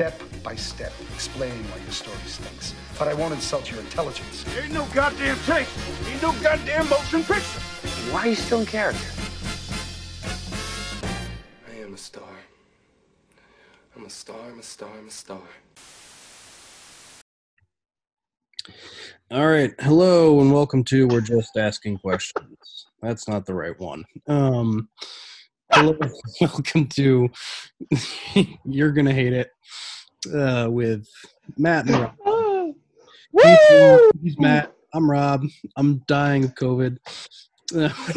Step by step, explaining why your story stinks. But I won't insult your intelligence. Ain't no goddamn tape. Ain't no goddamn motion picture. Why are you still in character? I am a star. I'm a star, I'm a star, I'm a star. All right. Hello and welcome to We're Just Asking Questions. That's not the right one. Um hello, welcome to You're Gonna Hate It uh with Matt and Rob. He's, he's Matt. I'm Rob. I'm dying of COVID.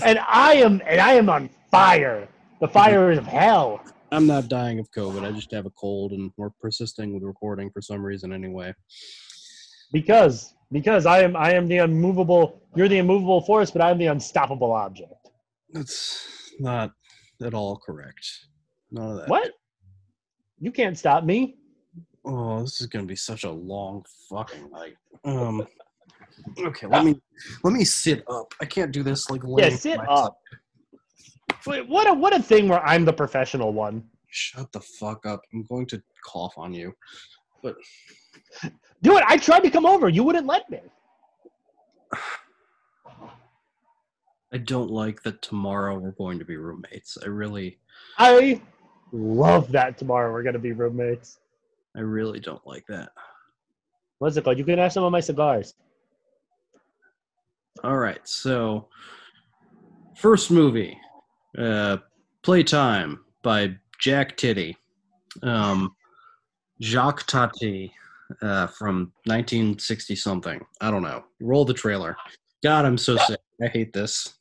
And I am and I am on fire. The fire is of hell. I'm not dying of COVID. I just have a cold and we're persisting with recording for some reason anyway. Because because I am I am the unmovable you're the immovable force, but I'm the unstoppable object. That's not at all correct. None of that. What? You can't stop me. Oh, this is gonna be such a long fucking night. Um. Okay, let me let me sit up. I can't do this like. Yeah, sit myself. up. Wait, what a what a thing where I'm the professional one. Shut the fuck up. I'm going to cough on you. But Do it. I tried to come over. You wouldn't let me. I don't like that tomorrow we're going to be roommates. I really, I love that tomorrow we're gonna be roommates. I really don't like that. What's it called? You can have some of my cigars. All right, so first movie, uh, Playtime by Jack Titty, um, Jacques Tati, uh, from 1960 something. I don't know. Roll the trailer. God, I'm so sick. I hate this.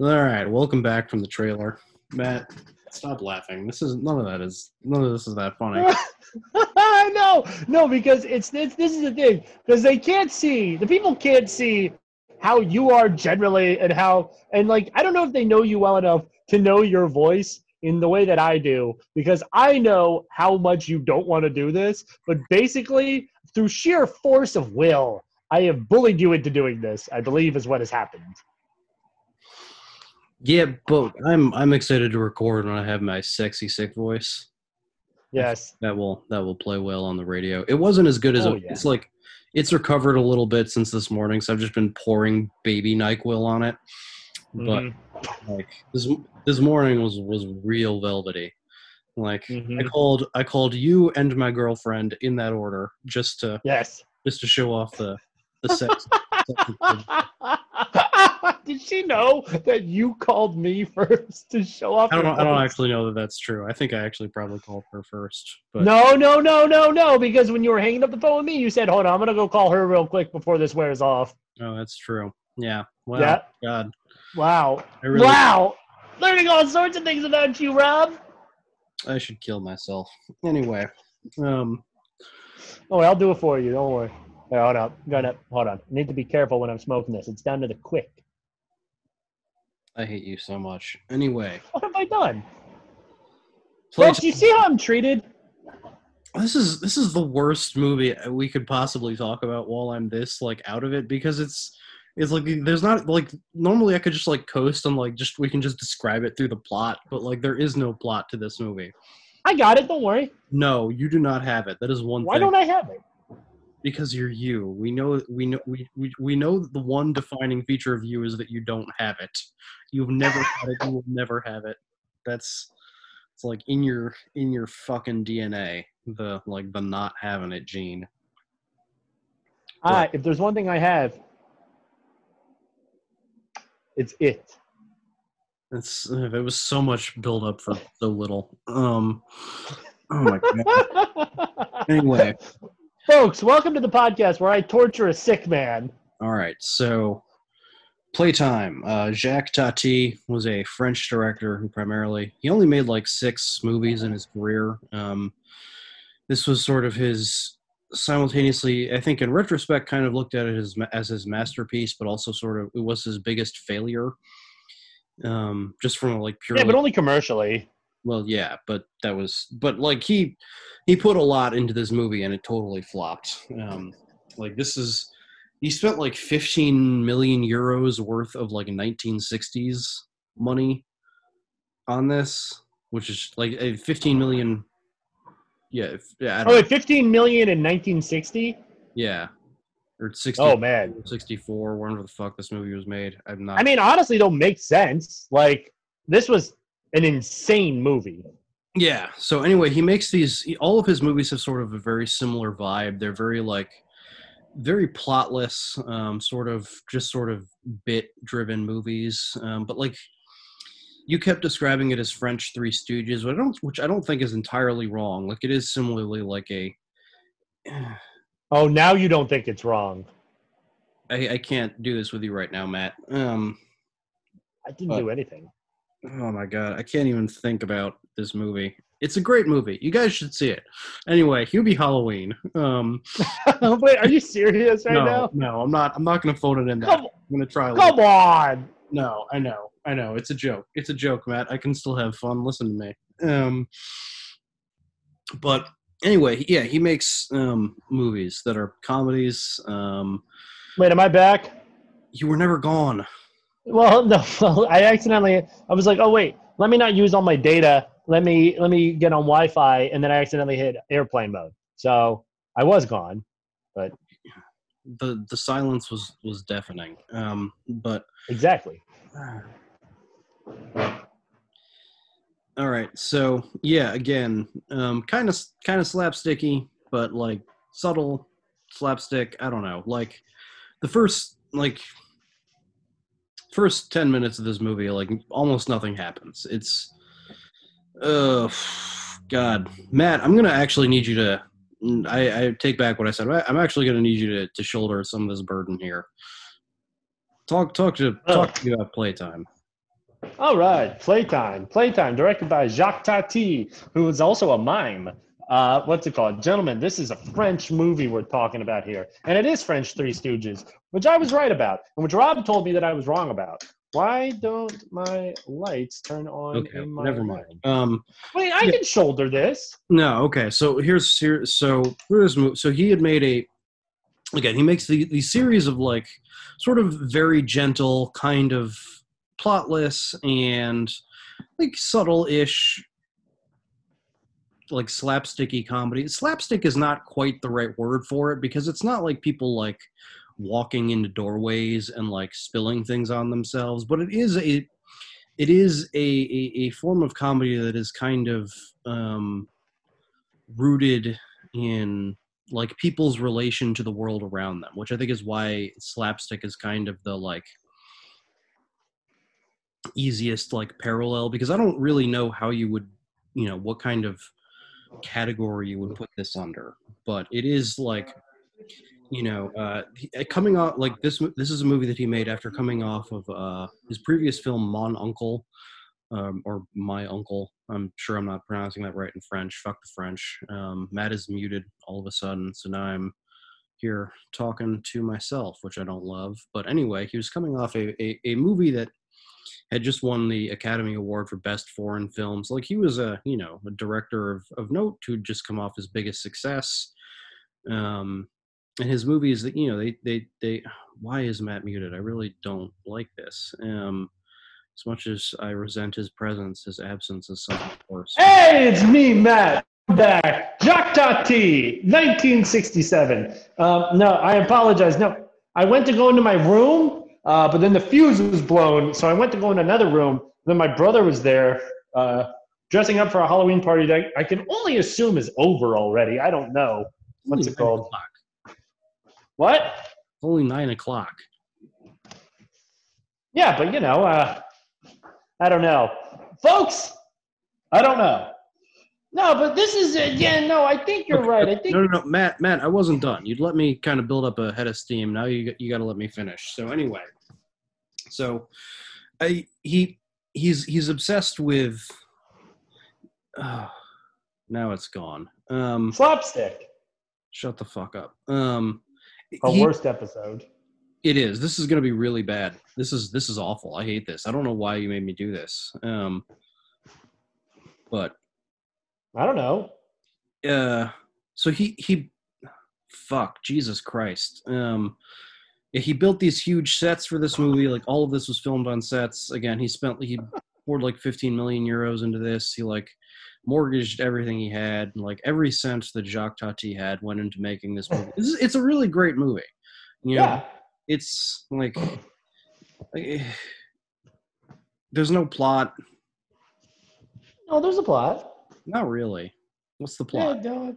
All right, welcome back from the trailer, Matt. Stop laughing. This is none of that is none of this is that funny. no, no, because it's, it's this is the thing because they can't see the people can't see how you are generally and how and like I don't know if they know you well enough to know your voice in the way that I do because I know how much you don't want to do this, but basically through sheer force of will, I have bullied you into doing this. I believe is what has happened. Yeah, but I'm I'm excited to record when I have my sexy sick voice. Yes. That will that will play well on the radio. It wasn't as good as Oh, it, yeah. it's like it's recovered a little bit since this morning, so I've just been pouring baby Nyquil on it. But Mhm. like this this morning was was real velvety. Like I Mhm. called I called you and my girlfriend in that order just to Yes. just to show off the the sex. Did she know that you called me first to show up? I don't. I don't actually know that that's true. I think I actually probably called her first. But No, no, no, no, no. Because when you were hanging up the phone with me, you said, "Hold on, I'm gonna go call her real quick before this wears off." Oh, that's true. Yeah. Wow. Yeah. God. Wow, really, wow, learning all sorts of things about you, Rob. I should kill myself. Anyway. Um. Oh, I'll do it for you. Don't worry. Hold on. Gonna hold on. I need to be careful when I'm smoking this. It's down to the quick. I hate you so much. Anyway. What have I done? Play Folks, you see how I'm treated? this is this is the worst movie we could possibly talk about while I'm this like out of it because it's it's like there's not like normally I could just like coast and like just we can just describe it through the plot, but like there is no plot to this movie. I got it. Don't worry. No, you do not have it. That is one Why thing. don't I have it? Because you're you. We know we know we, we we know that the one defining feature of you is that you don't have it. You've never had it, you will never have it. That's it's like in your in your fucking DNA, the like the not having it gene. I, if there's one thing I have, it's it. It's there was so much build up for so little. Um oh my god. Anyway, Folks, welcome to the podcast where I torture a sick man. all right. So Playtime. Uh, Jacques Tati was a French director who primarily he only made like six movies in his career. Um, this was sort of his simultaneously. I think in retrospect, kind of looked at it as as his masterpiece, but also sort of it was his biggest failure. Um, just from a, like pure. Yeah, but only commercially. Well, yeah, but that was but like he he put a lot into this movie and it totally flopped. Um, like this is he spent like 15 million euros worth of like 1960s money on this, which is like a 15 million. Yeah, if, yeah, Oh, wait, 15 million in 1960? yeah, or 60, Oh, man. 64, whenever the fuck this movie was made. I'm not. I mean, honestly, don't make sense. Like, this was an insane movie. Yeah. So anyway, he makes these. All of his movies have sort of a very similar vibe. They're very like, very plotless, um, sort of just sort of bit-driven movies. Um, but like, you kept describing it as French Three Stooges, which I don't, which I don't think is entirely wrong. Like, it is similarly like a. Oh, now you don't think it's wrong. I, I can't do this with you right now, Matt. Um, I didn't What? do anything. Oh my god, I can't even think about this movie. It's a great movie. You guys should see it. Anyway, Hubie Halloween. Um, Wait, are you serious right no, now? no, I'm not. I'm not going to phone it in. That. Come, I'm going to try. come on. No, I know, I know. It's a joke. It's a joke, Matt. I can still have fun. Listen to me. Um, but anyway, yeah, he makes um movies that are comedies. Um, Wait, am I back? you were never gone. Well, no, well, I accidentally. I was like, oh wait, let me not use all my data. Let me let me get on Wi-Fi, and then I accidentally hit airplane mode. So I was gone. But the the silence was was deafening. Um, but Exactly. All right, so yeah, again, um, kind of kind of slapsticky, but like subtle slapstick. I don't know, like the first like first ten minutes of this movie, like almost nothing happens. It's, uh, God, Matt, I'm gonna actually need you to. I, I take back what I said. I'm actually gonna need you to, to shoulder some of this burden here. Talk talk to talk to you about playtime. All right, Playtime. Playtime, directed by Jacques Tati, who is also a mime. Uh, what's it called? Gentlemen, this is a French movie we're talking about here. And it is French Three Stooges, which I was right about, and which Rob told me that I was wrong about. Why don't my lights turn on Okay, in my never room? mind. Um, Wait, I can shoulder this. No, okay. So here's here. So here's so he had made a again. He makes the the series of like sort of very gentle, kind of plotless and like subtle-ish, like slapsticky comedy. Slapstick is not quite the right word for it because it's not like people like walking into doorways and like spilling things on themselves, but it is a it is a, a, a form of comedy that is kind of um, rooted in like people's relation to the world around them, which I think is why slapstick is kind of the like easiest like parallel because I don't really know how you would, you know, what kind of category you would put this under, but it is like, you know, uh, uh, coming off like this. This is a movie that he made after coming off of uh, his previous film Mon Uncle, um, or My Uncle. I'm sure I'm not pronouncing that right in French. Fuck the French. Um, Matt is muted all of a sudden, so now I'm here talking to myself, which I don't love. But anyway, he was coming off a, a, a movie that had just won the Academy Award for Best Foreign Films. Like he was a you know a director of, of note who'd just come off his biggest success. Um, and his movies that you know they they they why is Matt muted? I really don't like this. Um, as much as I resent his presence, his absence is something worse. Hey, it's me, Matt. I'm back. Jacques Tati, 1967. Um, no, I apologize. No, I went to go into my room, uh, but then the fuse was blown, so I went to go in another room. Then my brother was there, uh, dressing up for a Halloween party that I can only assume is over already. I don't know. What's it called? What? Only nine o'clock. Yeah, but you know, uh, I don't know, folks. I don't know. No, but this is uh, yeah. No, I think you're Okay, right. I think No, no, no, Matt, Matt, I wasn't done. You'd let me kind of build up a head of steam. Now you you got to let me finish. So anyway, so I he he's he's obsessed with. Uh, now it's gone. Um, slapstick. shut the fuck up. Um, A he- worst episode. It is. This is going to be really bad. This is this is awful. I hate this. I don't know why you made me do this. Um, but I don't know. uh so he he fuck jesus christ um he built these huge sets for this movie like all of this was filmed on sets again he spent he poured like 15 million euros into this he like mortgaged everything he had and like every cent that jacques tati had went into making this movie is, it's a really great movie you know Yeah. it's like, like, there's no plot No, there's a plot. not really what's the Yeah, plot no,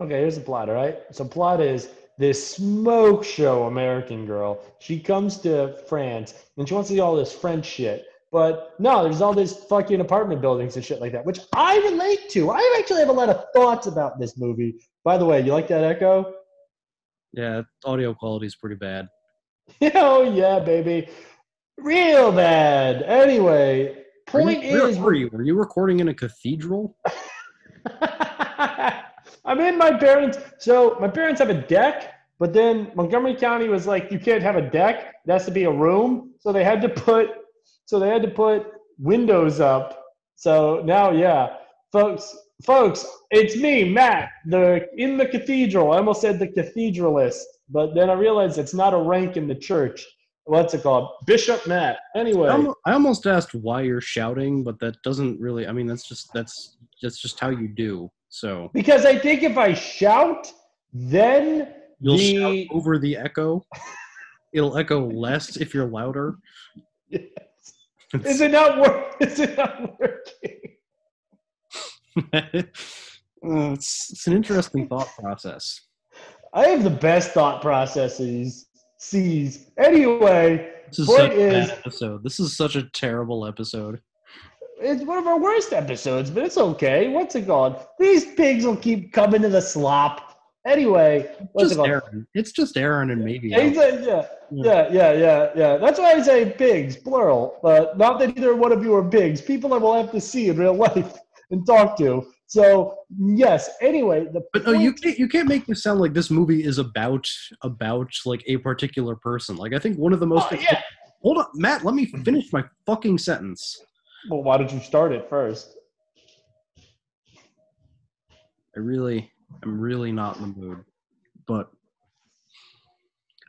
okay, here's the plot, all right? So plot is this smoke show American girl. She comes to France and she wants to see all this French shit. But no, there's all these fucking apartment buildings and shit like that, which I relate to. I actually have a lot of thoughts about this movie. By the way, you like that echo? yeah audio quality is pretty bad oh yeah, baby. Real bad. Anyway, you- point where is were you? Were you recording in a cathedral? I'm in my parents. So my parents have a deck, but then Montgomery County was like, you can't have a deck. It has to be a room. So they had to put, so they had to put windows up. So now, yeah, folks, folks, it's me, Matt, the in the cathedral. I almost said the cathedralist, but then I realized it's not a rank in the church. What's it called? Bishop Matt. Anyway. I almost asked why you're shouting, but that doesn't really. I mean, that's just that's that's just how you do. So Because I think if I shout, then you'll the shout over the echo. It'll echo less if you're louder. is it not work? Is it not working? Uh, it's, it's an interesting thought process. I have the best thought processes. Sees anyway. This is such a is, bad episode. This is such a terrible episode. it's one of our worst episodes, but it's okay. What's it called? These pigs will keep coming to the slop. Anyway, what's Just it? Aaron. It's just Aaron and maybe. Yeah, yeah, yeah, yeah, yeah, yeah. That's why I say pigs, plural. But not that either one of you are pigs. People I will have to see in real life and talk to. So yes. Anyway, the But no, you can't. You can't make this sound like this movie is about about like a particular person. Like I think one of the most. Oh, yeah. Hold on, Matt. Let me finish my fucking sentence. Well, why didn't you start it first? I really, I'm really not in the mood. But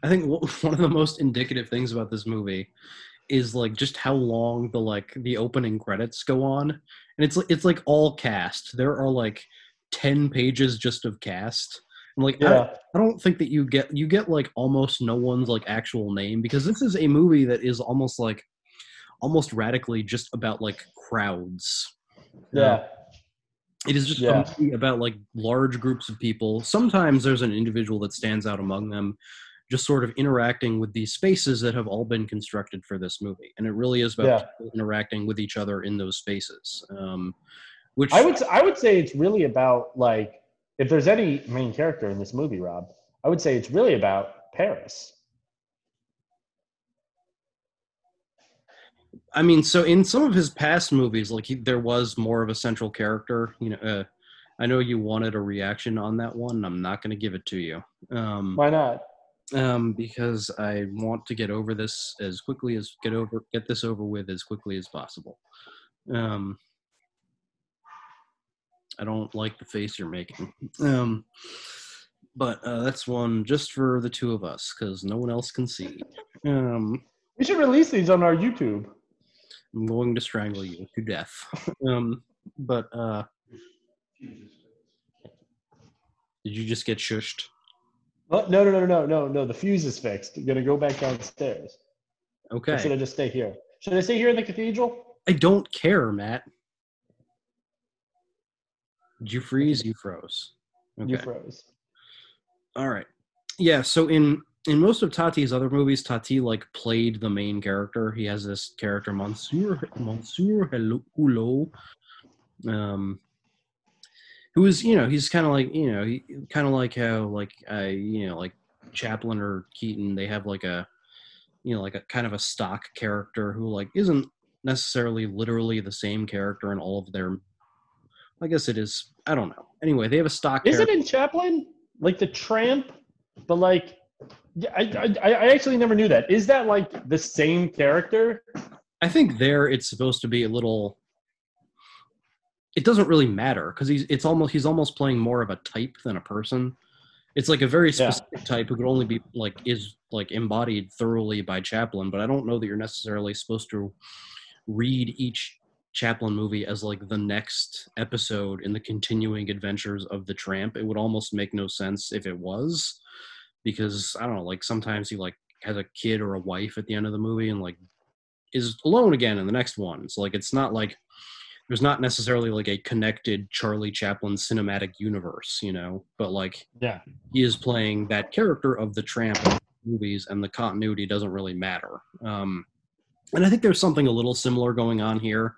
I think one one of the most indicative things about this movie is like just how long the like the opening credits go on, and it's like it's like all cast. There are like ten pages just of cast. And like I, Yeah. I don't think that you get you get like almost no one's like actual name because this is a movie that is almost like almost radically just about like crowds. Yeah. It is just Yeah. about like large groups of people. Sometimes there's an individual that stands out among them. just sort of interacting with these spaces that have all been constructed for this movie, and it really is about Yeah. interacting with each other in those spaces. Um, which I would I would say it's really about like if there's any main character in this movie, Rob, I would say it's really about Paris. I mean, so in some of his past movies, like he, there was more of a central character. You know, uh, I know you wanted a reaction on that one. and I'm not going to give it to you. Um, Why not? um, because I want to get over this as quickly as get over get this over with as quickly as possible. Um, I don't like the face you're making. Um, but uh, that's one just for the two of us because no one else can see. Um, We should release these on our YouTube. I'm going to strangle you to death. Um, but uh, did you just get shushed? Oh, no, no, no, no, no, no. The fuse is fixed. You're gonna go back downstairs. Or should I just stay here? Should I stay here in the cathedral? I don't care, Matt. Did you freeze? You froze. You froze. All right. Yeah. So in in most of Tati's other movies, Tati like played the main character. He has this character Monsieur Monsieur Hello- Hulot, um, who is you know he's kind of like you know he kind of like how like I you know like Chaplin or Keaton they have like a you know like a kind of a stock character who like isn't necessarily literally the same character in all of their. I guess it is. I don't know. Anyway, they have a stock. Is it in Chaplin? Like the tramp? But like yeah, I, I I actually never knew that. Is that like the same character? I think there it's supposed to be a little. It doesn't really matter because he's it's almost he's almost playing more of a type than a person. It's like a very Yeah. specific type who could only be like is like embodied thoroughly by Chaplin, but I don't know that you're necessarily supposed to read each Chaplin movie as like the next episode in the continuing adventures of the tramp. It would almost make no sense if it was because I don't know, like sometimes he like has a kid or a wife at the end of the movie and like is alone again in the next one. So like it's not like there's not necessarily like a connected Charlie Chaplin cinematic universe, you know, but like Yeah. he is playing that character of the tramp in movies and the continuity doesn't really matter. Um and I think there's something a little similar going on here.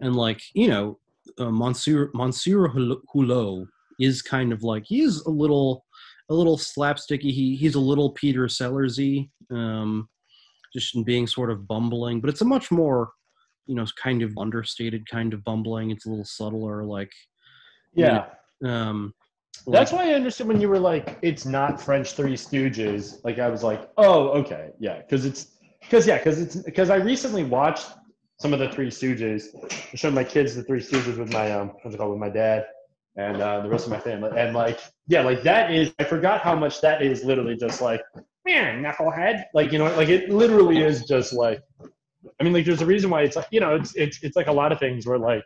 And like, you know, uh, Monsieur Monsieur Hulot is kind of like he is a little a little slapsticky. He he's a little Peter Sellersy. Um just in being sort of bumbling, but it's a much more, you know, kind of understated kind of bumbling. It's a little subtler, like, Yeah. um, That's like- why I understood when you were like, it's not French Three Stooges. Like I was like, oh, okay, yeah, because it's because yeah, because it's because I recently watched some of the Three Stooges. I showed my kids the Three Stooges with my um, what's it called, with my dad and uh, the rest of my family, and like, yeah, like that is. I forgot how much that is. Literally, just like, man, knucklehead. Like you know, like it literally is just like. I mean, like, there's a reason why it's like you know, it's it's it's like a lot of things where like,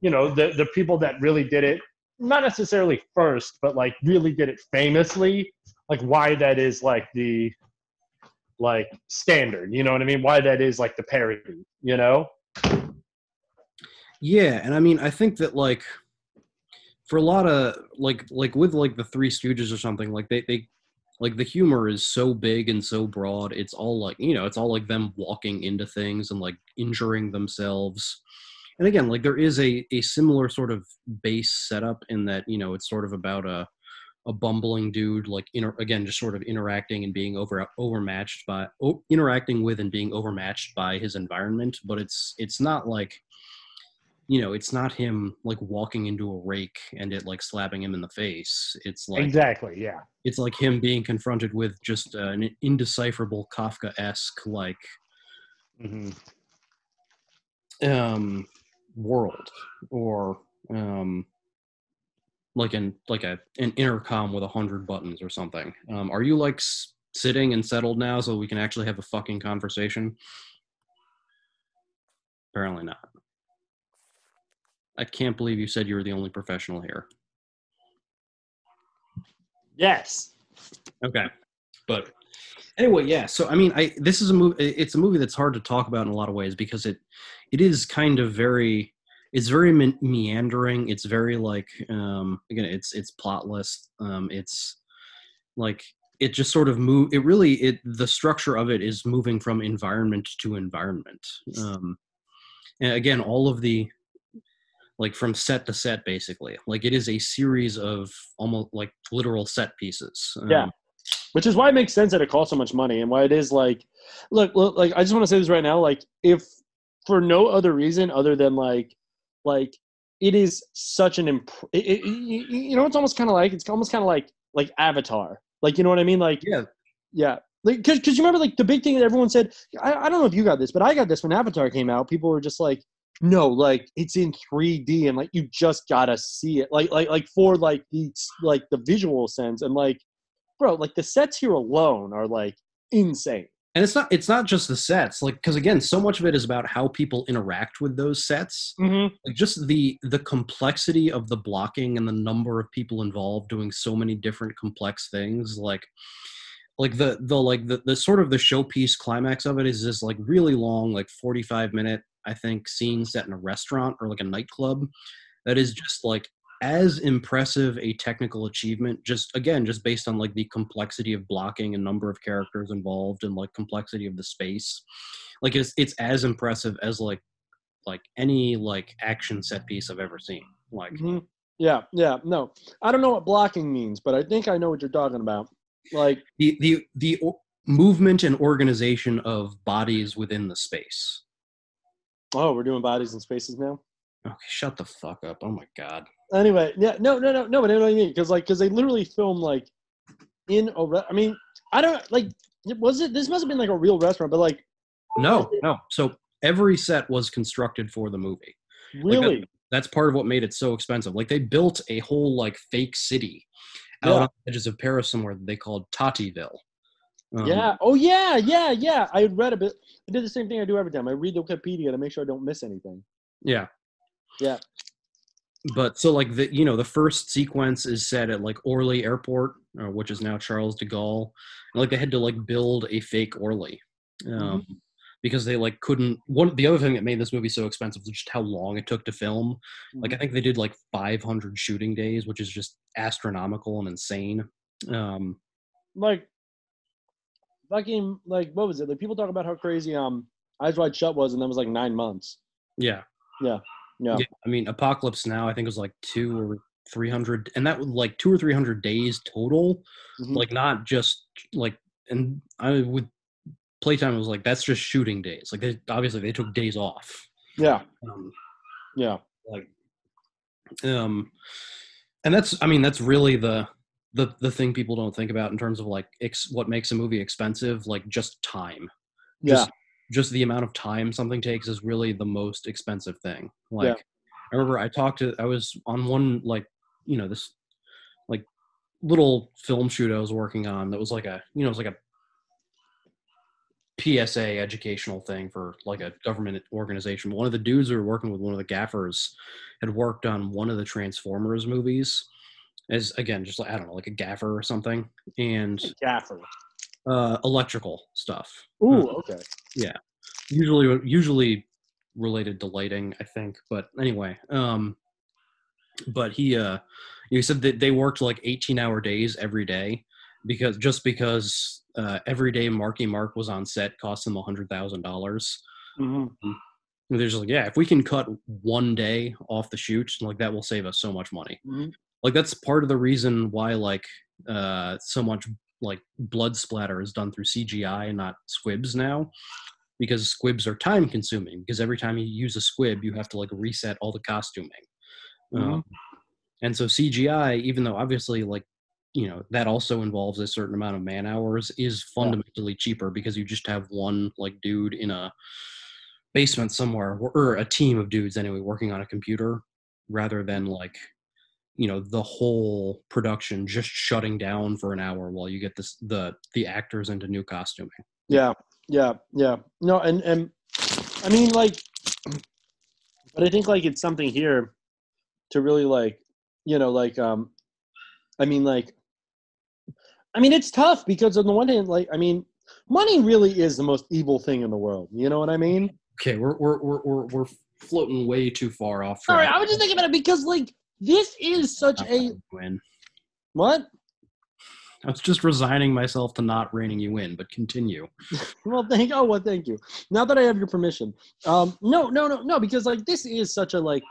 you know, the the people that really did it not necessarily first, but like really did it famously, like why that is like the like standard, you know what I mean? Why that is like the parody, you know? Yeah, and I mean, I think that like for a lot of like like with like the Three Stooges or something, like they they like the humor is so big and so broad. It's all like you know, it's all like them walking into things and like injuring themselves. And again, like there is a a similar sort of base setup in that you know it's sort of about a a bumbling dude like inter- again just sort of interacting and being over overmatched by o- interacting with and being overmatched by his environment but it's it's not like you know, it's not him like walking into a rake and it like slapping him in the face. It's like exactly, yeah. it's like him being confronted with just uh, an indecipherable Kafka-esque like hmm um world or um like an like a an intercom with a hundred buttons or something. Um, are you like s- sitting and settled now so we can actually have a fucking conversation? Apparently not. I can't believe you said you were the only professional here. Yes. Okay, but anyway, yeah. So I mean, I this is a movie. It's a movie that's hard to talk about in a lot of ways because it it is kind of very it's very me- meandering. It's very like um again, it's it's plotless. Um, it's like it just sort of move it really it the structure of it is moving from environment to environment um and again all of the like from set to set basically. Like it is a series of almost like literal set pieces. Um, Yeah. which is why it makes sense that it costs so much money and why it is like look, look like i just want to say this right now like if for no other reason other than like like it is such an imp- it, it, you know it's almost kind of like it's almost kind of like like avatar. Like you know what i mean? Like yeah. yeah. Like because you remember like the big thing that everyone said I, I don't know if you got this but i got this when avatar came out. People were just like no like it's in 3d and like you just gotta see it. Like like like for like the like the visual sense and like bro like the sets here alone are like insane. And it's not it's not just the sets like because again so much of it is about how people interact with those sets. Mm-hmm. like just the the complexity of the blocking and the number of people involved doing so many different complex things like like the the like the, the sort of the showpiece climax of it is this like really long like 45 minute i think scene set in a restaurant or like a nightclub that is just like as impressive a technical achievement just again just based on like the complexity of blocking and number of characters involved and like complexity of the space. Like it's it's as impressive as like like any like action set piece i've ever seen. Like Mhm. yeah yeah no. I don't know what blocking means but i think i know what you're talking about. Like the the the movement and organization of bodies within the space oh we're doing bodies and spaces now? Okay shut the fuck up. Oh my god. Anyway yeah no no no no but I know what I mean because like because they literally film like in a re- I mean I don't like was it this must have been like a real restaurant but like no no. So every set was constructed for the movie. Like, that- really? that's part of what made it so expensive. Like they built a whole like fake city out Yeah. on the edges of paris somewhere that they called tativille Um, yeah. Oh yeah yeah yeah. I read a bit I did the same thing I do every time. I read the Wikipedia to make sure I don't miss anything. Yeah. Yeah. But so like the you know the first sequence is set at like Orly Airport, uh, which is now Charles de Gaulle, and like they had to like build a fake Orly, um, because they like couldn't. One the other thing that made this movie so expensive was just how long it took to film. Like I think they did like 500 shooting days, which is just astronomical and insane. Um, like fucking like what was it? Like people talk about how crazy um Eyes Wide Shut was and that was like nine months. Yeah, yeah. Yeah, yeah. I mean, Apocalypse Now I think it was like two or three hundred, and that was like two or three hundred days total. Mhm. like not just like and i with playtime was like that's just shooting days. Like they obviously they took days off. Yeah. Um yeah. like um and that's i mean that's really the the the thing people don't think about in terms of like ex, what makes a movie expensive like just time. Yeah. Just just the amount of time something takes is really the most expensive thing. Like Yeah. i remember i talked to i was on one like you know this like little film shoot i was working on that was like a you know it was like a psa educational thing for like a government organization. One of the dudes who were working with one of the gaffers had worked on one of the transformers movies as again just like i don't know like a gaffer or something and gaffer. uh electrical stuff. Ooh Uh, okay. Yeah, usually usually related to lighting i think but anyway um but he uh he said that they worked like 18 hour days every day because just because uh every day marky mark was on set cost them a hundred thousand dollars. Mm-hmm. they're just like yeah if we can cut one day off the shoot like that will save us so much money. Mhm. Like that's part of the reason why like uh so much like blood splatter is done through cgi and not squibs now because squibs are time consuming because every time you use a squib you have to like reset all the costuming. Um, and so cgi even though obviously like you know that also involves a certain amount of man hours is fundamentally cheaper because you just have one like dude in a basement somewhere or a team of dudes anyway working on a computer rather than like you know the whole production just shutting down for an hour while you get this the the actors into new costuming Yeah, yeah, yeah. No, and and I mean like, but I think like it's something here to really like, you know, like um, I mean like, I mean it's tough because on the one hand, like I mean, money really is the most evil thing in the world. You know what I mean? okay we're we're we're we're, we're floating way too far off Sorry, track. I was just thinking about it because like this is such a Win. what? I was just resigning myself to not reining you in, but continue. well, thank oh well, thank you. Now that I have your permission, um, no, no, no, no, because like this is such a like,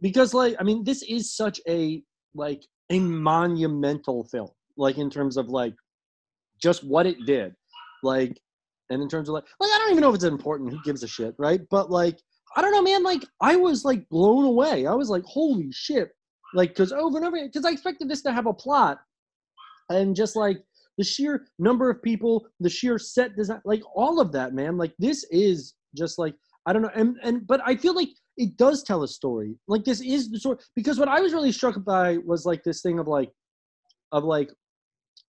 because like I mean this is such a like a monumental film, like in terms of like just what it did, like, and in terms of like, like I don't even know if it's important. Who gives a shit, right? But like, I don't know, man. Like I was like blown away. I was like, holy shit, like because over and over, because I expected this to have a plot, and just like the sheer number of people, the sheer set design, like all of that, man. Like this is just like I don't know, and and but I feel like it does tell a story. Like this is the story because what I was really struck by was like this thing of like, of like,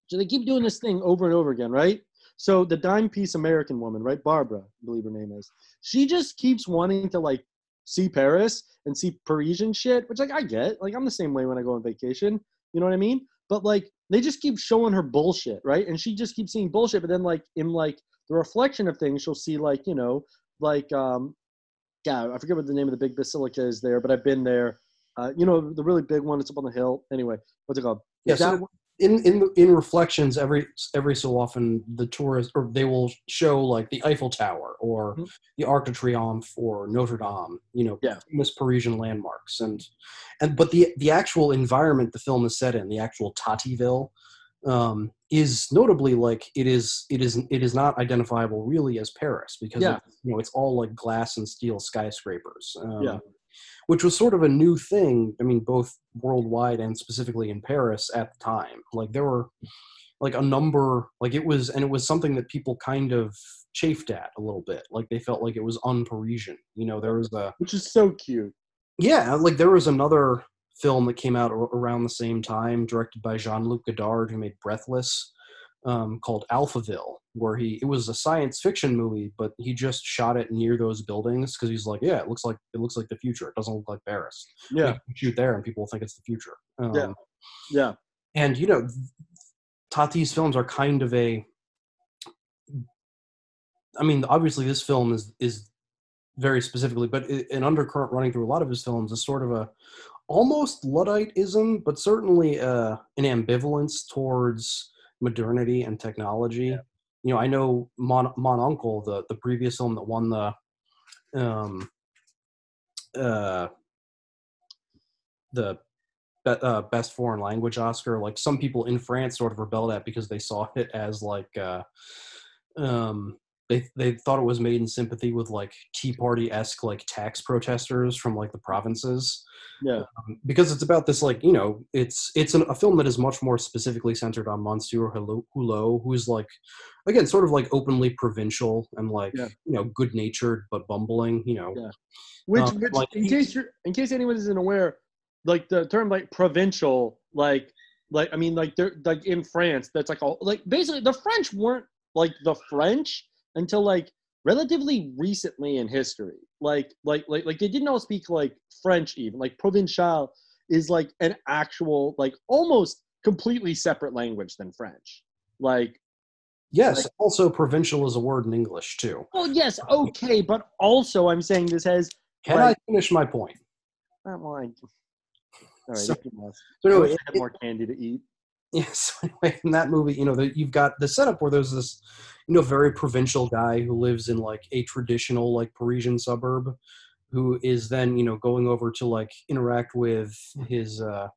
so they keep doing this thing over and over again, right? So the dime piece American woman, right, Barbara, I believe her name is, she just keeps wanting to like see Paris and see Parisian shit, which like I get. Like I'm the same way when I go on vacation. You know what I mean? But like they just keep showing her bullshit, right? And she just keeps seeing bullshit. But then like in like the reflection of things, she'll see like you know like um, yeah, I forget what the name of the big basilica is there, but I've been there. Uh, you know the really big one. It's up on the hill. Anyway, what's it called? Yeah, so in in in reflections, every every so often the tourists or they will show like the Eiffel Tower or Mhm. the Arc de Triomphe or Notre Dame. You know, Yeah. famous Parisian landmarks and and but the the actual environment the film is set in, the actual Tativille, um, is notably like it is it is it is not identifiable really as Paris because Yeah. it's, you know it's all like glass and steel skyscrapers. Um, Yeah. Which was sort of a new thing. I mean, both worldwide and specifically in Paris at the time. Like there were like a number, like it was, and it was something that people kind of chafed at a little bit. Like they felt like it was un-Parisian. You know, there was a which is so cute. yeah, like there was another film that came out ar- around the same time, directed by Jean-Luc Godard, who made Breathless, um, called Alphaville, where he it was a science fiction movie, but he just shot it near those buildings because he's like, yeah, it looks like it looks like the future. It doesn't look like Paris. Yeah, can shoot there, and people will think it's the future. Um, Yeah. yeah, and you know, Tati's films are kind of a. I mean, obviously, this film is is very specifically, but an undercurrent running through a lot of his films is sort of a almost Ludditeism, but certainly uh, an ambivalence towards modernity and technology. You know, I know Mon, Mon Uncle, the the previous film that won the um uh the be- uh, best foreign language Oscar. Like some people in France sort of rebelled at because they saw it as like uh, um, they they thought it was made in sympathy with like Tea Party esque like tax protesters from like the provinces. yeah, Um, because it's about this like you know it's it's an, a film that is much more specifically centered on Monsieur Hulot, Hulot who's like again sort of like openly provincial and like Yeah. you know good natured but bumbling you know Yeah. Which, Um, which like in case you're, in case anyone isn't aware, like the term like provincial, like, like I mean, like they're like in France, that's like all like basically the French weren't like the French until like relatively recently in history. Like, like, like, like they didn't all speak like French even. Like provincial is like an actual like almost completely separate language than French. Like, yes like- also provincial is a word in English too. well, yes, okay, but also I'm saying this has. Can Right. I finish my point? Uh, well, I, all right, So-. So no, it- more candy to eat. Yes. Anyway, in that movie, you know, the, you've got the setup where there's this, you know, very provincial guy who lives in like a traditional like Parisian suburb, who is then you know going over to like interact with his uh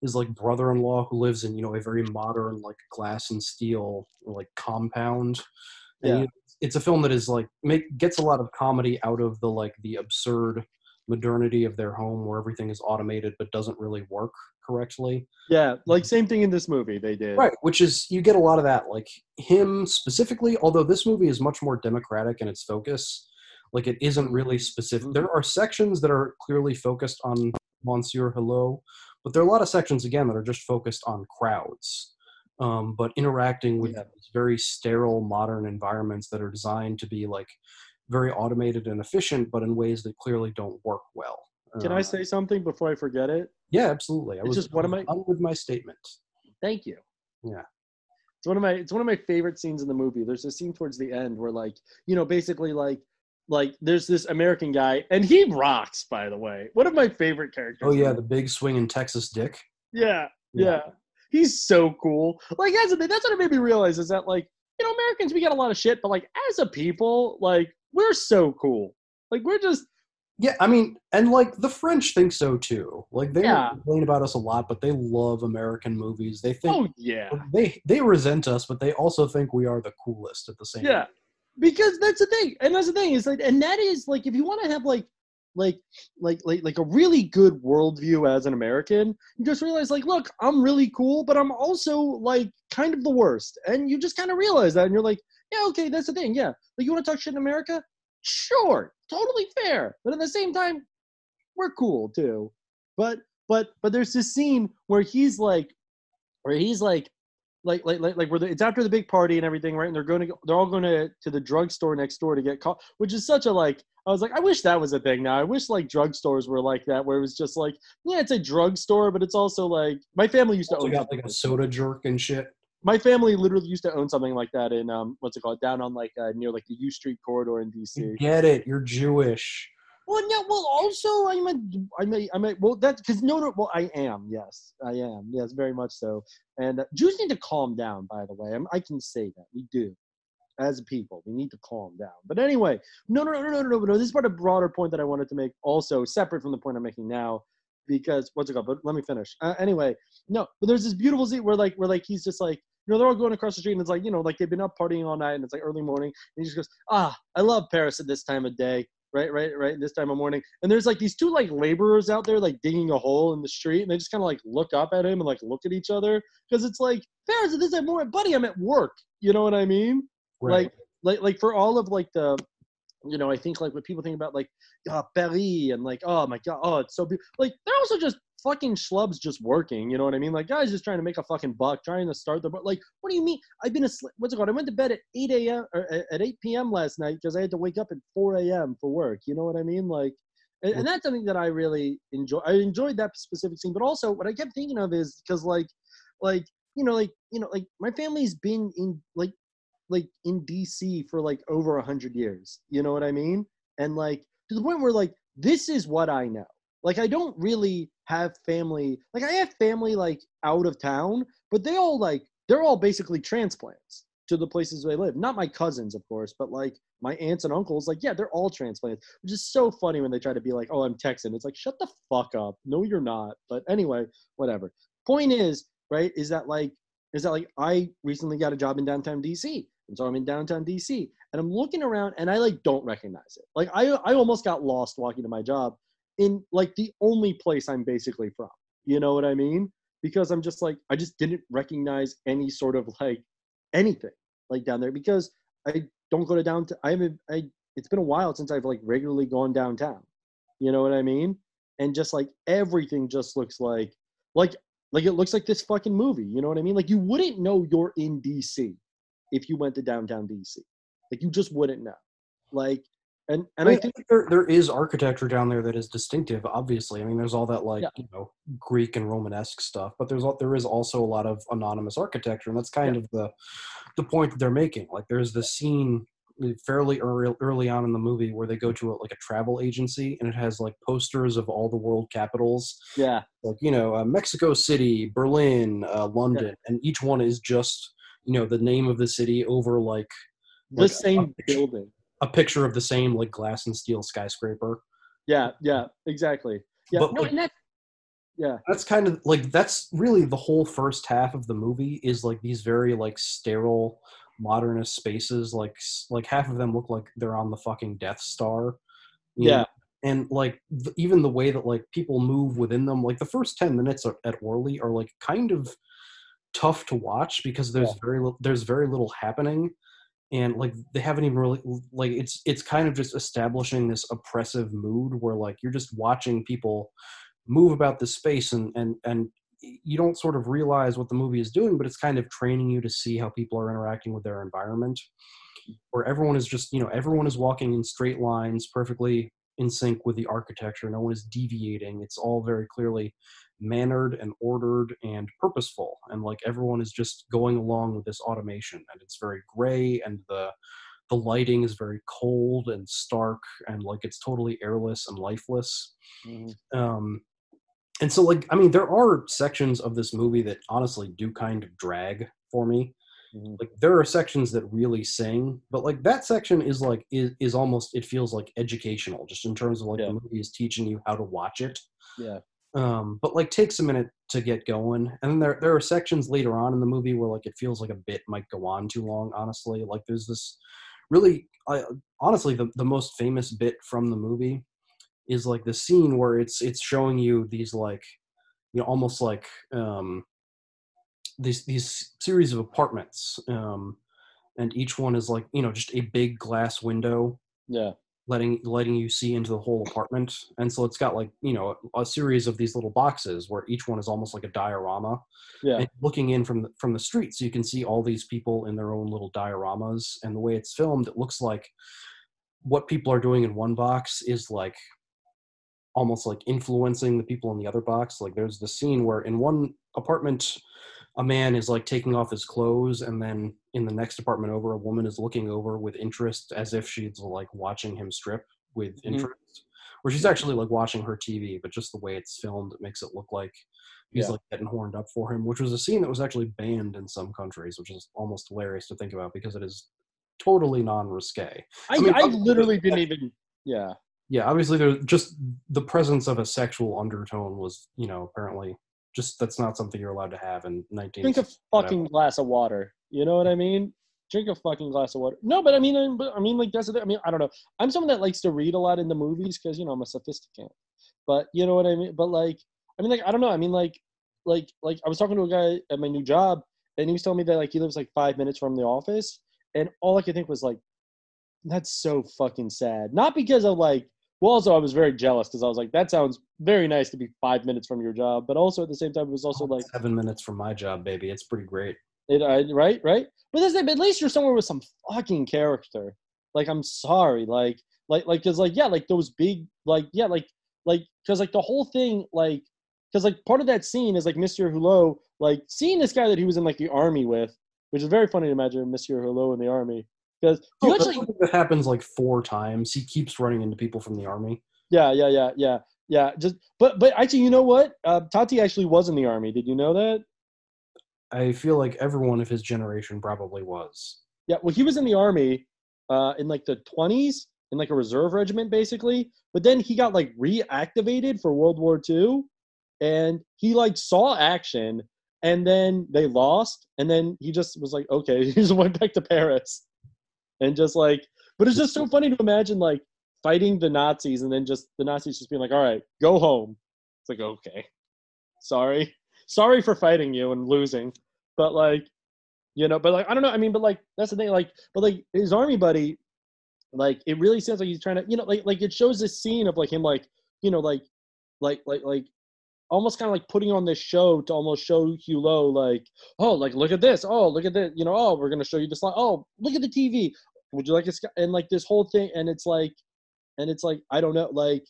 his like brother-in-law who lives in you know a very modern like glass and steel like compound. And, Yeah. you know, it's a film that is like make gets a lot of comedy out of the like the absurd modernity of their home where everything is automated but doesn't really work correctly. Yeah, like same thing in this movie they did. Right, which is you get a lot of that. Like him specifically, although this movie is much more democratic in its focus, like it isn't really specific. There are sections that are clearly focused on Monsieur Hello, but there are a lot of sections again that are just focused on crowds, um, but interacting with Yeah. very sterile modern environments that are designed to be like very automated and efficient, but in ways that clearly don't work well. Can I Um, say something before I forget it? Yeah, absolutely. I It's was just one of my- with my statement. Thank you. Yeah. It's one of my it's one of my favorite scenes in the movie. There's a scene towards the end where like, you know, basically like like there's this American guy and he rocks by the way. One of my favorite characters. Oh yeah, the big swinging Texas dick. Yeah. Yeah. Yeah. he's so cool. Like that's that's what it made me realize is that like you know Americans we get a lot of shit, but like as a people, like we're so cool. Like we're just Yeah, I mean, and like the French think so too. Like they Yeah. complain about us a lot, but they love American movies. They think oh yeah. they they resent us, but they also think we are the coolest at the same. Yeah, because that's the thing, and that's the thing is like, and that is like, if you want to have like, like, like, like, like a really good worldview as an American, you just realize like, look, I'm really cool, but I'm also like kind of the worst, and you just kind of realize that, and you're like, yeah, okay, that's the thing, yeah, like you want to talk shit in America, sure, totally fair, but at the same time, we're cool too, but but but there's this scene where he's like, where he's like like like like, like where the, it's after the big party and everything, right? And they're going to they're all going to to the drugstore next door to get caught, which is such a like. I was like, I wish that was a thing now. I wish like drugstores were like that, where it was just like, yeah, it's a drugstore, but it's also like my family used to own got like a soda jerk and shit. my family literally used to own something like that in um what's it called down on like uh, near like the U Street corridor in DC. Get it? You're Jewish. Well, no. Well, also, I meant, I may, I may. Well, that's because no, no. Well, I am. Yes, I am. Yes, very much so. And uh, Jews need to calm down. By the way, I'm, I can say that we do, as a people, we need to calm down. But anyway, no, no, no, no, no, no, no. This is part of a broader point that I wanted to make, also separate from the point I'm making now, because what's it called? But let me finish. Uh, anyway, no. But there's this beautiful scene where like, where like he's just like. You know, they're all going across the street, and it's like, you know, like they've been up partying all night, and it's like early morning, and he just goes, "Ah, I love Paris at this time of day." Right, right, right, this time of morning. And there's like these two like laborers out there like digging a hole in the street, and they just kind of like look up at him and like look at each other because it's like, Ferris, this is more, buddy, I'm at work. You know what I mean? Right. Like, like, like for all of like the, you know, I think like what people think about like, oh, Paris and like, oh my god, oh, it's so beautiful. Like they're also just fucking schlubs just working. You know what I mean? Like guys just trying to make a fucking buck, trying to start the. Like, what do you mean? I've been asleep. What's it called? I went to bed at 8 a.m. or at- 8 p.m. last night because I had to wake up at 4 a.m. for work. You know what I mean? Like, and, and that's something that I really enjoy. I enjoyed that specific scene, but also what I kept thinking of is because like, like you know, like you know, like my family's been in like like in DC for like over a hundred years. You know what I mean? And like to the point where like this is what I know. Like I don't really have family. Like I have family like out of town, but they all like they're all basically transplants to the places they live. Not my cousins, of course, but like my aunts and uncles. Like yeah, they're all transplants, which is so funny when they try to be like, "Oh, I'm Texan." It's like shut the fuck up. No, you're not. But anyway, whatever. Point is, right, is that like is that like I recently got a job in downtown DC. And so I'm in downtown DC and I'm looking around and I like don't recognize it. Like I I almost got lost walking to my job in like the only place I'm basically from. You know what I mean? Because I'm just like I just didn't recognize any sort of like anything like down there because I don't go to downtown. I haven't I it's been a while since I've like regularly gone downtown. You know what I mean? And just like everything just looks like like like it looks like this fucking movie. You know what I mean? Like you wouldn't know you're in DC if you went to downtown DC. Like you just wouldn't know. Like and and I, think there there is architecture down there that is distinctive. Obviously, I mean, there's all that like Yeah. you know Greek and Romanesque stuff, but there's there is also a lot of anonymous architecture, and that's kind of the the point that they're making. Like, there's this scene uh, fairly early early on in the movie where they go to a, like a travel agency, and it has like posters of all the world capitals, yeah, like you know uh, Mexico City, Berlin, uh, London, and each one is just you know the name of the city over like the like, a same building. A picture of the same like glass and steel skyscraper. Yeah, yeah, exactly. Yeah, But, no, like- and that, yeah, that's kind of like that's really the whole first half of the movie is like these very like sterile modernist spaces like like half of them look like they're on the fucking death star Yeah. know? and like th- even the way that like people move within them like the first 10 minutes are- at orly are like kind of tough to watch because there's very little there's very little happening and like they haven't even really like it's it's kind of just establishing this oppressive mood where like you're just watching people move about the space and and and you don't sort of realize what the movie is doing but it's kind of training you to see how people are interacting with their environment where everyone is just you know everyone is walking in straight lines perfectly in sync with the architecture no one is deviating it's all very clearly mannered and ordered and purposeful and like everyone is just going along with this automation and it's very gray and the the lighting is very cold and stark and like it's totally airless and lifeless Mhm. um and so like i mean there are sections of this movie that honestly do kind of drag for me Mhm. like there are sections that really sing but like that section is like is, is almost it feels like educational just in terms of like Yeah. the movie is teaching you how to watch it Yeah. Um but like takes a minute to get going and then there there are sections later on in the movie where like it feels like a bit might go on too long honestly like there's this really I, honestly the, the most famous bit from the movie is like the scene where it's it's showing you these like you know almost like um these these series of apartments um and each one is like you know just a big glass window Yeah. Letting letting you see into the whole apartment. And so it's got like you know a, series of these little boxes where each one is almost like a diorama. Yeah. and looking in from the, from the street so you can see all these people in their own little dioramas. And the way it's filmed it looks like what people are doing in one box is like almost like influencing the people in the other box. Like there's the scene where in one apartment a man is like taking off his clothes and then in the next apartment over a woman is looking over with interest as if she's like watching him strip with Mhm. interest where she's actually like watching her tv but just the way it's filmed it makes it look like he's Yeah. like getting horned up for him which was a scene that was actually banned in some countries which is almost hilarious to think about because it is totally non-risque I, I, mean, obviously- literally didn't even. Yeah. yeah obviously there's just the presence of a sexual undertone was you know apparently just that's not something you're allowed to have in 19 Drink a fucking glass of water. You know what I mean? Drink a fucking glass of water. No, but I mean, um, I- I mean, like that's the. I mean, I don't know. I'm someone that likes to read a lot in the movies because you know I'm a sophisticate. But you know what I mean. But like, I mean, like I don't know. I mean, like, like, like I was talking to a guy at my new job, and he was telling me that like he lives like five minutes from the office, and all I could think was like, that's so fucking sad. Not because of like. Well, also I was very jealous because I was like, that sounds very nice to be five minutes from your job, but also at the same time it was also oh, like seven minutes from my job baby it's pretty great it, I, right, right. But that's, at least you're somewhere with some fucking character. Like, I'm sorry, like, like, like, cause like, yeah, like those big, like, yeah, like, like, cause like the whole thing, like, cause like part of that scene is like Monsieur Hulot, like seeing this guy that he was in like the army with, which is very funny to imagine Monsieur Hulot in the army. Because Oh, actually, that happens like four times he keeps running into people from the army yeah, yeah, yeah, yeah, yeah. Just, but, but actually, you know what? Uh, Tati actually was in the army. Did you know that? I feel like everyone of his generation probably was Yeah, well, he was in the army uh, in like the 20s in like a reserve regiment, basically. But then he got like reactivated for World War II, and he like saw action, and then they lost, and then he just was like, okay, he just went back to Paris, and just like, but it's just so funny to imagine like fighting the Nazis, and then just the Nazis just being like, all right, go home. It's like okay, sorry, sorry for fighting you and losing, but like you know but like i don't know i mean but like that's the thing like but like his army buddy like it really sounds like he's trying to you know like like it shows this scene of like him like you know like like like like almost kind of like putting on this show to almost show Hulot like oh like look at this. Oh look at this you know oh we're gonna show you this oh look at the TV would you like sc-" and like this whole thing and it's like and it's like I don't know like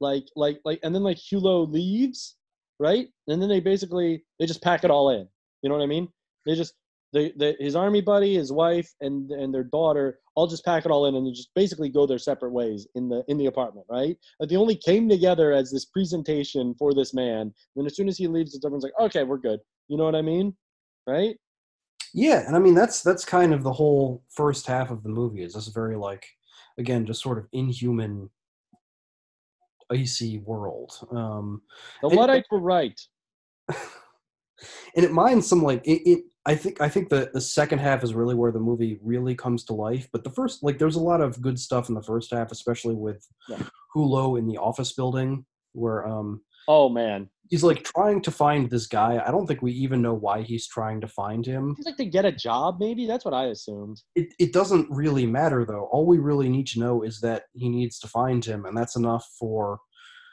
like like like and then like Hulot leaves right and then they basically they just pack it all in you know what I mean they just they, they, his army buddy, his wife, and and their daughter all just pack it all in and they just basically go their separate ways in the in the apartment, right? Like they only came together as this presentation for this man. Then as soon as he leaves, everyone's like, okay, we're good. You know what I mean, right? Yeah, and I mean that's that's kind of the whole first half of the movie is this very like again just sort of inhuman icy world. Um The Luddites were right. and it minds some like it, it I think I think the the second half is really where the movie really comes to life. But the first like there's a lot of good stuff in the first half, especially with Yeah. Hulot in the office building where um Oh man, he's like trying to find this guy. I don't think we even know why he's trying to find him. he's like to get a job. Maybe that's what I assumed. It it doesn't really matter though. All we really need to know is that he needs to find him, and that's enough for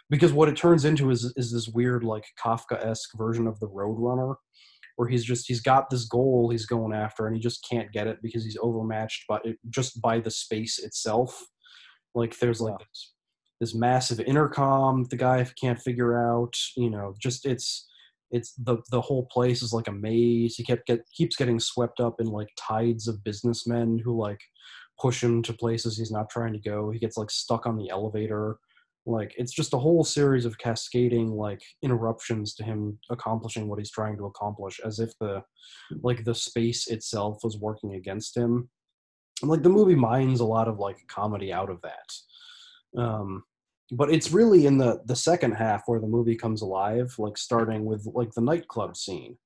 because what it turns into is is this weird like Kafka esque version of the Roadrunner, where he's just he's got this goal he's going after, and he just can't get it because he's overmatched by just by the space itself. Like there's like Yeah. this, this massive intercom the guy can't figure out. You know, just it's it's the the whole place is like a maze. He kept get keeps getting swept up in like tides of businessmen who like push him to places he's not trying to go. He gets like stuck on the elevator Like it's just a whole series of cascading like interruptions to him accomplishing what he's trying to accomplish, as if the like the space itself was working against him. And like the movie mines a lot of like comedy out of that. Um, but it's really in the the second half where the movie comes alive, like starting with like the nightclub scene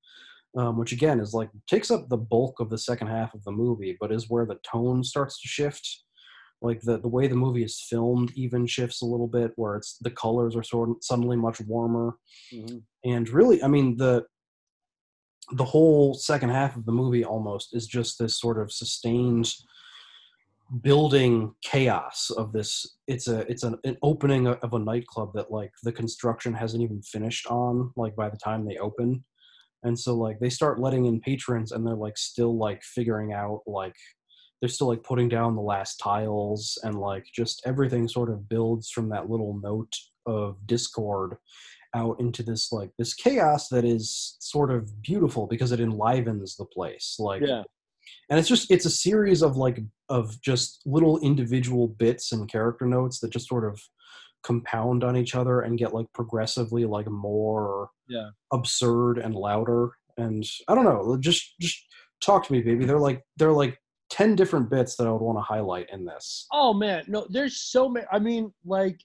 um, which again is like takes up the bulk of the second half of the movie, but is where the tone starts to shift. Like the the way the movie is filmed even shifts a little bit, where it's the colors are sort of suddenly much warmer, Mm-hmm. and really, I mean the the whole second half of the movie almost is just this sort of sustained building chaos of this it's a it's an, an opening of a nightclub that like the construction hasn't even finished on like by the time they open and so like they start letting in patrons and they're like still like figuring out like they're still like putting down the last tiles and like just everything sort of builds from that little note of discord out into this like this chaos that is sort of beautiful because it enlivens the place like Yeah. And it's just it's a series of like of just little individual bits and character notes that just sort of compound on each other and get like progressively like more Yeah. absurd and louder and i don't know just just talk to me baby they're like they're like 10 different bits that i would want to highlight in this Oh man, no, there's so many. I mean, like,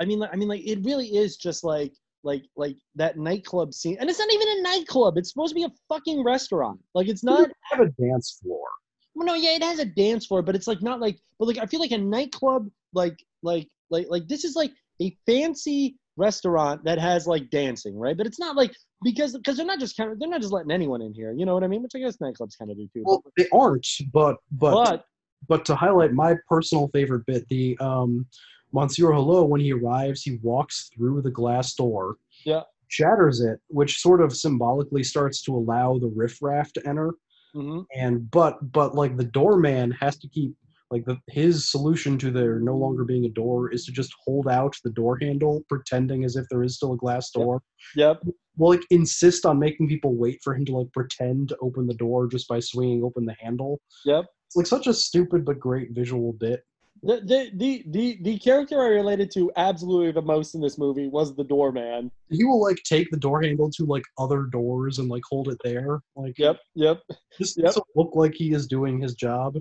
I mean, like, I mean, like, it really is just like, like, like that nightclub scene, and it's not even a nightclub. It's supposed to be a fucking restaurant. Like, it's not. have a dance floor Well, no, yeah, it has a dance floor, but it's like not like. But like, I feel like a nightclub, like, like, like, like this is like a fancy restaurant that has like dancing, right? But it's not like because because they're not just kind of they're not just letting anyone in here. You know what I mean? Which I guess nightclubs kind of do too. well they aren't but but but but to highlight my personal favorite bit, the um, Monsieur Hulot, when he arrives, he walks through the glass door, Yeah. shatters it, which sort of symbolically starts to allow the riffraff to enter. mhm. And but but like the doorman has to keep like the, his solution to there no longer being a door is to just hold out the door handle, pretending as if there is still a glass door. yep, Well, like insist on making people wait for him to like pretend to open the door just by swinging open the handle. yep. It's like such a stupid but great visual bit. The, the the the the character I related to absolutely the most in this movie was the doorman. he will like take the door handle to like other doors and like hold it there like Yep, yep, just yep. to look like he is doing his job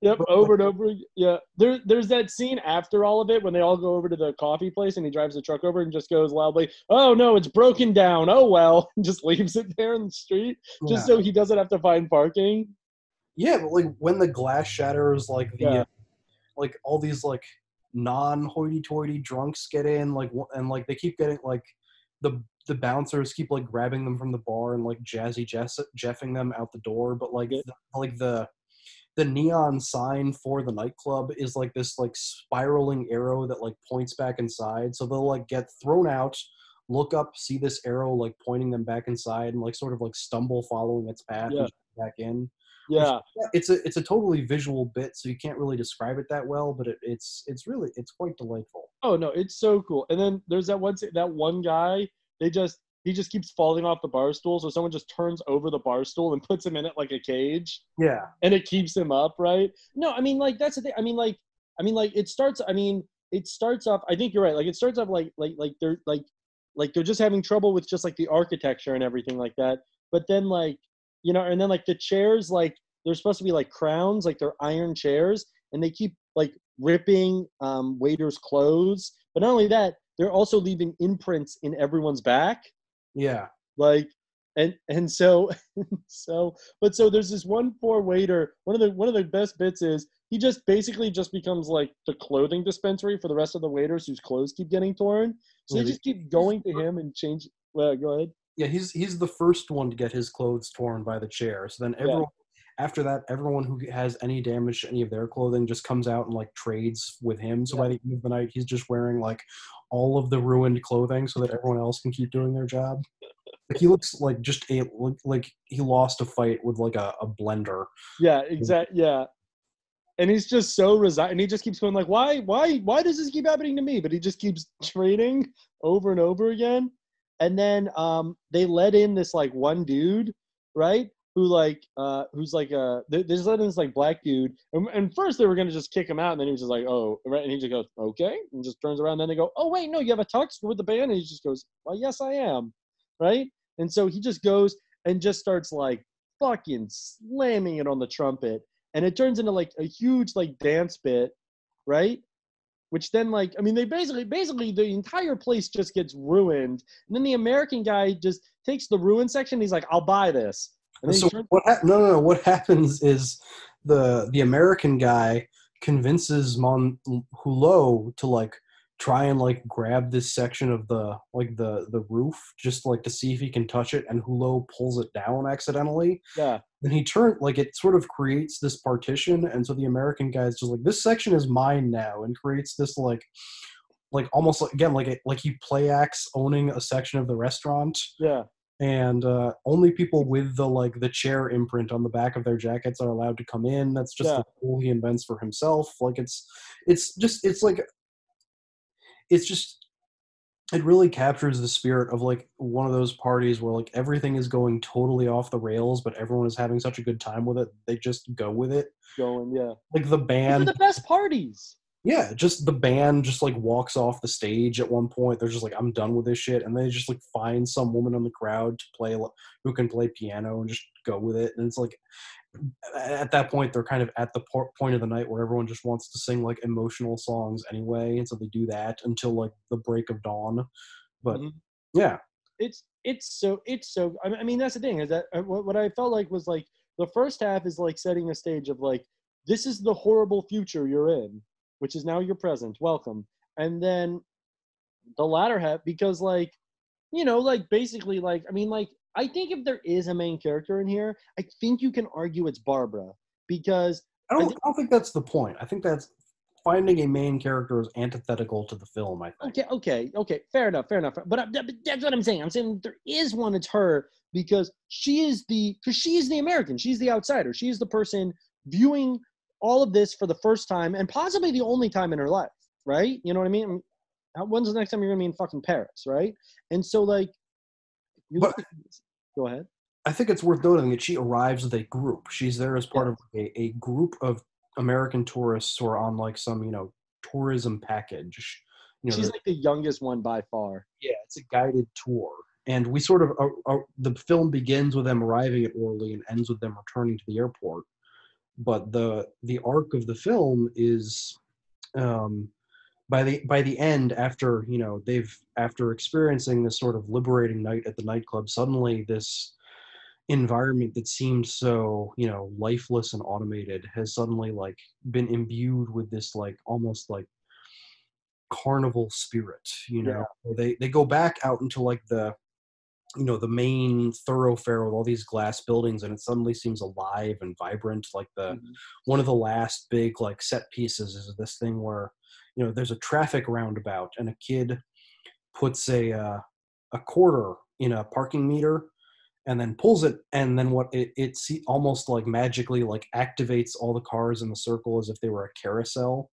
yep. But- Over and over. Yeah. There there's that scene after all of it when they all go over to the coffee place and he drives the truck over and just goes loudly, "Oh no, it's broken down. Oh well," and just leaves it there in the street just yeah. so he doesn't have to find parking. yeah but like when the glass shatters like the Yeah. Uh, like all these like non hoity-toity drunks get in like and like they keep getting like the the bouncers keep like grabbing them from the bar and like jazzy jess jeffing them out the door but like the, like the the neon sign for the nightclub is like this like spiraling arrow that like points back inside so they'll like get thrown out look up see this arrow like pointing them back inside and like sort of like stumble following its path Yeah. and back in Yeah. it's a it's a totally visual bit, so you can't really describe it that well, but it, it's it's really it's quite delightful. Oh no, it's so cool. And then there's that one that one guy. They just he just keeps falling off the bar stool, so someone just turns over the bar stool and puts him in it like a cage, Yeah, and it keeps him up, right? No, I mean like that's the thing. I mean like I mean like it starts. I mean it starts off. I think you're right. Like it starts off like like like they're like like they're just having trouble with just like the architecture and everything like that. But then like you know, and then like the chairs like they're supposed to be like crowns, like they're iron chairs, and they keep like ripping um, waiters' clothes. But not only that, they're also leaving imprints in everyone's back. Yeah, like and and so so but so there's this one poor waiter one of the one of the best bits is he just basically just becomes like the clothing dispensary for the rest of the waiters whose clothes keep getting torn. So they they- just keep going to him and change well go ahead yeah. He's he's the first one to get his clothes torn by the chair. So then Yeah. everyone after that, everyone who has any damage to any of their clothing just comes out and like trades with him. So by the end of the night, he's just wearing like all of the ruined clothing so that everyone else can keep doing their job. Like he looks like just a like, like he lost a fight with like a, a blender. yeah exactly yeah and he's just so resigned and he just keeps going like why why why does this keep happening to me but he just keeps trading over and over again and then um they let in this like one dude right who like uh who's like uh there- there's this like black dude. And, and first they were gonna just kick him out and then he was just like oh right and he just goes okay and just turns around and then they go oh wait no you have a tux with the band? And he just goes well yes i am right? And so he just goes and just starts like fucking slamming it on the trumpet. And it turns into like a huge like dance bit right which then like i mean they basically basically the entire place just gets ruined and then the american guy just takes the ruin section he's like i'll buy this and So turns- what? hap no, no, no. What happens is the the American guy convinces Mon Hulot to like try and like grab this section of the like the the roof just like to see if he can touch it, and Hulot pulls it down accidentally. yeah Then he turn like it sort of creates this partition, and so the American guy is just like this section is mine now, and creates this like like almost like, again like it like he play acts owning a section of the restaurant yeah and uh, only people with the like the chair imprint on the back of their jackets are allowed to come in. That's just Yeah. the rule he invents for himself. Like it's it's just it's like it's just it really captures the spirit of like one of those parties where like everything is going totally off the rails, but everyone is having such a good time with it. They just go with it. going yeah Like the these are band the best parties yeah, just the band just like walks off the stage at one point. They're just like, I'm done with this shit, and they just like find some woman in the crowd to play who can play piano and just go with it. And it's like at that point they're kind of at the point of the night where everyone just wants to sing like emotional songs anyway, and so they do that until like the break of dawn. But Mhm. yeah, it's it's so it's so I mean- that's the thing is that uh, what, what I felt like was like the first half is like setting a stage of like this is the horrible future you're in which is now your present welcome and then the latter half because like you know like basically like I mean like I think if there is a main character in here I think you can argue it's Barbara because I don't, I don't think that's the point. I think that's finding a main character is antithetical to the film. I think. Okay, okay, okay. Fair enough, fair enough. But, I- but that's what I'm saying. I'm saying there is one. It's her because she is the because she is the American. She's the outsider. She's the person viewing all of this for the first time and possibly the only time in her life. Right? You know what I mean? When's the next time you're gonna be in fucking Paris? Right? And so like, But- at go ahead. I think it's worth noting that she arrives with a group. She's there as part of a, a group of American tourists who are on like some, you know, tourism package. You know, She's like the youngest one by far. yeah, it's a guided tour. And we sort of, uh, uh, the film begins with them arriving at Orly and ends with them returning to the airport. But the the arc of the film is, um, by the by the end, after you know they've after experiencing this sort of liberating night at the nightclub, suddenly this environment that seemed so you know lifeless and automated has suddenly like been imbued with this like almost like carnival spirit you know Yeah. they they go back out into like the you know the main thoroughfare with all these glass buildings and it suddenly seems alive and vibrant like the Mhm. one of the last big like set pieces is this thing where you know there's a traffic roundabout and a kid puts a uh, a quarter in a parking meter and then pulls it and then what it it see, almost like magically like activates all the cars in the circle as if they were a carousel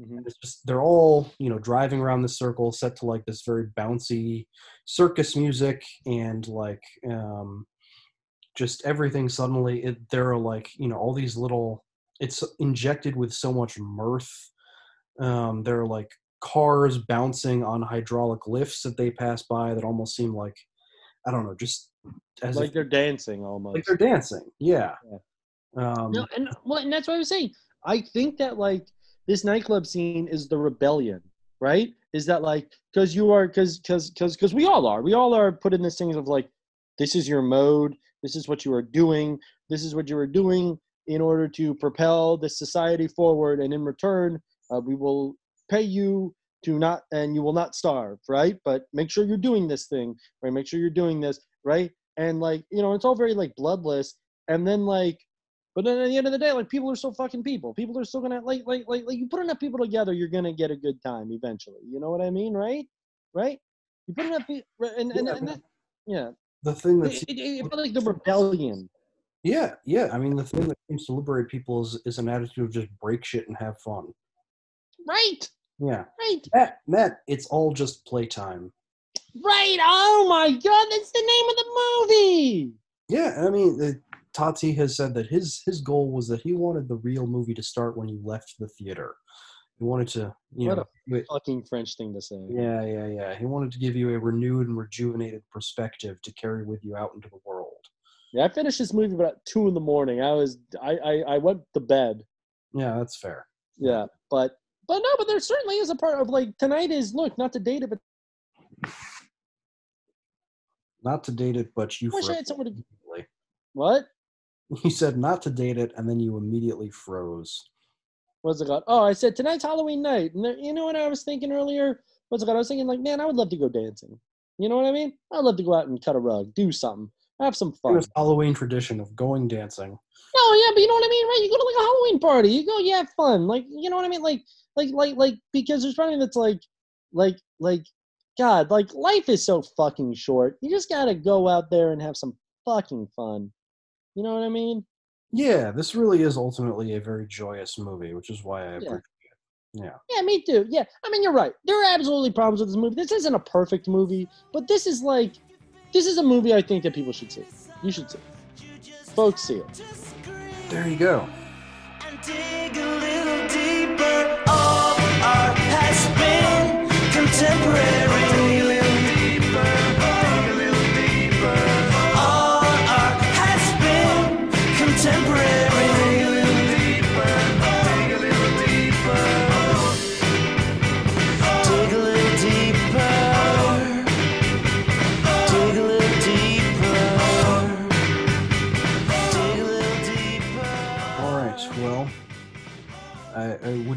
Mhm. it's just they're all you know driving around the circle set to like this very bouncy circus music and like um just everything suddenly it, there are like you know all these little it's injected with so much mirth um there are like cars bouncing on hydraulic lifts that they pass by that almost seem like i don't know just as Like if, they're dancing almost. like they're dancing yeah, um No, and well, and that's what I was saying. I think that like this nightclub scene is the rebellion, right? Is that like because you are because because because because we all are we all are put in this thing of like this is your mode, this is what you are doing, this is what you are doing in order to propel the society forward, and in return, uh, we will pay you to not and you will not starve, right? But make sure you're doing this thing, right? Make sure you're doing this, right? And like you know, it's all very like bloodless, and then like but then at the end of the day, like people are still fucking people. People are still gonna like like like like you put enough people together, you're gonna get a good time eventually. You know what I mean, right? Right? You put enough people, and and, Yeah. and that, yeah. the thing It, that's it, it felt like the rebellion. Yeah, yeah. I mean, the thing that seems to liberate people is, is an attitude of just break shit and have fun. Right, Yeah. right, Matt, Matt, it's all just playtime. right. Oh my god, that's the name of the movie. Yeah, I mean, it, Tati has said that his his goal was that he wanted the real movie to start when you left the theater. He wanted to, you What know, wait- Fucking French thing to say. yeah, yeah, yeah. He wanted to give you a renewed and rejuvenated perspective to carry with you out into the world. Yeah, I finished this movie about two in the morning. I was I I, I went to bed. Yeah, that's fair. Yeah, but but no, but there certainly is a part of like tonight is look not to date it, but Not to date it, but you I wish I froze had someone to what You said not to date it, and then you immediately froze. what's it called? Oh, I said tonight's Halloween night, and there, you know what I was thinking earlier? What's it called? I was thinking like, man, I would love to go dancing. You know what I mean? I'd love to go out and cut a rug, do something, have some fun. This Halloween tradition of going dancing. No, yeah, but you know what I mean, right? You go to like a Halloween party, you go, you have fun, like you know what I mean, like, like, like, like, because there's something that's like, like, like, God, like life is so fucking short. You just gotta go out there and have some fucking fun. You know what I mean? Yeah, this really is ultimately a very joyous movie, which is why I Yeah. appreciate it. Yeah. Yeah, me too. Yeah, I mean, you're right. There are absolutely problems with this movie. This isn't a perfect movie, but this is like, this is a movie I think that people should see. You should see. Folks, see it. There you go.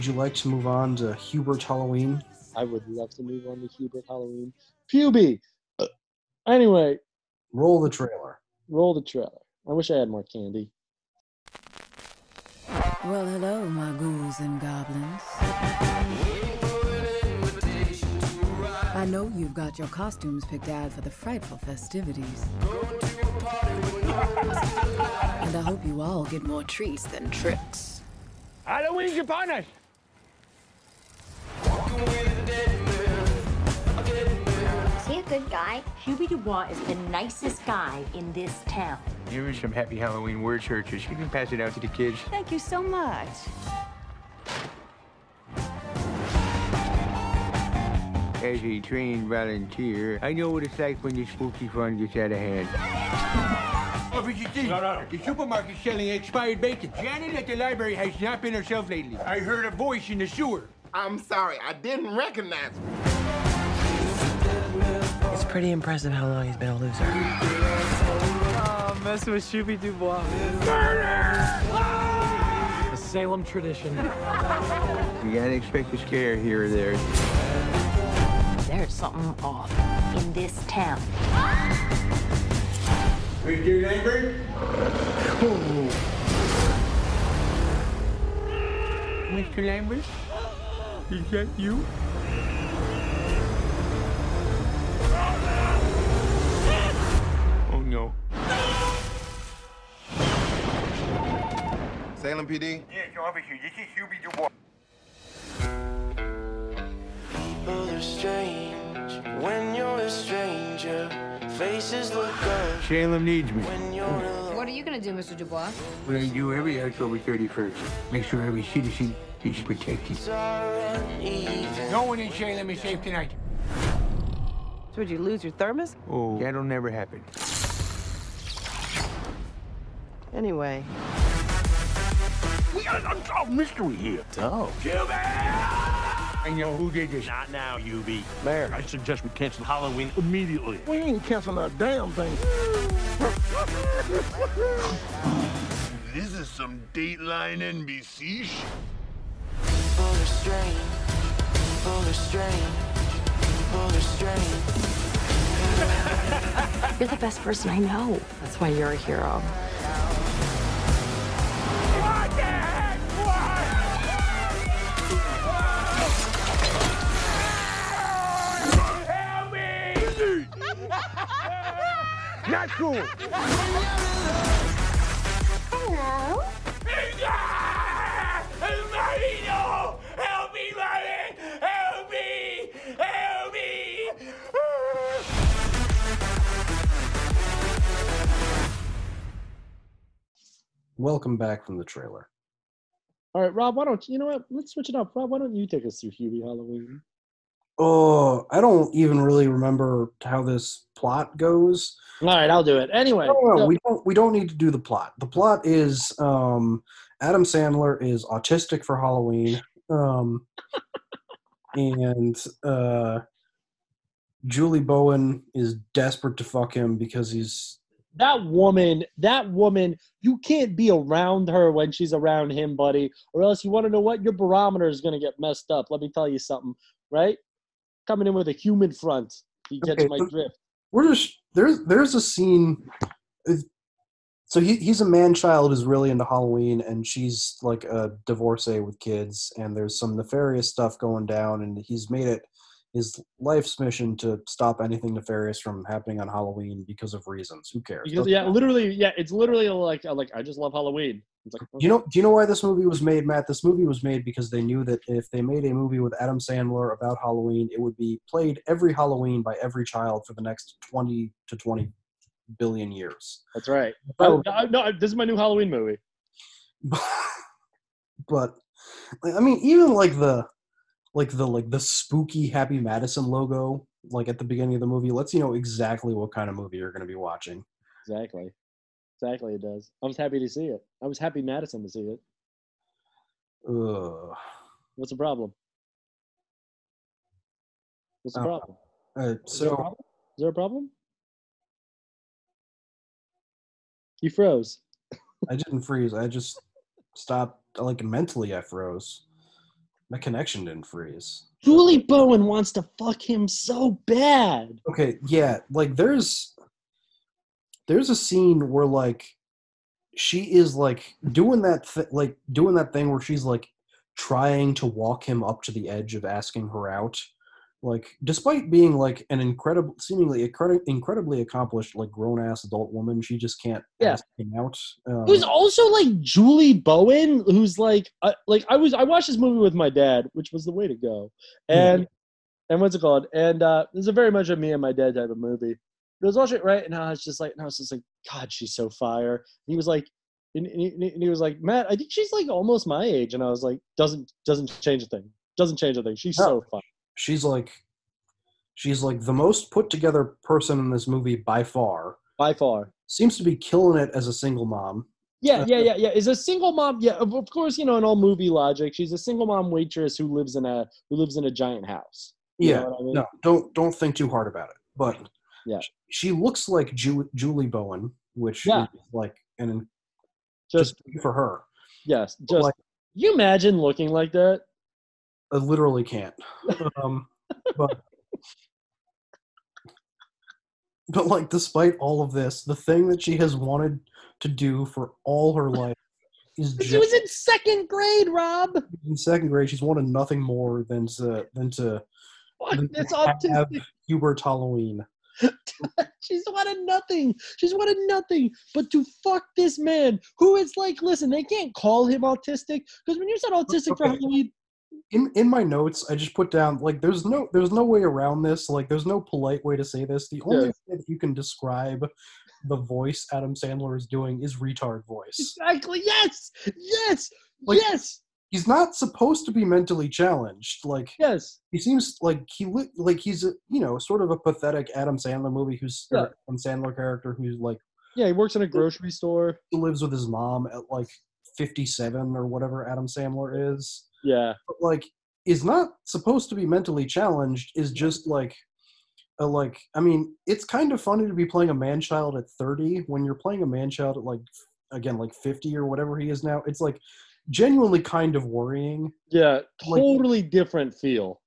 Would you like to move on to Hubert Halloween? I would love to move on to Hubert Halloween. Puby. Uh, anyway, Roll the trailer. roll the trailer. I wish I had more candy. Well, hello, my ghouls and goblins. I know you've got your costumes picked out for the frightful festivities. And I hope you all get more treats than tricks. Halloween's upon us. Good guy? Hubie Dubois is the nicest guy in this town. Here are some happy Halloween word searches. You can pass it out to the kids. Thank you so much. As a trained volunteer, I know what it's like when the spooky fun gets out of hand. Oh, Officer D, no, no. the supermarket's selling expired bacon. Janet at the library has not been herself lately. I heard a voice in the sewer. I'm sorry, I didn't recognize him. It's pretty impressive how long he's been a loser. Oh, messing with Shooby Dubois. Murder! A Salem tradition. You gotta expect a scare here or there. There's something off in this town. Mr. Lambert? Mr. Lambert? Is that you? Salem PD? Yes, officer, this is Hubie Dubois. People are strange when you're a stranger. Faces look good Salem needs me. when you're. What are you gonna do, Mr. Dubois? We're going to do every October 31st. Make sure every citizen is protected. No one in Salem is safe tonight. So would you lose your thermos? Oh, that'll never happen. Anyway. We got an unsolved mystery here. Oh. I know who did this. Not now, Hubie. Mayor, I suggest we cancel Halloween immediately. We ain't canceling a damn thing. This is some Dateline NBC shit. People are strange. People are strange. People are strange. You're the best person I know. That's why you're a hero. Not cool. Hello. Marino! Help me, Martin! Help me! Help me! welcome back from the trailer. All right, Rob. Why don't you know what? Let's switch it up. Rob, why don't you take us through Hubie Halloween? Oh, I don't even really remember how this plot goes. All right, I'll do it anyway. No, no, so- we don't. We don't need to do the plot. The plot is um, Adam Sandler is autistic for Halloween, um, and uh, Julie Bowen is desperate to fuck him because he's that woman, that woman, you can't be around her when she's around him, buddy, or else you want to know what? Your barometer is going to get messed up. Let me tell you something, right? Coming in with a human front. You Okay, my so- drift. we're just there's there's a scene. So he he's a man child who's really into Halloween, and she's like a divorcee with kids, and there's some nefarious stuff going down, and he's made it his life's mission to stop anything nefarious from happening on Halloween because of reasons. Who cares? Because, yeah, literally, yeah, it's literally like, like I just love Halloween. It's like, Do you know? Do you know why this movie was made, Matt? This movie was made because they knew that if they made a movie with Adam Sandler about Halloween, it would be played every Halloween by every child for the next twenty to twenty billion years. That's right. Oh. No, no, this is my new Halloween movie. but like, I mean, even like the like the like the spooky Happy Madison logo, like at the beginning of the movie, lets you know exactly what kind of movie you're going to be watching. Exactly. Exactly, it does. I was happy to see it. I was happy Madison to see it. Ugh. What's the problem? What's the Uh, problem? Uh, Is there so problem? Is there a problem? You froze. I didn't freeze. I just stopped. Like mentally, I froze. My connection didn't freeze. Julie Bowen wants to fuck him so bad. Okay, yeah, like there's there's a scene where like she is like doing that th- like doing that thing where she's like trying to walk him up to the edge of asking her out like despite being like an incredible seemingly incredi- incredibly accomplished like grown ass adult woman she just can't Yeah. ask him out um, Who's also like Julie Bowen, who's like, uh, like I was, I watched this movie with my dad, which was the way to go. And and what's it called? And uh, this is a very much a me and my dad type of movie. It was watching it right, and I was just like, and I was just like, God, she's so fire. And he was like, and he, and he was like, Matt, I think she's like almost my age, and I was like, doesn't doesn't change a thing, doesn't change a thing. She's No. so fire. she's like she's like the most put together person in this movie by far by far seems to be killing it as a single mom Yeah, yeah, yeah, yeah. Is a single mom. Yeah, of, of course, you know, in all movie logic, she's a single mom waitress who lives in a who lives in a giant house. You yeah know what I mean? no don't don't think too hard about it but Yeah. she looks like Ju- julie bowen which Yeah. is like an Just- just, for her Yes, just like- you imagine looking like that. i literally can't um but but like despite all of this the thing that she has wanted to do for all her life is She just was in second grade, Rob. in second grade she's wanted nothing more than to than to, than to have autistic. hubert halloween She's wanted nothing. She's wanted nothing but to fuck this man who is like, listen, they can't call him autistic because when you said autistic for Halloween, in in my notes i just put down like there's no there's no way around this like there's no polite way to say this the only Yeah. way that you can describe the voice adam sandler is doing is retard voice exactly. Yes, yes, Like- yes, he's not supposed to be mentally challenged like yes. he seems like he li- like he's a you know sort of a pathetic adam sandler movie who's Yeah. adam sandler character who's like Yeah, he works in a grocery store. he lives with his mom at like 57 or whatever adam sandler is Yeah, but like is not supposed to be mentally challenged is just like a, like i mean it's kind of funny to be playing a man child at 30 when you're playing a man child at like again like 50 or whatever he is now it's like genuinely kind of worrying yeah. Like- Totally different feel.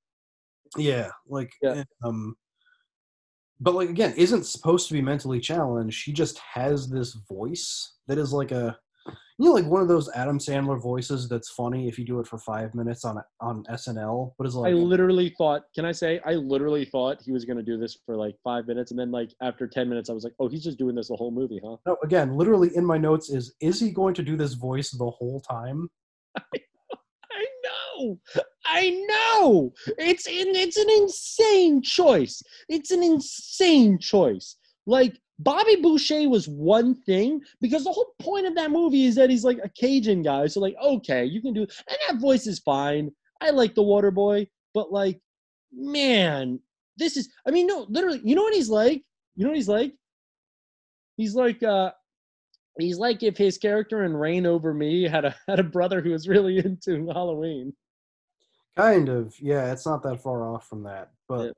yeah like Yeah. um but like again isn't supposed to be mentally challenged she just has this voice that is like a you know like one of those adam sandler voices that's funny if you do it for five minutes on on snl but it's like I literally thought, can I say, I literally thought he was going to do this for like five minutes. And then, like, after 10 minutes, I was like, oh, he's just doing this the whole movie, huh? No, again, literally in my notes is is he going to do this voice the whole time? I know. I know. It's in, it's an insane choice. It's an insane choice. Like Bobby Boucher was one thing because the whole point of that movie is that he's like a Cajun guy. So like, okay, you can do, and that voice is fine. I like the Water Boy, but like, man, this is. I mean, no, literally, you know what he's like? You know what he's like? He's like, uh, he's like if his character in Reign Over Me had a had a brother who was really into Halloween. Kind of, yeah. It's not that far off from that, but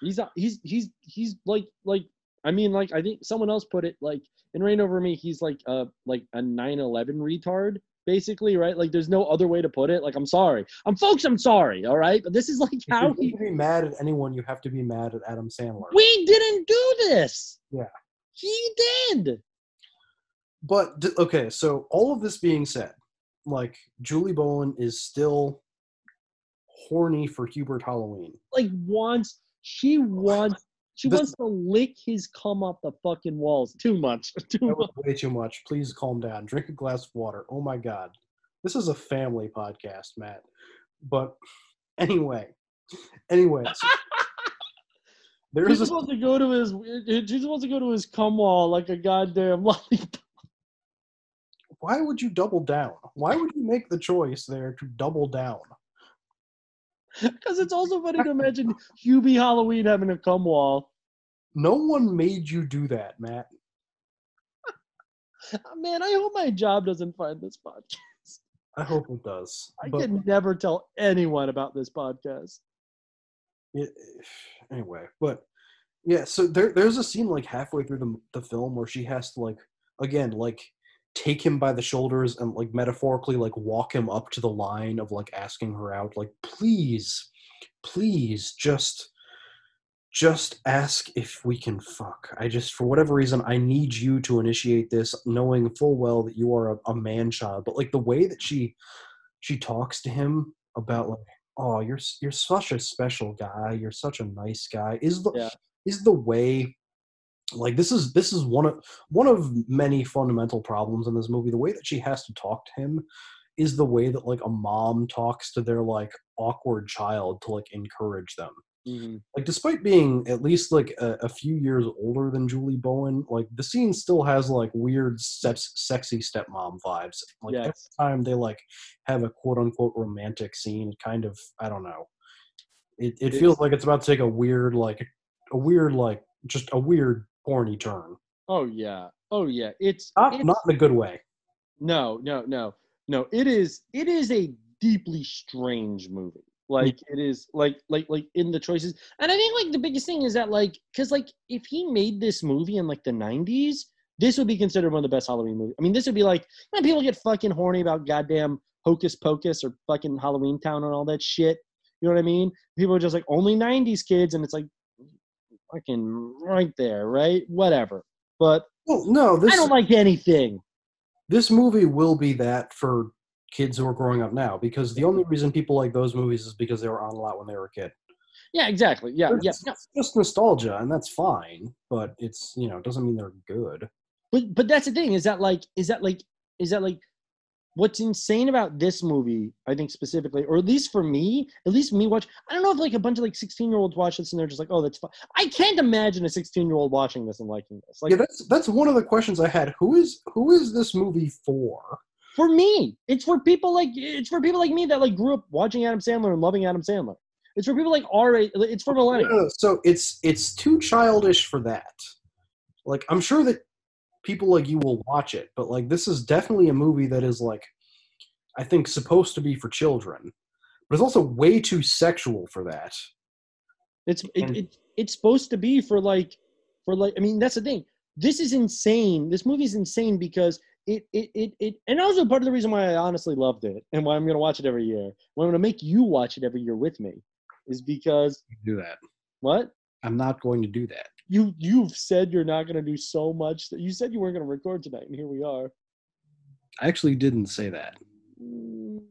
He's uh, he's he's he's like like I mean like I think someone else put it like in Reign Over Me he's like a like a 9/11 retard basically right like there's no other way to put it like I'm sorry I'm folks I'm sorry all right but this is like if how you're he gonna be mad at anyone, you have to be mad at Adam Sandler. we didn't do this Yeah. he did But okay, so all of this being said, like Julie Bowen is still horny for Hubert Halloween. like wants she wants she This- wants to lick his cum off the fucking walls too much too That much was way too much. Please calm down. Drink a glass of water. Oh my god. This is a family podcast, Matt. But anyway. Anyway. so there he is a wants to go to his he just wants to go to his cum wall like a goddamn lollipop why would you double down? Why would you make the choice there to double down? Because it's also funny to imagine Hubie Halloween having a cum wall. No one made you do that, Matt. Uh, man, I hope my job doesn't find this podcast. I hope it does. I But can never tell anyone about this podcast. it, anyway, but yeah, so there there's a scene like halfway through the the film where she has to like again like take him by the shoulders and like metaphorically like walk him up to the line of like asking her out like please please just just ask if we can fuck. I just for whatever reason i need you to initiate this knowing full well that you are a, a man child. But like the way that she she talks to him about like oh you're you're such a special guy. You're such a nice guy. Is the is the way like this is this is one of one of many fundamental problems in this movie. The way that she has to talk to him is the way that like a mom talks to their like awkward child to like encourage them. Mm-hmm. Like despite being at least like a, a few years older than julie bowen like the scene still has like weird sex, sexy stepmom vibes. Like every time they like have a quote unquote romantic scene kind of i don't know. It, it feels like it's about to take a weird like a weird like just a weird porny turn Oh yeah. Oh yeah. It's not, it's not in a good way no, no, no, no. It is it is a deeply strange movie. Hmm. Like it is like like like in the choices. And I think like the biggest thing is that like because like if he made this movie in like the nineties, this would be considered one of the best Halloween movies. I mean, this would be like know, people get fucking horny about goddamn Hocus Pocus or fucking Halloween Town and all that shit. You know what I mean? People are just like only '90s kids, and it's like fucking right there, right? Whatever. But well, no, this I don't like anything. this movie will be that for kids who are growing up now because the only reason people like those movies is because they were on a lot when they were a kid Yeah, exactly. Yeah, yeah. it's just nostalgia and that's fine but it's you know it doesn't mean they're good But but that's the thing is that like is that like is that like what's insane about this movie I think specifically or at least for me at least me watch I don't know if like a bunch of like 16 year olds watch this and they're just like oh that's fun I can't imagine a 16 year old watching this and liking this like yeah that's that's one of the questions i had. Who is who is this movie for? For me. It's for people like it's for people like me that like grew up watching Adam Sandler and loving Adam Sandler. It's for people like our age it's for millennials. So it's it's too childish for that. Like i'm sure that people like you will watch it but like this is definitely a movie that is like i think supposed to be for children but it's also way too sexual for that It's it, it it's supposed to be for like for like I mean that's the thing. This is insane. This movie is insane because it it it, it and also part of the reason why I honestly loved it and why I'm gonna watch it every year. Why I'm gonna make you watch it every year with me is because do that what? i'm not going to do that You you've said you're not gonna do so much that you said you weren't gonna record tonight and here we are. i actually didn't say that You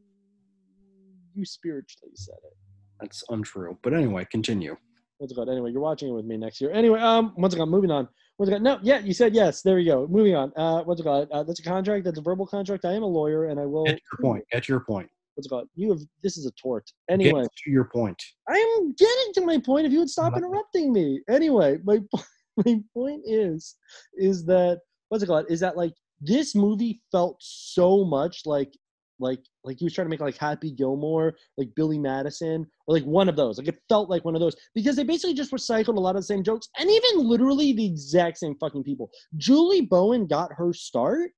spiritually said it. that's untrue but anyway continue What's it called? Anyway, you're watching it with me next year. Anyway, um, once again. Moving on. What's it called? No, yeah, you said yes. There we go. Moving on. Uh, what's it called? Uh, that's a contract. That's a verbal contract. I am a lawyer, and I will. get your point get your point What's it called? You have. This is a tort. Anyway, get to your point I'm getting to my point. If you would stop interrupting me. Anyway, my. my point is, is that what's it called? Is that like this movie felt so much like like like he was trying to make like Happy Gilmore, like Billy Madison, or like one of those. Like it felt like one of those because they basically just recycled a lot of the same jokes and even literally the exact same fucking people. Julie Bowen got her start.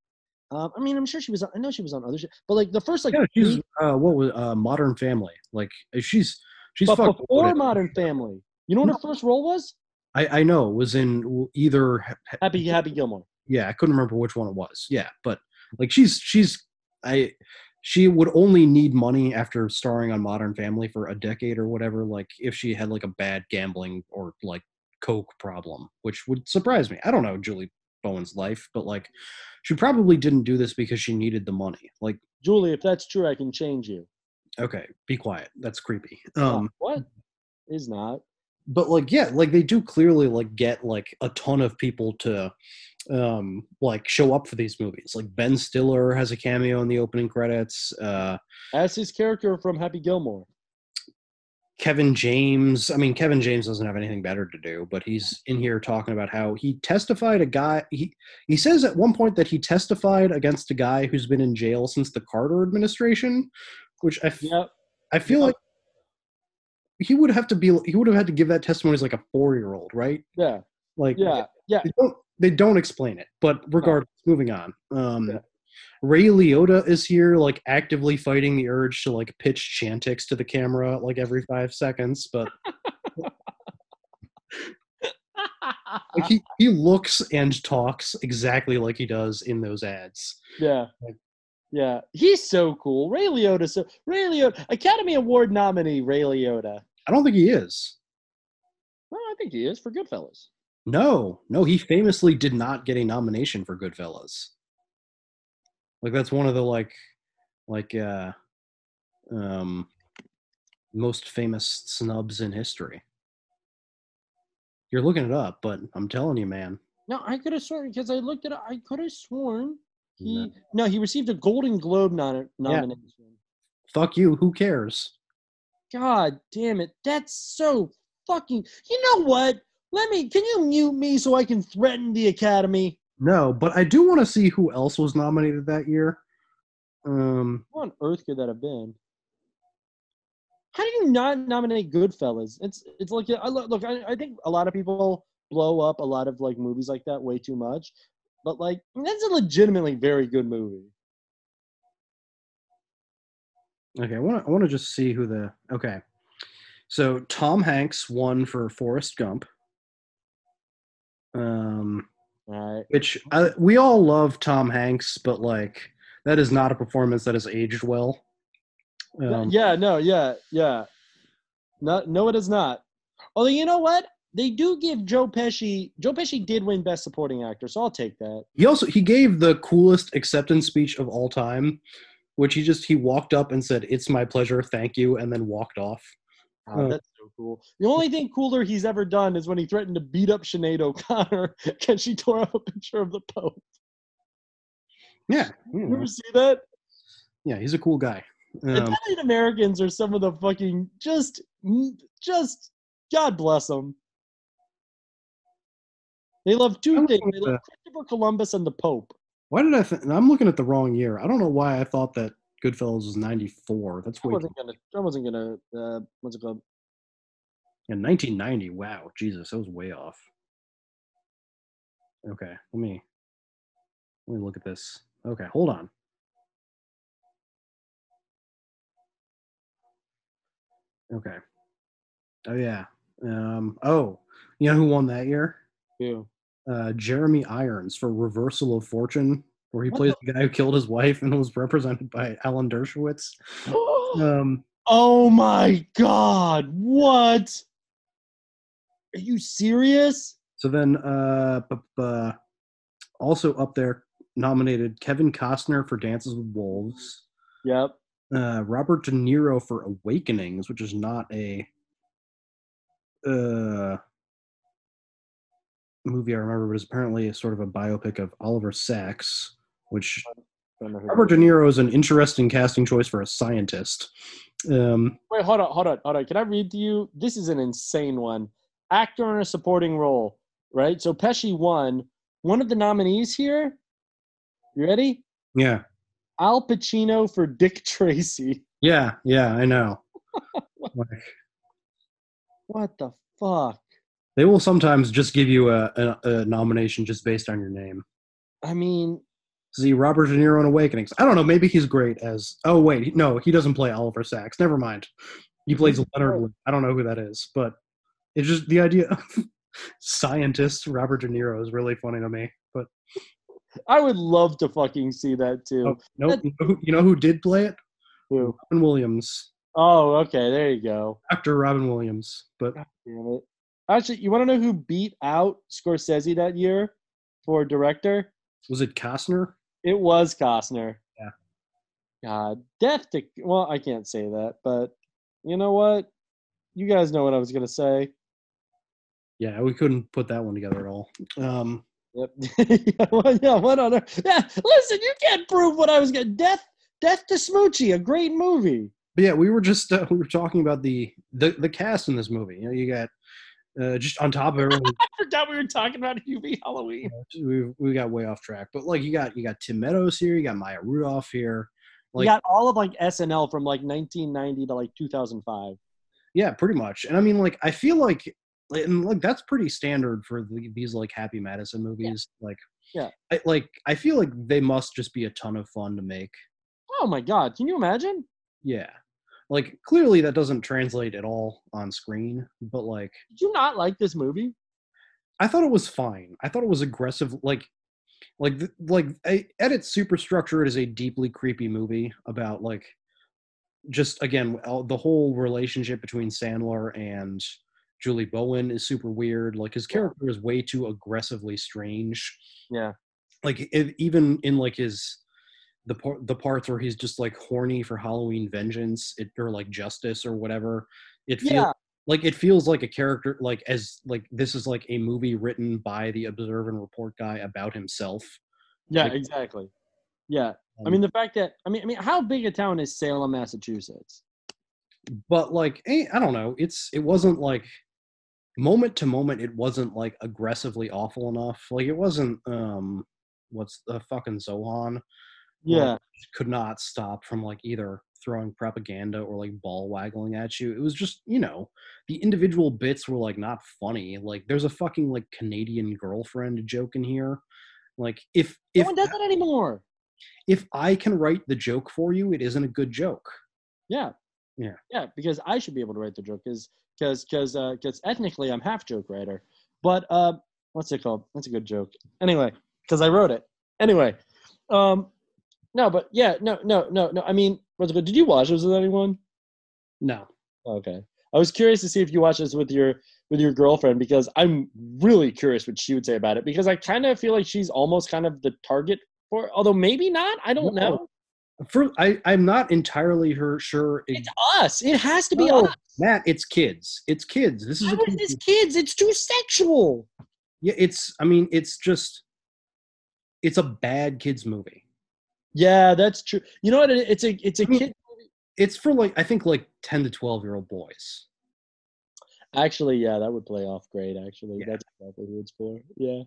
Um, I mean, I'm sure she was. On, I know she was on other shit, but like the first like yeah, she's uh, what was uh, Modern Family? Like she's she's but before. Modern Family, you know what her first role was? I I know was in either Happy Happy Gilmore. yeah I couldn't remember which one it was. Yeah, but like she's she's I she would only need money after starring on Modern Family for a decade or whatever. Like if she had like a bad gambling or like coke problem, which would surprise me. I don't know Julie Bowen's life, but like she probably didn't do this because she needed the money. Like Julie, if that's true, I can change you. okay, be quiet. That's creepy. Um, what is not? but like yeah like they do clearly like get like a ton of people to um like show up for these movies like ben stiller has a cameo in the opening credits uh As his character from Happy Gilmore. Kevin james i mean kevin james doesn't have anything better to do but he's in here talking about how he testified a guy he he says at one point that he testified against a guy who's been in jail since the carter administration which i feel like he would have to be he would have had to give that testimony as like a four year old right Yeah. like Yeah. Yeah. they don't they don't explain it but regardless moving on um ray liotta is here like actively fighting the urge to like pitch chantix to the camera like every five seconds but like he, he looks and talks exactly like he does in those ads Yeah. Yeah. He's so cool. Ray Liotta. So Ray Liotta, Academy Award nominee Ray Liotta. i don't think he is Well, I think he is for Goodfellas. no no he famously did not get a nomination for goodfellas like that's one of the like like uh um most famous snubs in history you're looking it up but i'm telling you man No, I could have sworn because I looked at it. I could have sworn he no. he received a Golden Globe nom- nomination. fuck you who cares God damn it. That's so fucking. You know what? Let me. Can you mute me so I can threaten the Academy? No but i do want to see who else was nominated that year um Who on earth could that have been? How do you not nominate Goodfellas? It's it's like I look. look I, I think a lot of people blow up a lot of like movies like that way too much, but like that's a legitimately very good movie. Okay, I want to I want to just see who the okay. So Tom Hanks won for Forrest Gump. Um, which uh, we all love Tom Hanks, but like that is not a performance that has aged well. Um, yeah, no, yeah, yeah. No, no, it is not. Although you know what, they do give Joe Pesci. Joe Pesci did win Best Supporting Actor, so I'll take that. He also he gave the coolest acceptance speech of all time, which he just he walked up and said, "It's my pleasure, thank you," and then walked off. Oh, that's so cool. The only thing cooler he's ever done is when he threatened to beat up Sinead O'Connor because she tore up a picture of the Pope. yeah, You ever see that? yeah, he's a cool guy. Um, Italian Americans are some of the fucking just, just God bless them. They love two things. They love Christopher Columbus and the Pope. why did I? Th- I'm looking at the wrong year. I don't know why I thought that Goodfellas was '94. That's I way wasn't gonna. I wasn't gonna. Uh, what's it called? In 1990, wow, Jesus, that was way off. Okay, let me let me look at this. Okay, hold on. Okay. Oh yeah. Um. Oh, you know who won that year? Who? Uh, Jeremy Irons for Reversal of Fortune, where he What plays the guy who killed his wife and was represented by Alan Dershowitz. um. Oh my God! What? Are you serious? So then, uh, b- b- also up there nominated Kevin Costner for Dances with Wolves. Yep. Uh, Robert De Niro for Awakenings, which is not a uh, movie I remember, but is apparently a sort of a biopic of Oliver Sacks, which Robert De Niro is an interesting casting choice for a scientist. Um, Wait, hold on, hold on, hold on. Can I read to you? This is an insane one. Actor in a supporting role: right? So Pesci won. One of the nominees here. You ready? Yeah. Al Pacino for Dick Tracy. Yeah. Yeah. I know. like, What the fuck? they will sometimes just give you a, a, a nomination just based on your name. I mean, See Robert De Niro in Awakenings. I don't know. Maybe he's great as. Oh wait, no, he doesn't play Oliver Sacks. Never mind. He plays Leonard. I don't know who that is, but it's just the idea of scientist Robert De Niro is really funny to me. But I would love to fucking see that too. oh, nope. You know, who, you know who did play it? Who? Robin Williams, Oh, okay. There you go. actor Robin Williams. But Damn it. Actually, you want to know who beat out Scorsese that year for director? was it Costner? It was Costner. Yeah. God, death to well, I can't say that, but you know what? You guys know what I was gonna say. Yeah, we couldn't put that one together at all. Um, Yep. yeah, well, yeah, what on earth? Yeah, listen, you can't prove what I was gonna death Death to Smoochy, a great movie. But yeah, we were just uh, we were talking about the, the the cast in this movie. You know, you got uh, just on top of everyone. I forgot we were talking about Hubie Halloween. we we got way off track, but like you got you got Tim Meadows here, you got Maya Rudolph here. We Like got all of like SNL from like 1990 to like 2005. yeah, pretty much. And I mean, like I feel like and like that's pretty standard for the, these like Happy Madison movies. Like Yeah. I, like I feel like they must just be a ton of fun to make. Oh my god, can you imagine? Yeah. Like clearly that doesn't translate at all on screen, but like Did you not like this movie? I thought it was fine. I thought it was aggressive. Like, like, like I, at its superstructure, it is a deeply creepy movie about like, just again, the whole relationship between Sandler and Julie Bowen is super weird. Like his character is way too aggressively strange. Yeah. Like it, even in like his the part the parts where he's just like horny for Halloween vengeance it, or like justice or whatever. It feels Yeah. like it feels like a character like as like this is like a movie written by the observe and report guy about himself Yeah, Like- exactly. Yeah. I Um, mean the fact that I mean I mean how big a town is Salem, Massachusetts? but like eh, i don't know it's it wasn't like moment to moment it wasn't like aggressively awful enough like it wasn't um what's the fucking zohan Yeah. could not stop from like either throwing propaganda or like ball waggling at you it was just you know the individual bits were like not funny like there's a fucking like canadian girlfriend joke in here like if No if one does that anymore. if i can write the joke for you it isn't a good joke Yeah. Yeah. Yeah, because I should be able to write the joke because because because because ethnically I'm half joke writer. But uh, what's it called? That's a good joke. Anyway, because I wrote it. Anyway, um, no, but yeah, no, no, no, no. I mean, what's it? Did you watch this with anyone? no Okay. I was curious to see if you watched this with your with your girlfriend because I'm really curious what she would say about it because I kind of feel like she's almost kind of the target for although maybe not. I don't No. know. For I, I'm not entirely her sure. It's us. It has to be No, us. Matt, it's kids. It's kids. This is a How is this kids? It's too sexual. yeah. It's. I mean, it's just. It's a bad kids movie. Yeah, that's true. You know what? It's a it's a I mean, kid. It's for like I think like ten to twelve year old boys. Actually, yeah, that would play off great. Actually, that's exactly who it's for. Yeah,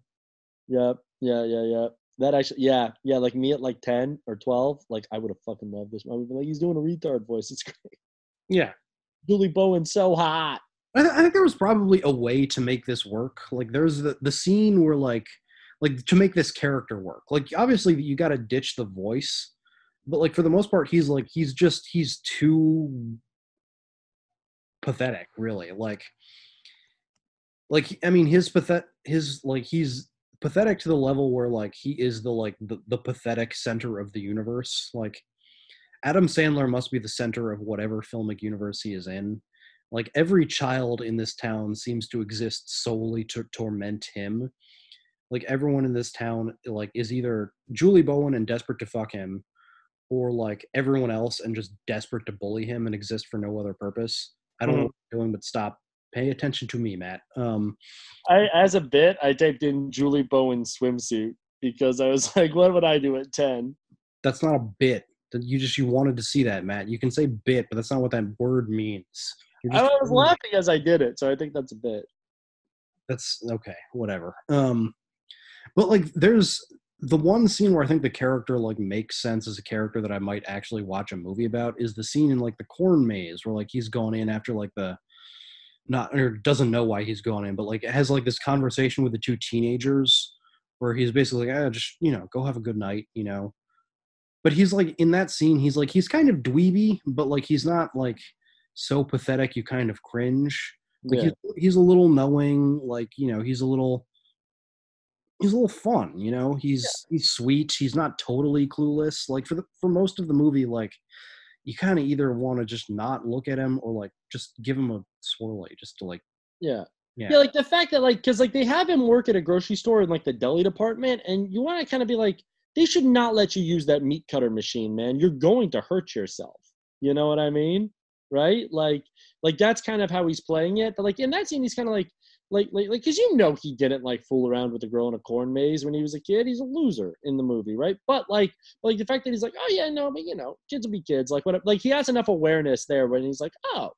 yeah, yeah, yeah, yeah. That actually, yeah, yeah. Like me at like ten or twelve, like I would have fucking loved this. I would be like, he's doing a retard voice. It's great. Yeah, Julie Bowen so hot. I, th- I think there was probably a way to make this work. Like there's the the scene where like like to make this character work. Like obviously you got to ditch the voice, but like for the most part he's like he's just he's too pathetic, really. Like like I mean his pathet his like he's pathetic to the level where like he is the like the, the pathetic center of the universe. Like Adam Sandler must be the center of whatever filmic universe he is in like every child in this town seems to exist solely to torment him like everyone in this town like is either julie bowen and desperate to fuck him or like everyone else and just desperate to bully him and exist for no other purpose. I don't know what you're doing but stop. Pay attention to me matt. Um I as a bit, I typed in Julie Bowen swimsuit because I was like, what would I do at ten? that's not a bit. That you just you wanted to see that matt. You can say bit but that's not what that word means. I was laughing as I did it, so I think that's a bit. that's okay, whatever. Um, but like, there's the one scene where I think the character like makes sense as a character that I might actually watch a movie about is the scene in like the corn maze where like he's going in after like the not or doesn't know why he's going in, but like it has like this conversation with the two teenagers where he's basically like, ah, just you know, go have a good night, you know. But he's like in that scene, he's like he's kind of dweeby, but like he's not like so pathetic you kind of cringe. Like Yeah. he's, he's a little knowing, like you know, he's a little he's a little fun, you know. He's he's sweet. He's not totally clueless. Like for the for most of the movie, like you kind of either want to just not look at him or like just give him a swirly, just to like Yeah. yeah. Yeah, like the fact that like because like they have him work at a grocery store in like the deli department, and you want to kind of be like, they should not let you use that meat cutter machine, man. You're going to hurt yourself. You know what I mean? Right? Like, like that's kind of how he's playing it. But like in that scene, he's kind of like, like, like, like, because you know he didn't like fool around with a girl in a corn maze when he was a kid. He's a loser in the movie, right? But like, like the fact that he's like, oh yeah, no, but you know, kids will be kids. Like, what? Like he has enough awareness there when he's like, oh,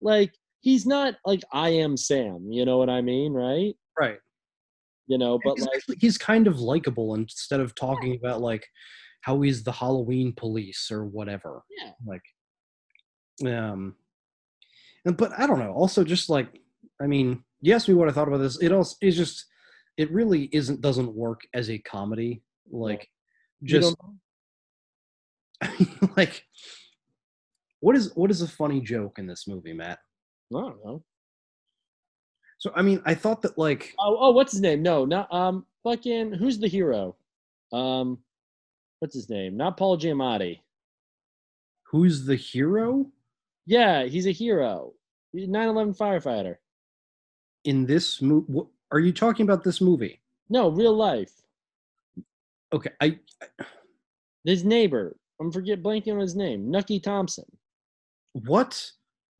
like he's not like I am Sam. You know what I mean, right? Right. You know, but he's, like, actually- he's kind of likable instead of talking about like how he's the Halloween police or whatever. Yeah. Like, um, and but I don't know. Also, just like I mean, asked me what I thought about this. It also is just it really isn't doesn't work as a comedy. Like, just like what is what is a funny joke in this movie, Matt? I don't know. So I mean, I thought that like Oh, oh, what's his name? No, not um, fucking who's the hero? Um, what's his name? Not Paul Giamatti. who's the hero Yeah, he's a hero. He's a 9/11 firefighter. In this movie? Are you talking about this movie? No, real life. Okay, I His neighbor. I'm forget blanking on his name. Nucky Thompson. What?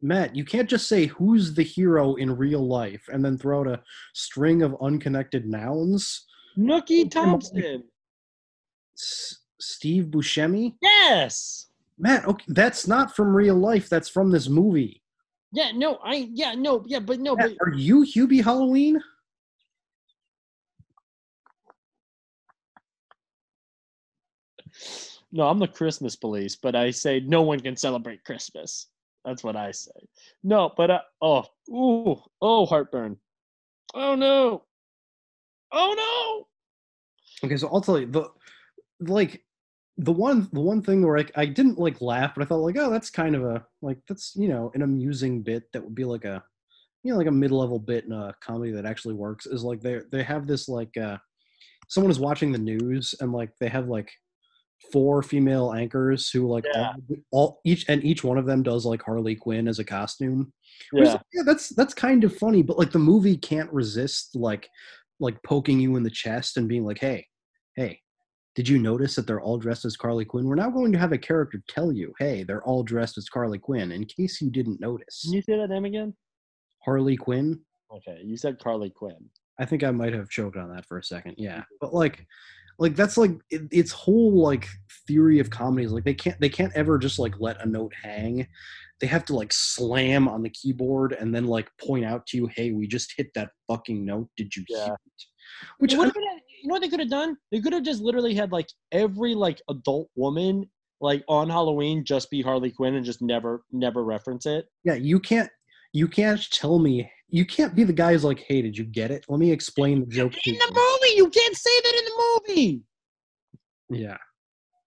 Matt, you can't just say who's the hero in real life and then throw out a string of unconnected nouns. Nucky Thompson. S- Steve Buscemi? Yes. Matt, okay, that's not from real life. That's from this movie. Yeah, no, I yeah, no, yeah, but no, Matt, but are you Hubie Halloween? no, I'm the Christmas police, but I say no one can celebrate Christmas. That's what I say. No, but uh, oh, ooh, oh, heartburn. Oh no. Oh no. Okay, so I'll tell you the like the one the one thing where I, I didn't like laugh, but I thought like, oh, that's kind of a like that's you know an amusing bit that would be like a you know like a mid level bit in a comedy that actually works is like they they have this like uh someone is watching the news and like they have like four female anchors who like Yeah. all, all each and each one of them does like Harley Quinn as a costume. Is Yeah. yeah, that's that's kind of funny, but like the movie can't resist like like poking you in the chest and being like, "Hey, hey, did you notice that they're all dressed as Carly Quinn? We're now going to have a character tell you, "Hey, they're all dressed as Carly Quinn," in case you didn't notice." Can you say that name again? Harley Quinn. Okay, you said Carly Quinn. I think I might have choked on that for a second. Yeah, but like, like that's like it, its whole like theory of comedy is like they can't they can't ever just like let a note hang. They have to like slam on the keyboard and then like point out to you, "Hey, we just hit that fucking note. Did you hear it?" Which What I- if it- you know what they could have done? They could have just literally had like every like adult woman like on Halloween just be Harley Quinn and just never never reference it. yeah, you can't you can't tell me you can't be the guy who's like, "Hey, did you get it? Let me explain the joke." In the movie, you can't say that in the movie. Yeah.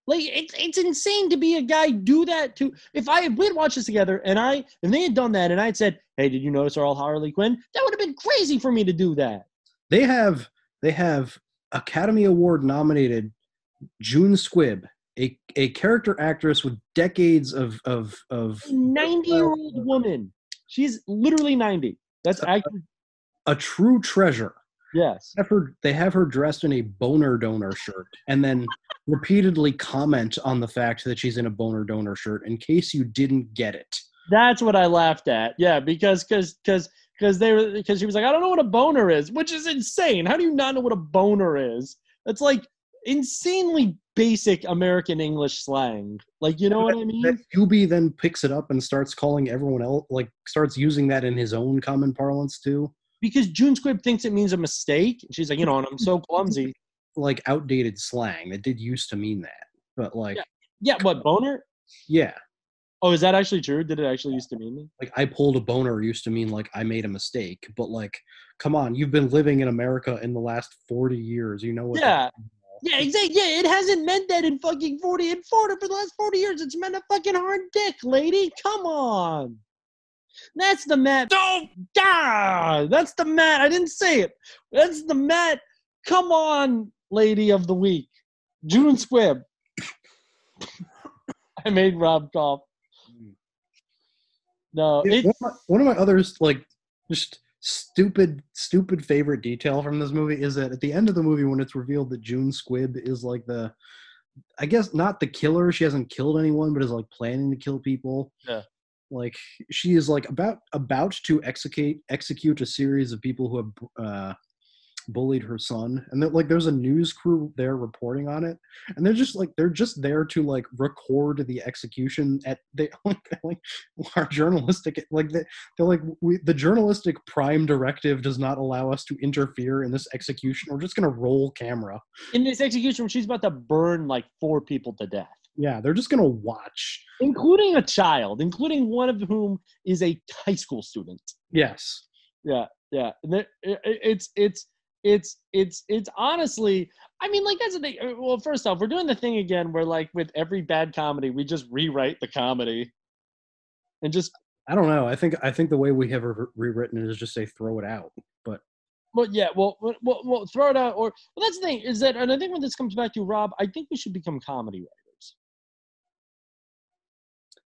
Like it's it's insane to be a guy do that to. If I if we'd watched this together and I and they had done that and I'd said, "Hey, did you notice they're all Harley Quinn?" That would have been crazy for me to do that. They have they have Academy Award nominated June Squibb, a, a character actress with decades of of of Ninety year old woman. She's literally ninety. That's actually a true treasure. yes. Have her, they have her dressed in a boner donor shirt and then repeatedly comment on the fact that she's in a boner donor shirt in case you didn't get it. That's what I laughed at. Yeah, because because because because they were because she was like, I don't know what a boner is, which is insane. How do you not know what a boner is? That's like insanely basic American English slang. Like, you know what I mean? That Hubie then picks it up and starts calling everyone else, like starts using that in his own common parlance too. because June Squibb thinks it means a mistake. She's like, you know, and I'm so clumsy. like outdated slang that did used to mean that, but like Yeah. Yeah, what boner? yeah, Oh, is that actually true? Did it actually used to mean that? like I pulled a boner used to mean like I made a mistake, but like come on, you've been living in America in the last forty years. You know what? Yeah. Yeah, exactly. Yeah, it hasn't meant that in fucking 40 in Florida for the last 40 years. It's meant a fucking hard dick, lady. Come on. That's the Matt. Don't die. That's the Matt. I didn't say it. That's the Matt. Come on, lady of the week. June Squibb. I made Rob cough. No, it, one, of my, one of my others like just stupid stupid favorite detail from this movie is that at the end of the movie when it's revealed that June Squibb is like the I guess not the killer, she hasn't killed anyone, but is like planning to kill people. Yeah. Like she is like about about to execute execute a series of people who have uh bullied her son and that like there's a news crew there reporting on it and they're just like they're just there to like record the execution at they like, like our journalistic like they, they're like we, the journalistic prime directive does not allow us to interfere in this execution we're just to roll camera in this execution, she's about to burn like four people to death. yeah they're just to watch including a child, including one of whom is a high school student. yes Yeah, yeah. And there- i- i- It's it's it's it's it's honestly. I mean, like that's the thing. uh, Well, first off, we're doing the thing again where like with every bad comedy, we just rewrite the comedy, and just i don't know i think i think the way we have re- rewritten it is just say throw it out but well, yeah, well, well, well, well, throw it out. Or well, that's the thing is that, and I think when this comes back to Rob, I think we should become comedy writers.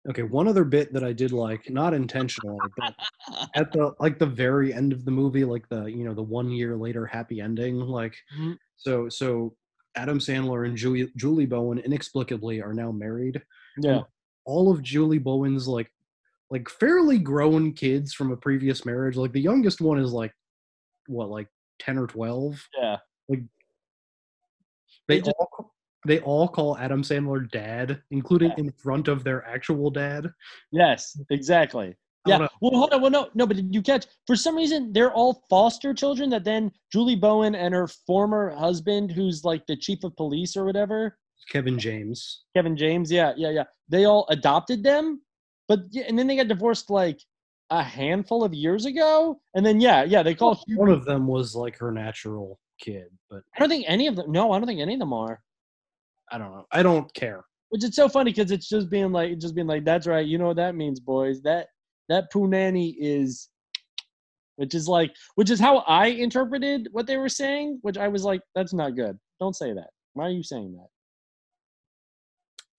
Okay, one other bit that I did like, not intentionally, but at the like the very end of the movie, like the you know the one year later happy ending, like Mhm. so so Adam Sandler and Julie Julie Bowen inexplicably are now married. Yeah. all of Julie Bowen's like like fairly grown kids from a previous marriage, like the youngest one is like what like ten or twelve. Yeah. Like they, They just- all they all call Adam Sandler dad, including in front of their actual dad. Yes, exactly. Yeah. Well, hold on. Well, no, no. But did you catch? For some reason, they're all foster children. That then Julie Bowen and her former husband, who's like the chief of police or whatever, Kevin James. Kevin James. Yeah, yeah, yeah. They all adopted them, but yeah, and then they got divorced like a handful of years ago. And then yeah, yeah, they call. One of them was like her natural kid, but I don't think any of them. No, I don't think any of them are. I don't know. I don't care. Which is so funny because it's just being like, just being like, that's right. You know what that means, boys. That that poo nanny is, which is like, which is how I interpreted what they were saying. Which I was like, that's not good. Don't say that. Why are you saying that?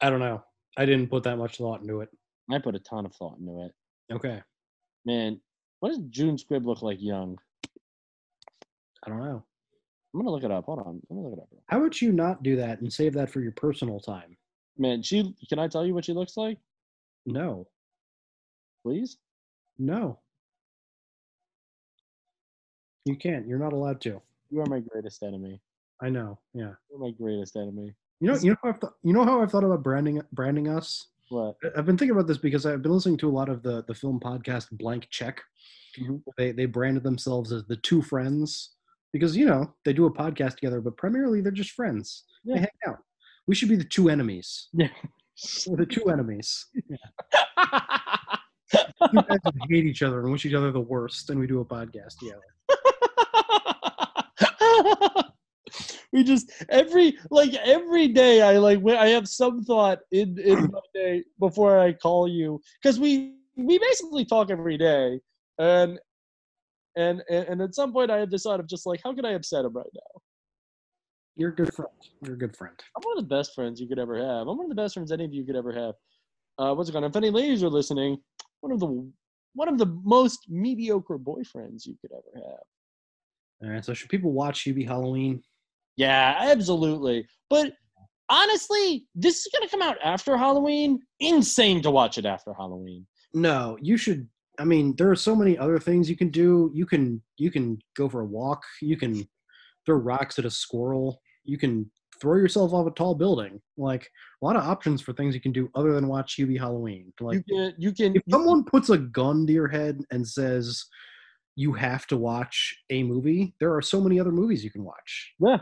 I don't know. I didn't put that much thought into it. I put a ton of thought into it. Okay. Man, what does June Squibb look like young? I don't know. I'm gonna look it up. Hold on. Let me look it up. How about you not do that and save that for your personal time? Man, she can I tell you what she looks like? No. Please? No. You can't. You're not allowed to. You are my greatest enemy. I know. Yeah. You're my greatest enemy. You know. You know how I've th- you know how I've thought about branding branding us. What? I've been thinking about this because I've been listening to a lot of the the film podcast Blank Check. Mm-hmm. They they branded themselves as the two friends because you know they do a podcast together, but primarily they're just friends. They hang out. We should be the two enemies. Yeah. We're the two enemies. Yeah. guys hate each other and wish each other the worst, and we do a podcast together. we just every like every day I like I have some thought in in my day before I call you because we we basically talk every day and and and and at some point I have this thought of just like how can I upset him right now? You're a good friend. You're a good friend. I'm one of the best friends you could ever have. I'm one of the best friends any of you could ever have. Uh, what's it called? If any ladies are listening, one of the one of the most mediocre boyfriends you could ever have. All right. So should people watch Hubie Halloween? Yeah, absolutely. But honestly, this is gonna come out after Halloween. Insane to watch it after Halloween. No, you should. I mean, there are so many other things you can do. You can you can go for a walk. You can throw rocks at a squirrel. You can throw yourself off a tall building. Like a lot of options for things you can do other than watch Hubie Halloween. Like You can you can if someone puts a gun to your head and says, you have to watch a movie. There are so many other movies you can watch. Yeah.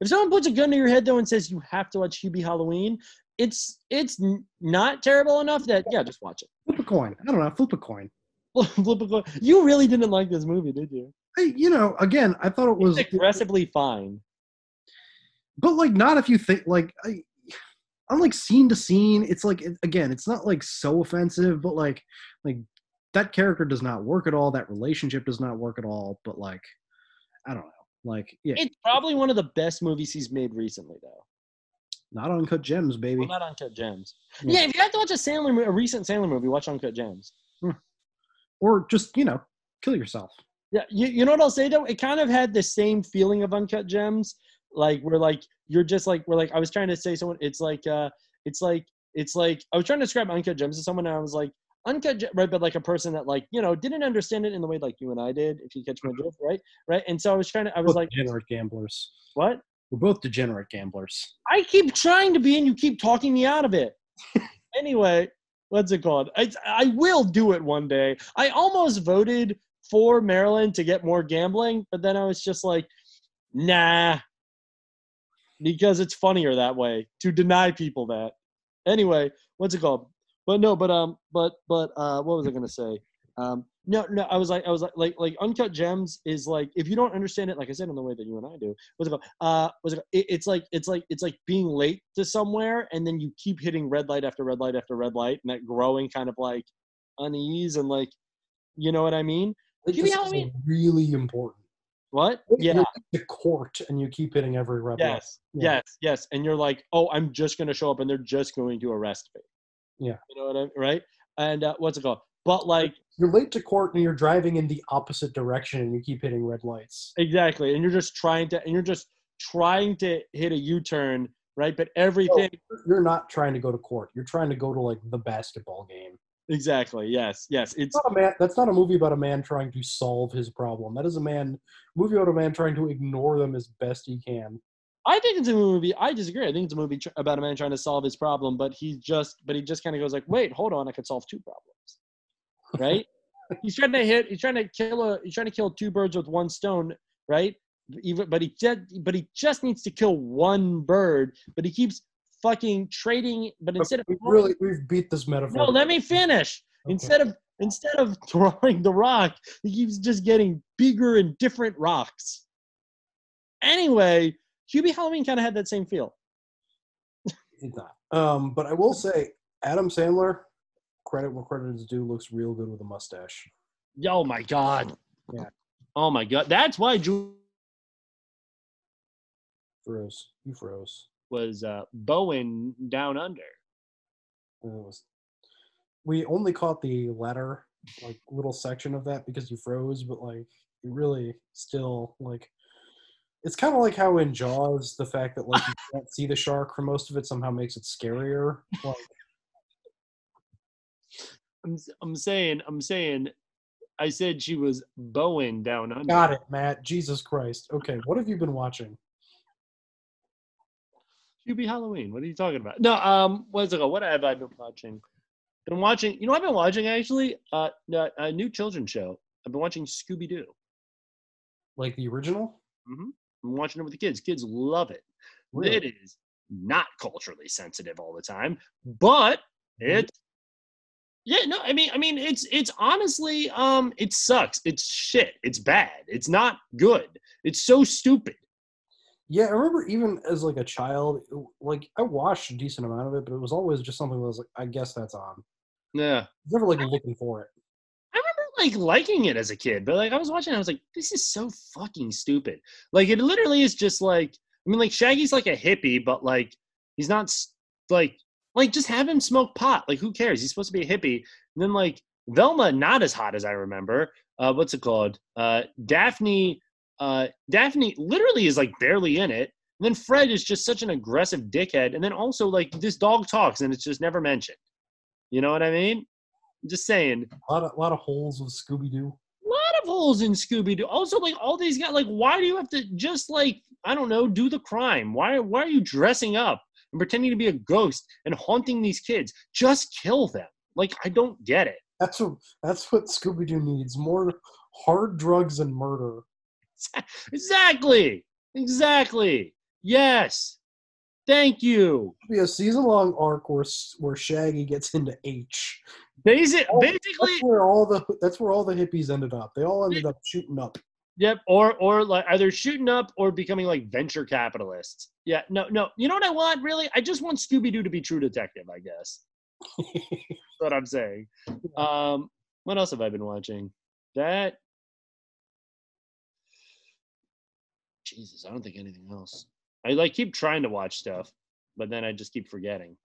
If someone puts a gun to your head though and says you have to watch Hubie Halloween, it's it's not terrible enough that yeah, just watch it. Flip a coin. I don't know. Flip a coin. Flip a coin. You really didn't like this movie, did you? I, you know, again, I thought it was It's aggressively fine. but like not if you think like I, I'm like scene to scene. It's like it, again, it's not like so offensive, but like like that character does not work at all. That relationship does not work at all. But like, I don't know. Like, yeah, It's probably one of the best movies he's made recently, though. not uncut gems, baby. Well, not Uncut Gems. Yeah. Yeah. if you have to watch a Sandler, a recent Sandler movie, watch Uncut Gems. Hmm. Or just you know, kill yourself. Yeah, you, you know what I'll say though? It kind of had the same feeling of Uncut Gems, like we're like you're just like we're like I was trying to say someone. It's like uh, it's like it's like I was trying to describe Uncut Gems to someone, and I was like Uncut right, but like a person that like you know didn't understand it in the way like you and I did. If you catch my drift, right, right. And so I was trying to. I was Both like, degenerate gamblers. what? We're both degenerate gamblers. I keep trying to be, and you keep talking me out of it. anyway, what's it called? I, I will do it one day. I almost voted for Maryland to get more gambling, but then I was just like, nah, because it's funnier that way to deny people that. Anyway, what's it called? But no, but um, but but uh, what was I gonna say? Um, no, no, I was like, I was like, like, like, uncut gems is like, if you don't understand it, like I said, in the way that you and I do, what's it called? Uh, what's it called? It, it's like, it's like, it's like being late to somewhere, and then you keep hitting red light after red light after red light, and that growing kind of like unease and like, you know what I mean? Like, this is really important. What? You're Yeah. the court and you keep hitting every red light. Yes. Yeah. Yes. Yes. And you're like, oh, I'm just gonna show up, and they're just going to arrest me. Yeah. You know what I mean? Right? And uh, what's it called? But like, You're late to court and you're driving in the opposite direction and you keep hitting red lights. exactly, and you're just trying to, and you're just trying to hit a U-turn, right? But everything. You're not trying to go to court. You're trying to go to like the basketball game. Exactly. Yes. Yes. It's not a man. That's not a movie about a man trying to solve his problem. That is a man movie about a man trying to ignore them as best he can. I think it's a movie. I disagree. I think it's a movie tr- about a man trying to solve his problem, but he just, but he just kind of goes like, "Wait, hold on, I could solve two problems." Right? he's trying to hit. He's trying to kill a. He's trying to kill two birds with one stone. Right? Even, but he just, but he just needs to kill one bird. But he keeps fucking trading. But instead of we really we've beat this metaphor. no, let me finish. Instead of instead of throwing the rock, he keeps just getting bigger and different rocks. Anyway, Hubie Halloween kind of had that same feel. Not. Um, but I will say, Adam Sandler, credit where credit is due, looks real good with a mustache. Oh my god. Yeah. Oh my god. That's why Drew Froze. You froze. was uh, Bowen down under. Was, we only caught the latter like little section of that because you froze, but like it really still like it's kind of like how in Jaws the fact that like you can't see the shark for most of it somehow makes it scarier. Like I'm, I'm saying, I'm saying, I said she was Bowen down under. got it, Matt. Jesus Christ. Okay, what have you been watching? Hubie Halloween. What are you talking about? No, um, what's it called? What have I been watching? Been watching. You know, I've been watching actually. Uh, a, a new children's show. I've been watching Scooby Doo. Like the original? Mm-hmm. I'm watching it with the kids. Kids love it. Really? It is not culturally sensitive all the time, but it's yeah. No, I mean, I mean, it's it's honestly, um, it sucks. It's shit. It's bad. It's not good. It's so stupid. Yeah, I remember even as like a child, like I watched a decent amount of it, but it was always just something that was like, I guess that's on. Yeah. Never like looking for it. I remember like liking it as a kid, but like I was watching, it, I was like, this is so fucking stupid. Like it literally is just like, I mean, like Shaggy's like a hippie, but like he's not s- like like just have him smoke pot. Like who cares? He's supposed to be a hippie. And then like Velma, not as hot as I remember. Uh, what's it called? Uh, Daphne. Uh, Daphne literally is like barely in it. And then Fred is just such an aggressive dickhead. And then also like this dog talks and it's just never mentioned. You know what I mean? I'm just saying. A lot of, lot of holes with Scooby Doo. A lot of holes in Scooby Doo. Also, like all these guys, like why do you have to just like I don't know, do the crime? Why why are you dressing up and pretending to be a ghost and haunting these kids? Just kill them. Like I don't get it. That's what that's what Scooby Doo needs. More hard drugs and murder. Exactly. Exactly. Yes. Thank you. Be a season long arc where where Shaggy gets into H. Basic, All- basically, that's where all the that's where all the hippies ended up. They all ended up shooting up. Yep, or or like either shooting up or becoming like venture capitalists. Yeah, no, no. You know what I want really? I just want Scooby Doo to be True Detective. I guess. That's what I'm saying. Um, what else have I been watching? That. Jesus, I don't think anything else. I like keep trying to watch stuff, but then I just keep forgetting.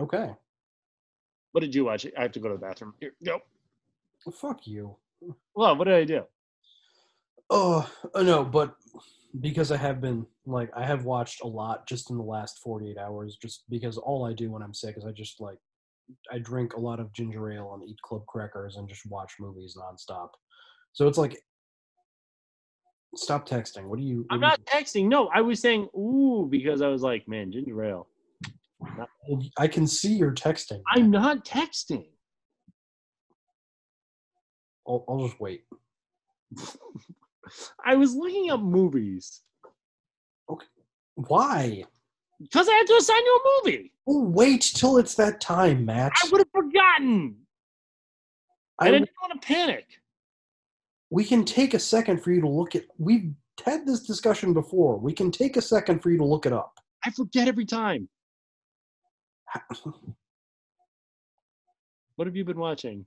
Okay. What did you watch? I have to go to the bathroom. Here, go. Well, fuck you. Well, what did I do? Oh, uh, no, but because I have been like I have watched a lot just in the last 48 hours just because all I do when I'm sick is I just like I drink a lot of ginger ale and eat club crackers and just watch movies nonstop. So it's like stop texting. What do you I'm what not texting. No, I was saying ooh because I was like, man, ginger ale. Not- I can see you're texting. I'm not texting. I'll, I'll just wait. I was looking up movies Okay. Why? because I had to assign you a movie. Well, wait till it's that time, Matt. I would have forgotten. I I didn't want to panic. we can take a second for you to look at we've had this discussion before we can take a second for you to look it up I forget every time. What have you been watching?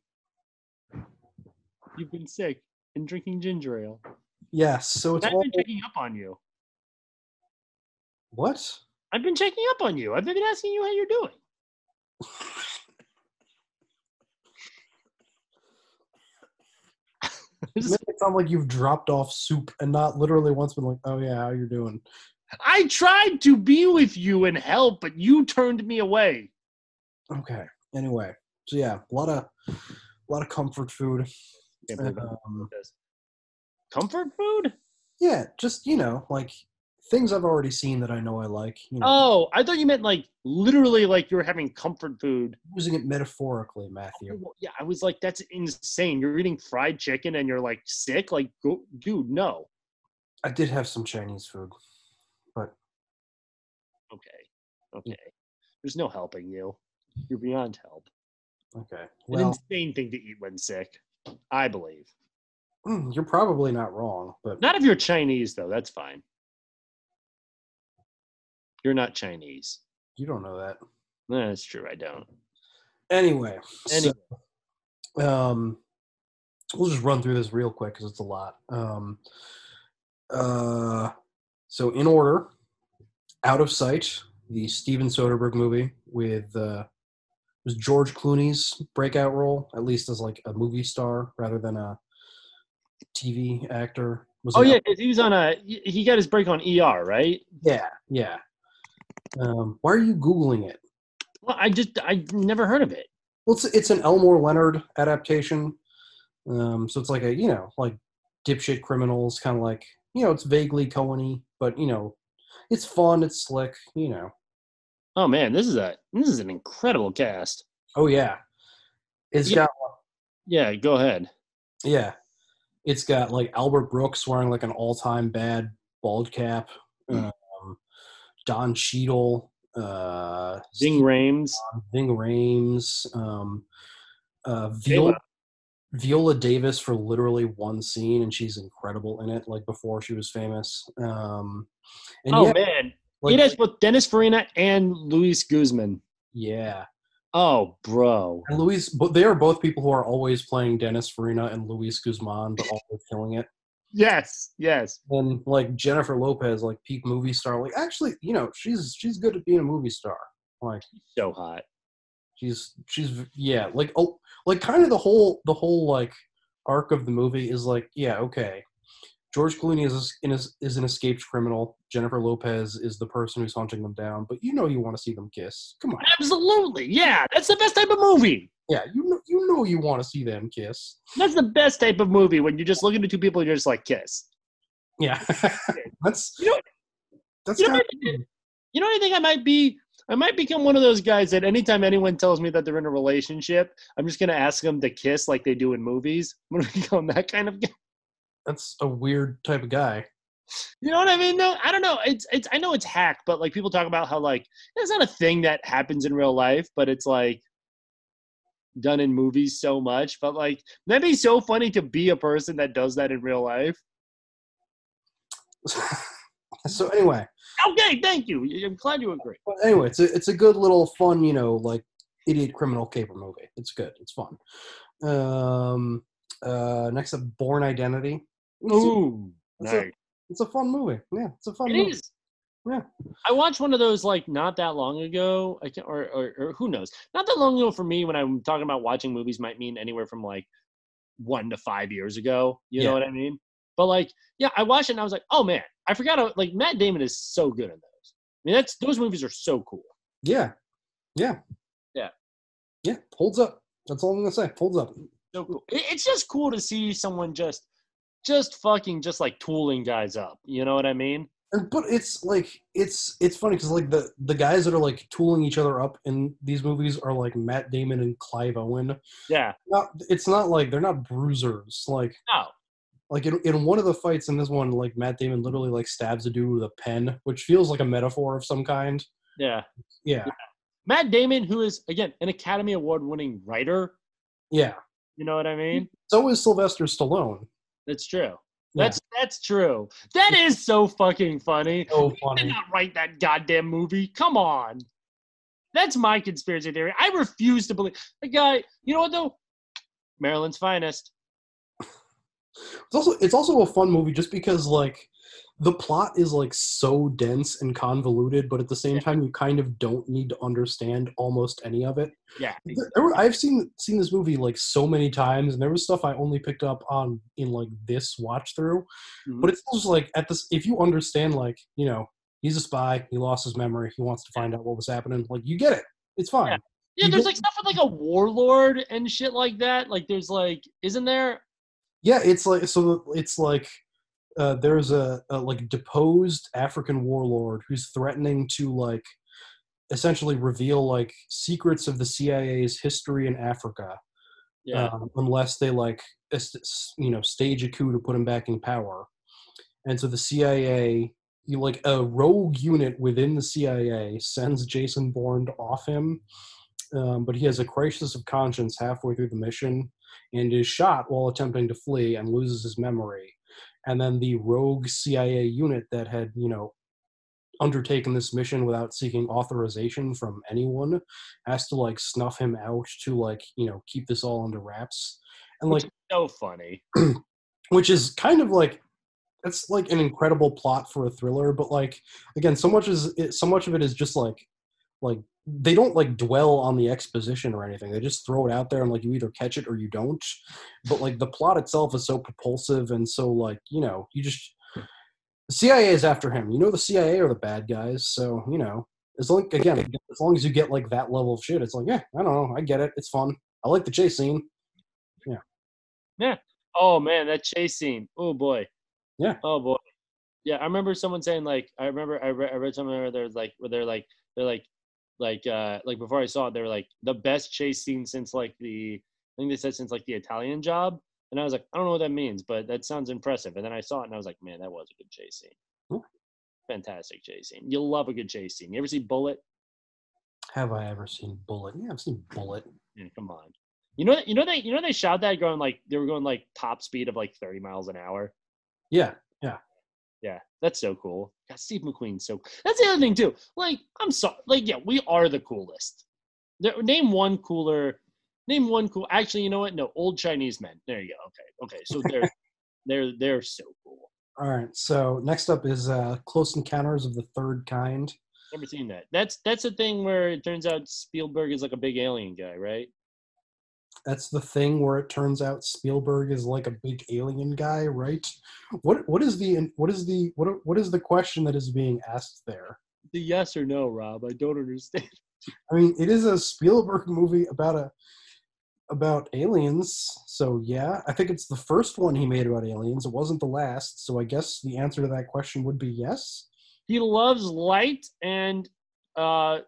You've been sick and drinking ginger ale. yes so it's I've all been checking up on you. what I've been checking up on you. I've been asking you how you're doing. you make it sound like you've dropped off soup and not literally once been like oh yeah how you're doing I tried to be with you and help, but you turned me away. okay anyway so yeah a lot of a lot of comfort food Can't believe I'm Um. Comfort food? yeah just you know like things i've already seen that i know i like you know Oh, I thought you meant like literally like you were having comfort food. using it metaphorically matthew Well, Yeah, I was like, that's insane. You're eating fried chicken and you're like sick. Like, go, dude, no. i did have some chinese food but Okay, okay. There's no helping you. You're beyond help. okay An insane thing to eat when sick. I believe. mm, you're probably not wrong but Not if you're Chinese though. That's fine. You're not Chinese. you don't know that No, that's true. I don't. Anyway, Anyway. so, um, we'll just run through this real quick because it's a lot. Um, uh, so in order, Out of Sight, the Steven Soderbergh movie with uh, was George Clooney's breakout role, at least as like a movie star rather than a TV actor. Was Oh yeah, he was on a. He got his break on ER, right? yeah, yeah. Um, why are you googling it? Well, I just I never heard of it. Well, it's it's an Elmore Leonard adaptation. Um, so it's like a you know like dipshit criminals, kind of like you know it's vaguely Coen-y, but you know it's fun, it's slick, you know. Oh man, this is a this is an incredible cast. Oh yeah, it's Yeah. got Yeah, go ahead. yeah, it's got like Albert Brooks wearing like an all-time bad bald cap. Um, Don Cheadle, uh, Ving Rhames, Ving Rhames, um, uh, Viola, Viola Davis for literally one scene, and she's incredible in it. Like before she was famous. Um, and oh yeah, man, like- it has both Dennis Farina and Luis Guzman. yeah. Oh, bro. And Luis, but they are both people who are always playing Dennis Farina and Luis Guzman, but always killing it. Yes, yes. And like Jennifer Lopez, like peak movie star. Like actually, you know, she's she's good at being a movie star. Like So hot. she's she's yeah, like oh, like kind of the whole the whole like arc of the movie is like yeah, okay. George Clooney is is, is an escaped criminal. Jennifer Lopez is the person who's hunting them down. But you know you want to see them kiss. Come on. Absolutely. Yeah, that's the best type of movie. Yeah, you know you know you want to see them kiss. That's the best type of movie when you're just looking at two people and you're just like kiss. Yeah, that's You know, that's you know, kind what, you know what I think I might be? I might become one of those guys that anytime anyone tells me that they're in a relationship, I'm just gonna ask them to kiss like they do in movies. I'm gonna become that kind of guy. That's a weird type of guy. You know what I mean? No, I don't know. It's it's I know it's hack, but like people talk about how like it's not a thing that happens in real life, but it's like done in movies so much. But like that'd be so funny to be a person that does that in real life. So anyway, Okay, thank you. I'm glad you agree. But anyway, it's a it's a good little fun, you know, like idiot criminal caper movie. It's good. It's fun. Um, uh, next up, Bourne Identity. It's a- Ooh, it's, a, it's a fun movie. Yeah, it's a fun It movie. is. Yeah. I watched one of those like not that long ago. I can't, or, or, or who knows? Not that long ago for me. When I'm talking about watching movies, might mean anywhere from like one to five years ago. You Yeah. know what I mean? But like, yeah, I watched it and I was like, oh man, I forgot. How, like Matt Damon is so good in those. I mean, that's those movies are so cool. Yeah, yeah, Yeah, yeah. Holds up. That's all I'm gonna say. Holds up. so cool. It, it's just cool to see someone just, just fucking just like tooling guys up. You know what I mean? And, but it's like it's it's funny because like the the guys that are like tooling each other up in these movies are like Matt Damon and Clive Owen. Yeah. Not it's not like they're not bruisers. Like No. like in, in one of the fights in this one, like Matt Damon literally like stabs a dude with a pen, which feels like a metaphor of some kind. Yeah. Yeah, Matt Damon, who is again an Academy Award winning writer. yeah. You know what I mean? So is Sylvester Stallone. That's true. Yeah. That's that's true. That is so fucking funny. So He did not write that goddamn movie. Come on. That's my conspiracy theory. I refuse to believe the guy. Uh, you know what though? Maryland's finest. It's also it's also a fun movie just because like the plot is like so dense and convoluted, but at the same time you kind of don't need to understand almost any of it. Yeah. There- there I've seen seen this movie like so many times, and there was stuff I only picked up on in like this watch through. Mhm. But it's just like at this, if you understand, like you know, he's a spy, he lost his memory, he wants to find out what was happening. Like you get it, it's fine. Yeah. Yeah, there's get- like stuff with like a warlord and shit like that. Like there's like, isn't there? Yeah, it's like so. It's like uh, there's a, a like deposed African warlord who's threatening to like essentially reveal like secrets of the CIA's history in Africa. Yeah. um, unless they like you know stage a coup to put him back in power. And so the CIA, you like a rogue unit within the CIA, sends Jason Bourne to off him, um, but he has a crisis of conscience halfway through the mission and is shot while attempting to flee and loses his memory. And then the rogue CIA unit that had you know undertaken this mission without seeking authorization from anyone has to like snuff him out to like you know keep this all under wraps and like So funny. which is kind of like it's like an incredible plot for a thriller but like again so much is it, so much of it is just like like they don't like dwell on the exposition or anything they just throw it out there and like you either catch it or you don't but like the plot itself is so propulsive and so like you know you just the cia is after him you know the cia are the bad guys so you know as long again as long as you get like that level of shit it's like yeah i don't know i get it it's fun i like the chase scene yeah Yeah. Oh man, that chase scene. Oh boy. Yeah. Oh boy. Yeah, I remember someone saying like I remember I read, I read something where there's like where they're like they're like like uh like before I saw it they were like the best chase scene since like the I think they said since like the Italian job and I was like I don't know what that means but that sounds impressive and then I saw it and I was like man that was a good chase scene. Cool. Fantastic chase scene. You'll love a good chase scene. You ever see Bullitt? have i ever seen Bullitt yeah i've seen Bullitt Yeah, come on. You know you know they you know they shot that going like they were going like top speed of like 30 miles an hour. yeah yeah Yeah, that's so cool. God, Steve McQueen's so. That's the other thing too. Like, I'm sorry. Like, yeah, we are the coolest. There, name one cooler. Name one cool. Actually, you know what? No, old Chinese men. There you go. Okay, okay. So they're they're they're so cool. All right. So next up is uh, Close Encounters of the Third Kind. Never seen that. That's that's a thing where it turns out Spielberg is like a big alien guy, right? That's the thing where it turns out Spielberg is like a big alien guy, right? What what is the what is the what what is the question that is being asked there? The yes or no, Rob. I don't understand. I mean, it is a Spielberg movie about a about aliens. So yeah, I think it's the first one he made about aliens. It wasn't the last. So I guess the answer to that question would be yes. He loves light and uh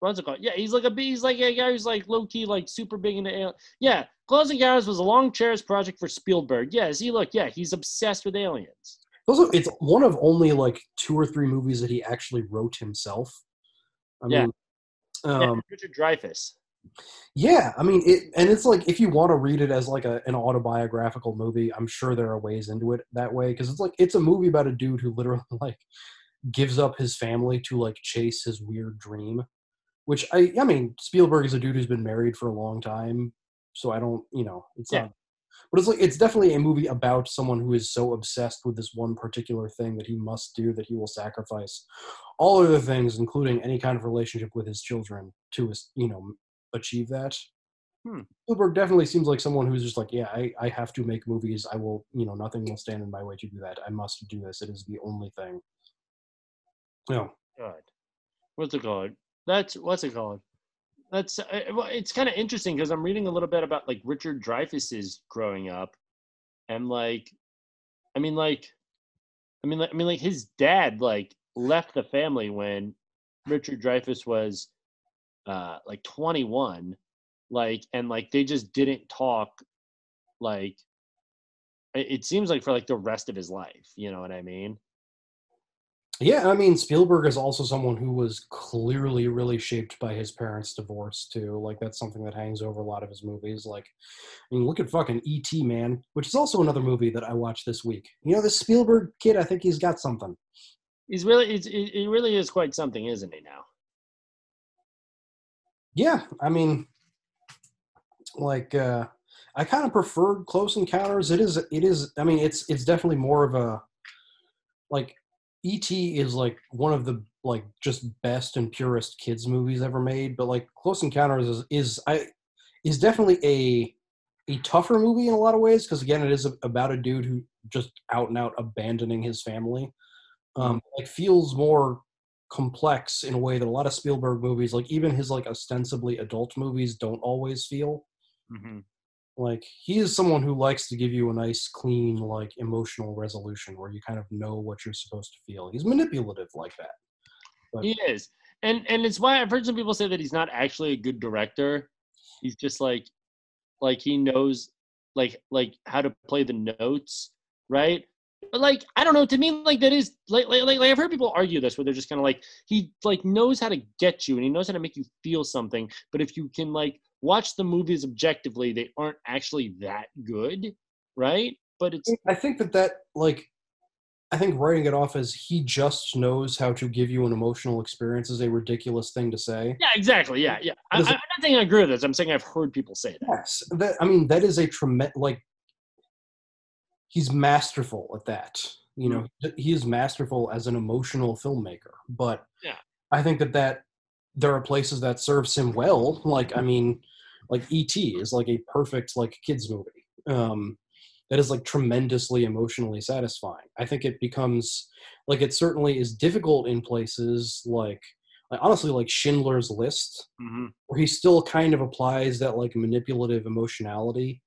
what's it called? Yeah, he's like a he's like a guy who's like low key, like super big into alien. Yeah, Encounters was a long cherished project for Spielberg. Yeah, see, look, yeah, he's obsessed with aliens. Also, it's one of only like two or three movies that he actually wrote himself. I Yeah. mean, yeah, um, Richard Dreyfuss. yeah, I mean, it, and it's like if you want to read it as like a, an autobiographical movie, I'm sure there are ways into it that way because it's like it's a movie about a dude who literally like gives up his family to like chase his weird dream. Which I, I mean, Spielberg is a dude who's been married for a long time, so I don't, you know, it's Yeah. not. But it's like it's definitely a movie about someone who is so obsessed with this one particular thing that he must do that he will sacrifice all other things, including any kind of relationship with his children, to you know achieve that. Hmm. Spielberg definitely seems like someone who's just like, yeah, I, I have to make movies. I will, you know, nothing will stand in my way to do that. I must do this. It is the only thing. No. God, what's it called? That's what's it called? That's uh, it's kind of interesting because I'm reading a little bit about like Richard Dreyfuss's growing up, and like, I mean, like, I mean, like, I mean, like his dad like left the family when Richard Dreyfuss was uh like 21, like, and like they just didn't talk, like, it seems like for like the rest of his life. You know what I mean? Yeah, I mean, Spielberg is also someone who was clearly really shaped by his parents' divorce too. Like that's something that hangs over a lot of his movies. Like, I mean, look at fucking E.T. Man, which is also another movie that I watched this week. You know, this Spielberg kid, I think he's got something. He's really, it's, he he really is quite something, isn't he? Now. Yeah, I mean, like uh I kind of preferred Close Encounters. It is, it is. I mean, it's it's definitely more of a like E.T. is like one of the like just best and purest kids movies ever made. But like Close Encounters is is I is definitely a a tougher movie in a lot of ways because again, it is a, about a dude who just out and out abandoning his family. Um, like feels more complex in a way that a lot of Spielberg movies, like even his like ostensibly adult movies, don't always feel. Mm-hmm. Like he is someone who likes to give you a nice, clean, like emotional resolution where you kind of know what you're supposed to feel. He's manipulative like that. But He is, and and it's why I've heard some people say that he's not actually a good director. He's just like, like he knows, like like how to play the notes, right? But like I don't know. To me, like that is like like like, like I've heard people argue this where they're just kind of like he like knows how to get you and he knows how to make you feel something. But if you can like watch the movies objectively, they aren't actually that good, right? But it's I think that that like I think writing it off as he just knows how to give you an emotional experience is a ridiculous thing to say. yeah, exactly, yeah, yeah. I, it- not saying I agree with this. I'm saying I've heard people say that. Yes, that I mean that is a tremendous like he's masterful at that. You know, mm. he is masterful as an emotional filmmaker. But Yeah. I think that that there are places that serves him well. Like I mean, like E.T. is like a perfect like kids movie. Um, that is like tremendously emotionally satisfying. I think it becomes like it certainly is difficult in places like, like honestly like Schindler's List Mm-hmm. where he still kind of applies that like manipulative emotionality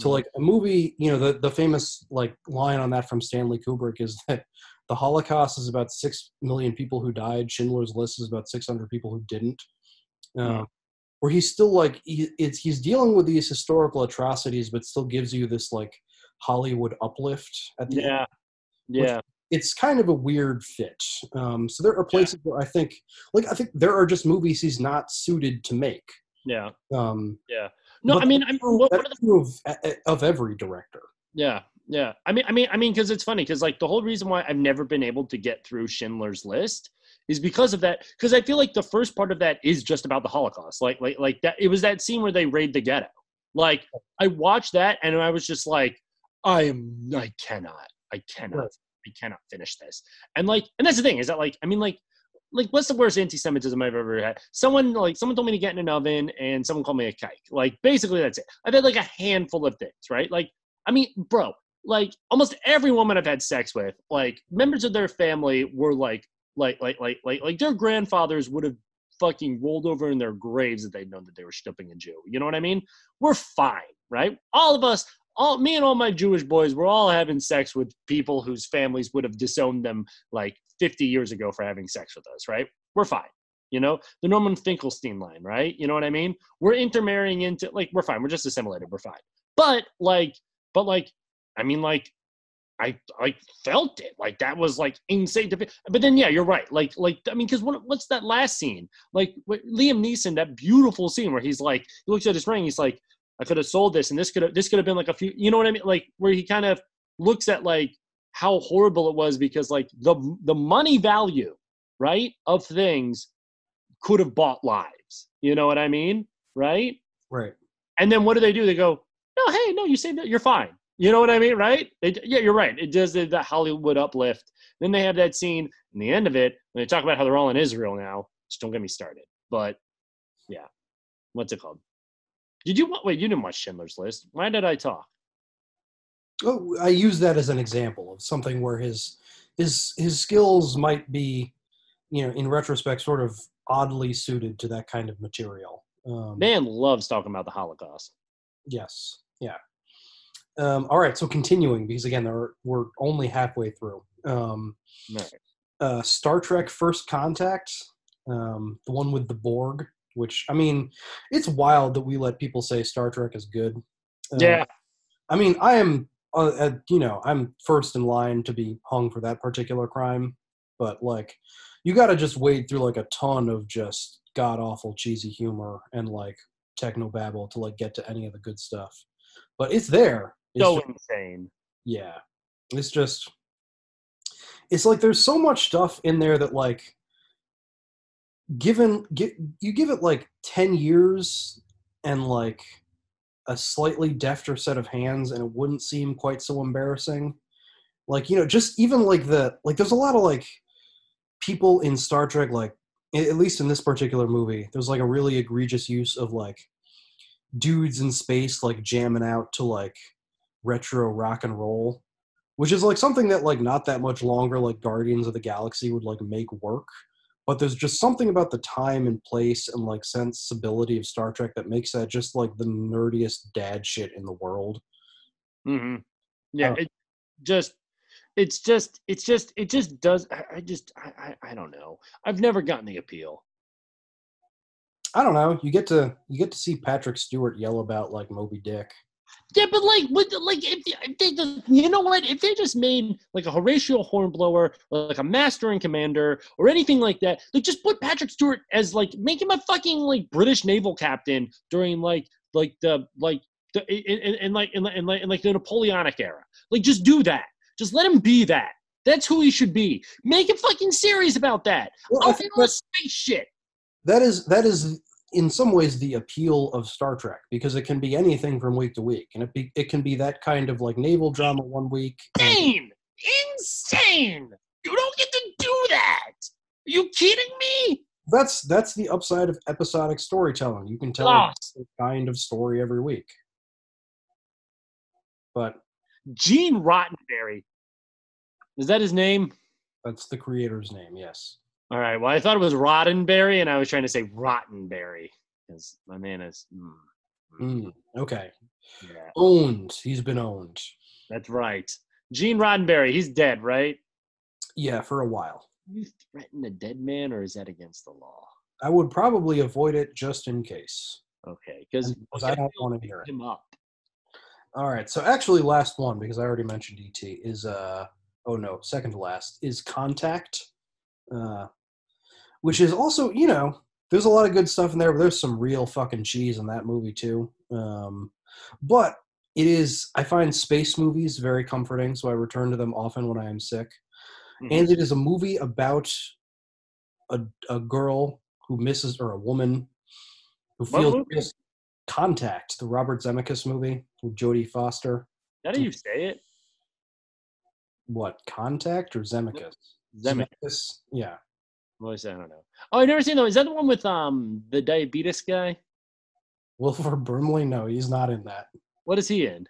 to Mhm. like a movie you know the, the famous like line on that from stanley kubrick is that the holocaust is about six million people who died schindler's list is about 600 people who didn't um, where he's still like he, it's he's dealing with these historical atrocities but still gives you this like hollywood uplift at the end Yeah, which yeah. it's kind of a weird fit. Um, so there are places where I think, like, I think there are just movies he's not suited to make. Yeah. Um, Yeah. No, I mean, I'm what, the of, of every director. Yeah, yeah. I mean, I mean, I mean, because it's funny because like the whole reason why I've never been able to get through Schindler's List is because of that. Because I feel like the first part of that is just about the Holocaust. Like, like, like that. It was that scene where they raid the ghetto. Like, I watched that and I was just like, I am, I cannot, I cannot, Right. I cannot finish this. And like, and that's the thing is that like, I mean, like. Like, what's the worst anti-Semitism I've ever had? Someone like someone told me to get in an oven, and someone called me a kike. Like, basically, that's it. I've had like a handful of things, right? Like, I mean, bro, like almost every woman I've had sex with, like members of their family were like, like, like, like, like, like their grandfathers would have fucking rolled over in their graves if they'd known that they were stuffing a Jew. You know what I mean? We're fine, right? All of us, all me and all my Jewish boys, we're all having sex with people whose families would have disowned them like 50 years ago for having sex with us, right? We're fine. You know, the Norman Finkelstein line, right? You know what I mean? We're intermarrying into like we're fine. We're just assimilated. We're fine. But like, but like, I mean, like, I I felt it. Like that was like insane. To, but then yeah, you're right. Like like I mean, because what, what's that last scene? Like Liam Neeson, that beautiful scene where he's like, he looks at his ring. He's like, I could have sold this, and this could have this could have been like a few. You know what I mean? Like where he kind of looks at like how horrible it was because like the the money value right of things could have bought lives. You know what I mean? Right? Right. And then what do they do? They go, no, hey, no, you saved it. You're fine. You know what I mean? Right? They, yeah, you're right. It does the, the Hollywood uplift. Then they have that scene in the end of it when they talk about how they're all in Israel now. Just don't get me started. But yeah, what's it called? Did you wa- wait? You didn't watch Schindler's List. Why did I talk? Oh, I use that as an example of something where his his his skills might be, you know, in retrospect, sort of oddly suited to that kind of material. Um, Man loves talking about the Holocaust. Yes. Yeah. Um, all right. So continuing, because again, there we're only halfway through. Um, Right. uh, Star Trek: First Contact, um, the one with the Borg. Which I mean, it's wild that we let people say Star Trek is good. Um, Yeah. I mean, I am, uh, uh, you know, I'm first in line to be hung for that particular crime, but like, you got to just wade through like a ton of just god awful cheesy humor and like techno babble to like get to any of the good stuff. But it's there. So ju- insane. yeah, it's just, it's like there's so much stuff in there that like, given get, you give it like 10 years and like a slightly defter set of hands and it wouldn't seem quite so embarrassing like you know just even like the like there's a lot of like people in star trek like at least in this particular movie there's like a really egregious use of like dudes in space like jamming out to like retro rock and roll which is like something that like not that much longer like guardians of the galaxy would like make work but there's just something about the time and place and like sensibility of Star Trek that makes that just like the nerdiest dad shit in the world. Mm-hmm. Yeah, Uh, it just it's just it's just it just does I, I just I, I I don't know. I've never gotten the appeal. I don't know. You get to you get to see Patrick Stewart yell about like Moby Dick. Yeah, but like, what, like if, if they just, you know what, if they just made like a Horatio Hornblower, like a Master and Commander, or anything like that, like just put Patrick Stewart as like make him a fucking like British naval captain during like like the like the in like in, like- in like the Napoleonic era. Like just do that. Just let him be that. That's who he should be. Make a fucking series about that. Well, I oh, think all space shit. That is that is in some ways the appeal of Star Trek because it can be anything from week to week, and it be it can be that kind of like naval drama one week. and- Insane! Insane! You don't get to do that. Are you kidding me? That's that's the upside of episodic storytelling. You can tell a kind of story every week. But Gene Rottenberry. Is that his name? that's the creator's name, yes. All right. Well, I thought it was Roddenberry, and I was trying to say Rottenberry because my man is. Mm, Mm, okay. yeah, Owned. He's been owned. that's right. Gene Roddenberry. He's dead, right? Yeah, for a while. You threaten a dead man, or is that against the law? I would probably avoid it just in case. Okay, because I don't want to hear it. him up. All right. So actually, last one because I already mentioned ET is uh oh no second to last is Contact, uh, which is also you know there's a lot of good stuff in there, but there's some real fucking cheese in that movie too. Um, but it is I find space movies very comforting, so I return to them often when I am sick. And it is a movie about a a girl who misses or a woman who What feels contact, the Robert Zemeckis movie with Jodie Foster. How do you say it? What contact or Zemeckis? Zemeckis. Yeah. What was that? I don't know. Oh, I've never seen though. Is that the one with um the diabetes guy? Wilford Brimley? No, he's not in that. What is he in?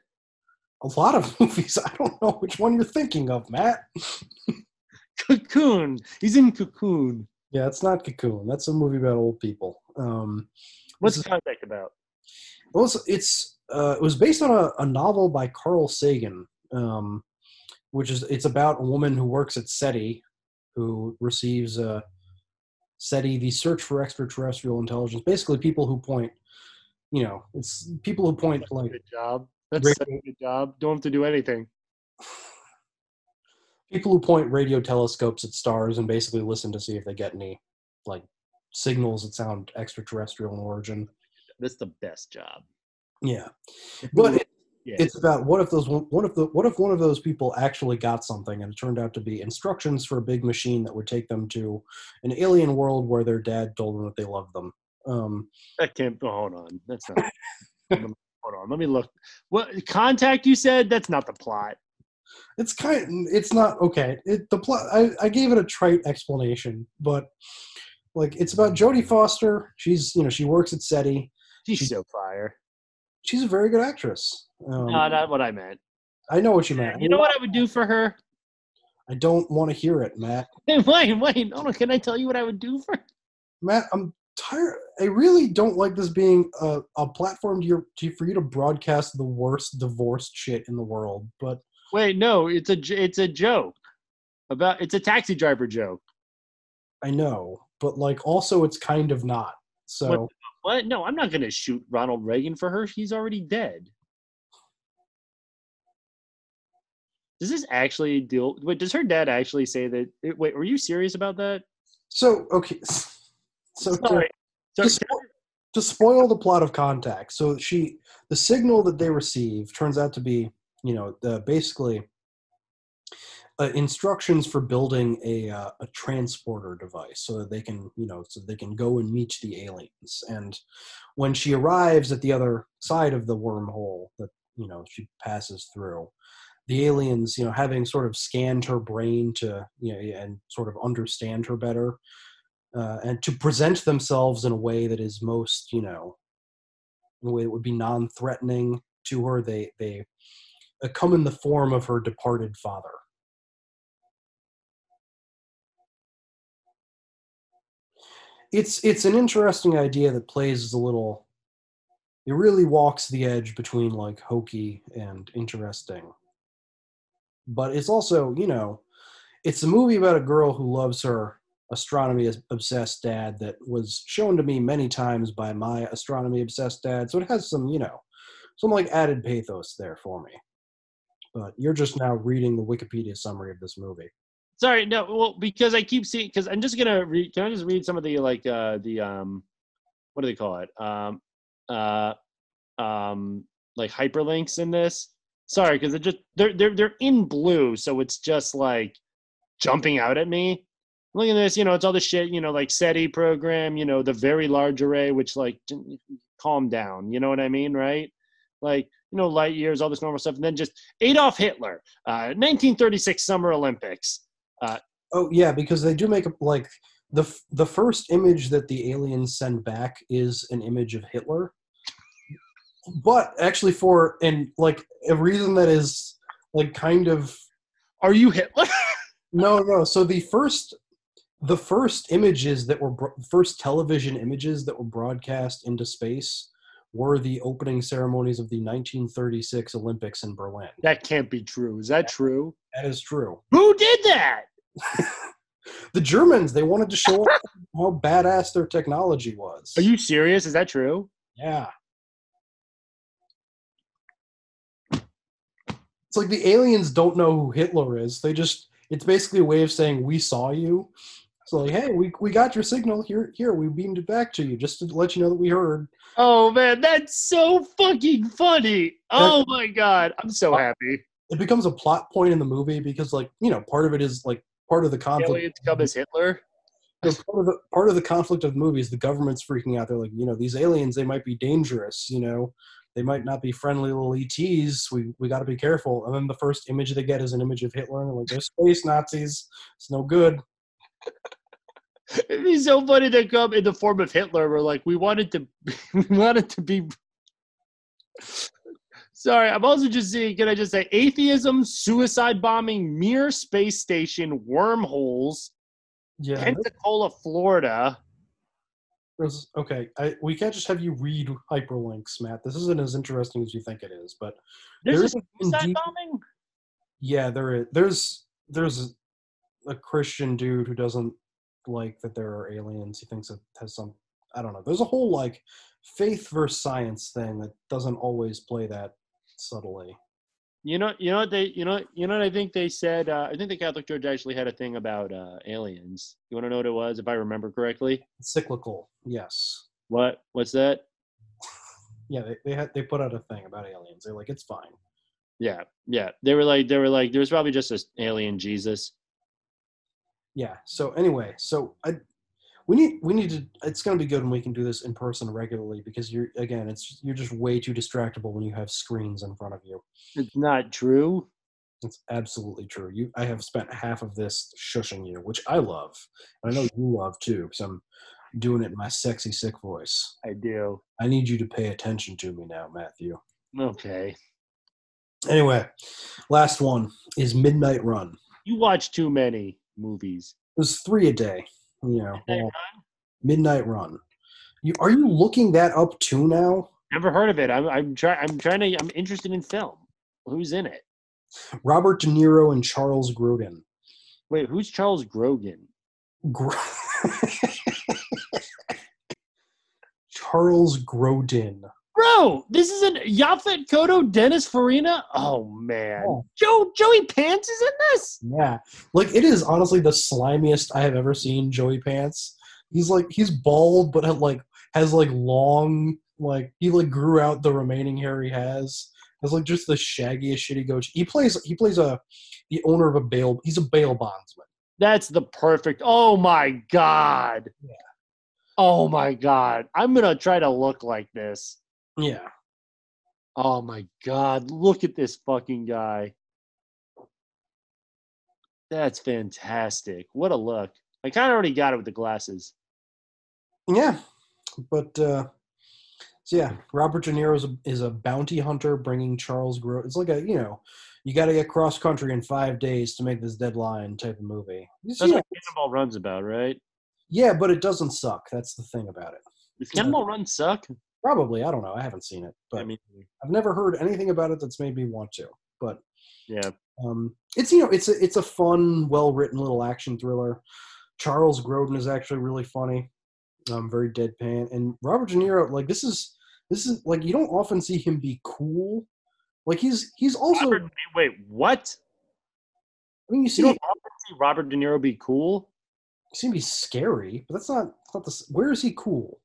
A lot of movies. I don't know which one you're thinking of, Matt. Cocoon. He's in Cocoon. Yeah, it's not Cocoon. That's a movie about old people. Um, What's the contact about? Well, it's, it's uh, it was based on a, a novel by Carl Sagan, um, which is it's about a woman who works at SETI, who receives a SETI, the search for extraterrestrial intelligence. Basically, people who point, you know, it's people who point like Good job. That's Radio- such a good job. Don't have to do anything. people who point radio telescopes at stars and basically listen to see if they get any like signals that sound extraterrestrial in origin. That's the best job. Yeah, but it, Yeah. it's about what if those one what if the what if one of those people actually got something and it turned out to be instructions for a big machine that would take them to an alien world where their dad told them that they loved them. Um, That can't. Oh, hold on. That's not. hold on. Let me look. What contact you said? That's not the plot. it's kind it's not okay. It, the plot I, I gave it a trite explanation, but like it's about Jodie Foster. She's you know she works at SETI. She's She- so fire. She's a very good actress. Um, no, not what I meant. I know what you meant. You know what I would do for her? I don't want to hear it, Matt. wait, wait. No, no. Can I tell you what I would do for? Matt, I'm tired. I really don't like this being a, a platform to your, to, for you to broadcast the worst divorced shit in the world. But Wait, no. It's a. It's a joke. About. It's a taxi driver joke. I know, but like also it's kind of not. So What? No, I'm not gonna shoot Ronald Reagan for her. He's already dead. Does this actually deal? Wait, does her dad actually say that? Wait, were you serious about that? so okay. So to- Sorry. to, spo- to spoil the plot of Contact, so she the signal that they receive turns out to be you know the basically uh, instructions for building a uh, a transporter device so that they can you know so they can go and meet the aliens. And when she arrives at the other side of the wormhole that you know she passes through the aliens you know having sort of scanned her brain to you know and sort of understand her better uh, and to present themselves in a way that is most you know in a way that would be non-threatening to her they they uh, come in the form of her departed father it's it's an interesting idea that plays as a little it really walks the edge between like hokey and interesting. But it's also you know it's a movie about a girl who loves her astronomy obsessed dad that was shown to me many times by my astronomy obsessed dad. So it has some you know some like added pathos there for me. But you're just now reading the wikipedia summary of this movie Sorry, no. Well, because I keep seeing. Because I'm just gonna read. Can I just read some of the like uh the um, what do they call it? Um, uh, um, like hyperlinks in this. Sorry, because it just they're they're they're in blue, so it's just like jumping out at me. Look at this. You know, it's all the shit. You know, like SETI program. You know, the very large array, which like calm down. You know what I mean, right? Like you know, light years, all this normal stuff, and then just Adolf Hitler, uh, 1936 Summer Olympics. Uh, Oh yeah, because they do make a, like the f- the first image that the aliens send back is an image of Hitler, but actually for and like a reason that is like kind of are you Hitler? no, no. So the first the first images that were bro- first television images that were broadcast into space were the opening ceremonies of the 1936 Olympics in Berlin. That can't be true. Is that true? That is true. Who did that? The Germans they wanted to show how badass their technology was. Are you serious? Is that true? Yeah. It's like the aliens don't know who Hitler is. They just it's basically a way of saying we saw you. It's like, hey, we we got your signal. Here here, we beamed it back to you just to let you know that we heard. Oh man, that's so fucking funny. Oh my god, I'm so uh, happy. It becomes a plot point in the movie because like, you know, part of it is like part of the conflict Aliens come as Hitler. part of the part of the conflict of the movie is the government's freaking out. They're like, you know, these aliens they might be dangerous. You know, they might not be friendly little ETs. We we got to be careful. And then the first image they get is an image of Hitler, and they're like, they're space Nazis. It's no good. It'd be so funny to come in the form of Hitler. We're like, we wanted to, we wanted to be. Sorry, I'm also just seeing. Can I just say atheism, suicide bombing, Mir space station, wormholes, Yeah. Pensacola, Florida. Okay, I, we can't just have you read hyperlinks, Matt. This isn't as interesting as you think it is. But There's there's a suicide indeed- bombing. yeah, there is. There's there's a Christian dude who doesn't like that there are aliens. He thinks it has some. I don't know. There's a whole like faith versus science thing that doesn't always play that subtly. You know, you know what they, you know, you know what I think they said. Uh, I think the Catholic Church actually had a thing about uh, aliens. You want to know what it was, if I remember correctly? Cyclical, yes. What? What's that? Yeah, they they had they put out a thing about aliens. They're like, it's fine. Yeah, yeah. They were like, they were like, there was probably just an alien Jesus. Yeah. So anyway, so I we need we need to. It's going to be good when we can do this in person regularly because you're again, it's you're just way too distractible when you have screens in front of you. It's not true. It's absolutely true. You, I have spent half of this shushing you, which I love. And I know you love too, because I'm doing it in my sexy, sick voice. I do. I need you to pay attention to me now, Matthew. Okay. Anyway, last one is Midnight Run. You watch too many movies. It was three a day. You know, well, Midnight Run. You are you looking that up too now? Never heard of it. I'm, I'm trying. I'm trying to. I'm interested in film. Who's in it? Robert De Niro and Charles Grodin. Wait, who's Charles Grogan? Gro- Charles Grodin. Bro, this is an Yaphet Kotto, Dennis Farina. Oh man, Oh. Joe Joey Pants is in this. Yeah, like it is honestly the slimiest I have ever seen Joey Pants. He's like he's bald, but had like has like long like he like grew out the remaining hair he has. Has like just the shaggiest shitty goatee. He plays he plays a the owner of a bail. He's a bail bondsman. That's the perfect. Oh my god. Yeah. Oh my god. I'm gonna try to look like this. Yeah, Oh my god. Look at this fucking guy. That's fantastic. What a look. I kind of already got it with the glasses. yeah, but uh so yeah, Robert De Niro is a, is a bounty hunter bringing Charles Gro. It's like a you know, you got to get cross country in five days to make this deadline type of movie. It's, That's you know, what Cannonball Run's about, right? yeah, but it doesn't suck. That's the thing about it. Does Cannonball Run suck? Probably, I don't know. I haven't seen it, but I mean, I've never heard anything about it that's made me want to. But yeah. um, it's you know, it's a it's a fun, well written little action thriller. Charles Grodin is actually really funny, um, very deadpan, and Robert De Niro. Like this is this is like you don't often see him be cool. Like he's he's also. Robert, wait, what? I mean, you see, You don't often see Robert De Niro be cool. seem to be scary, but that's not that's not the. Where is he cool?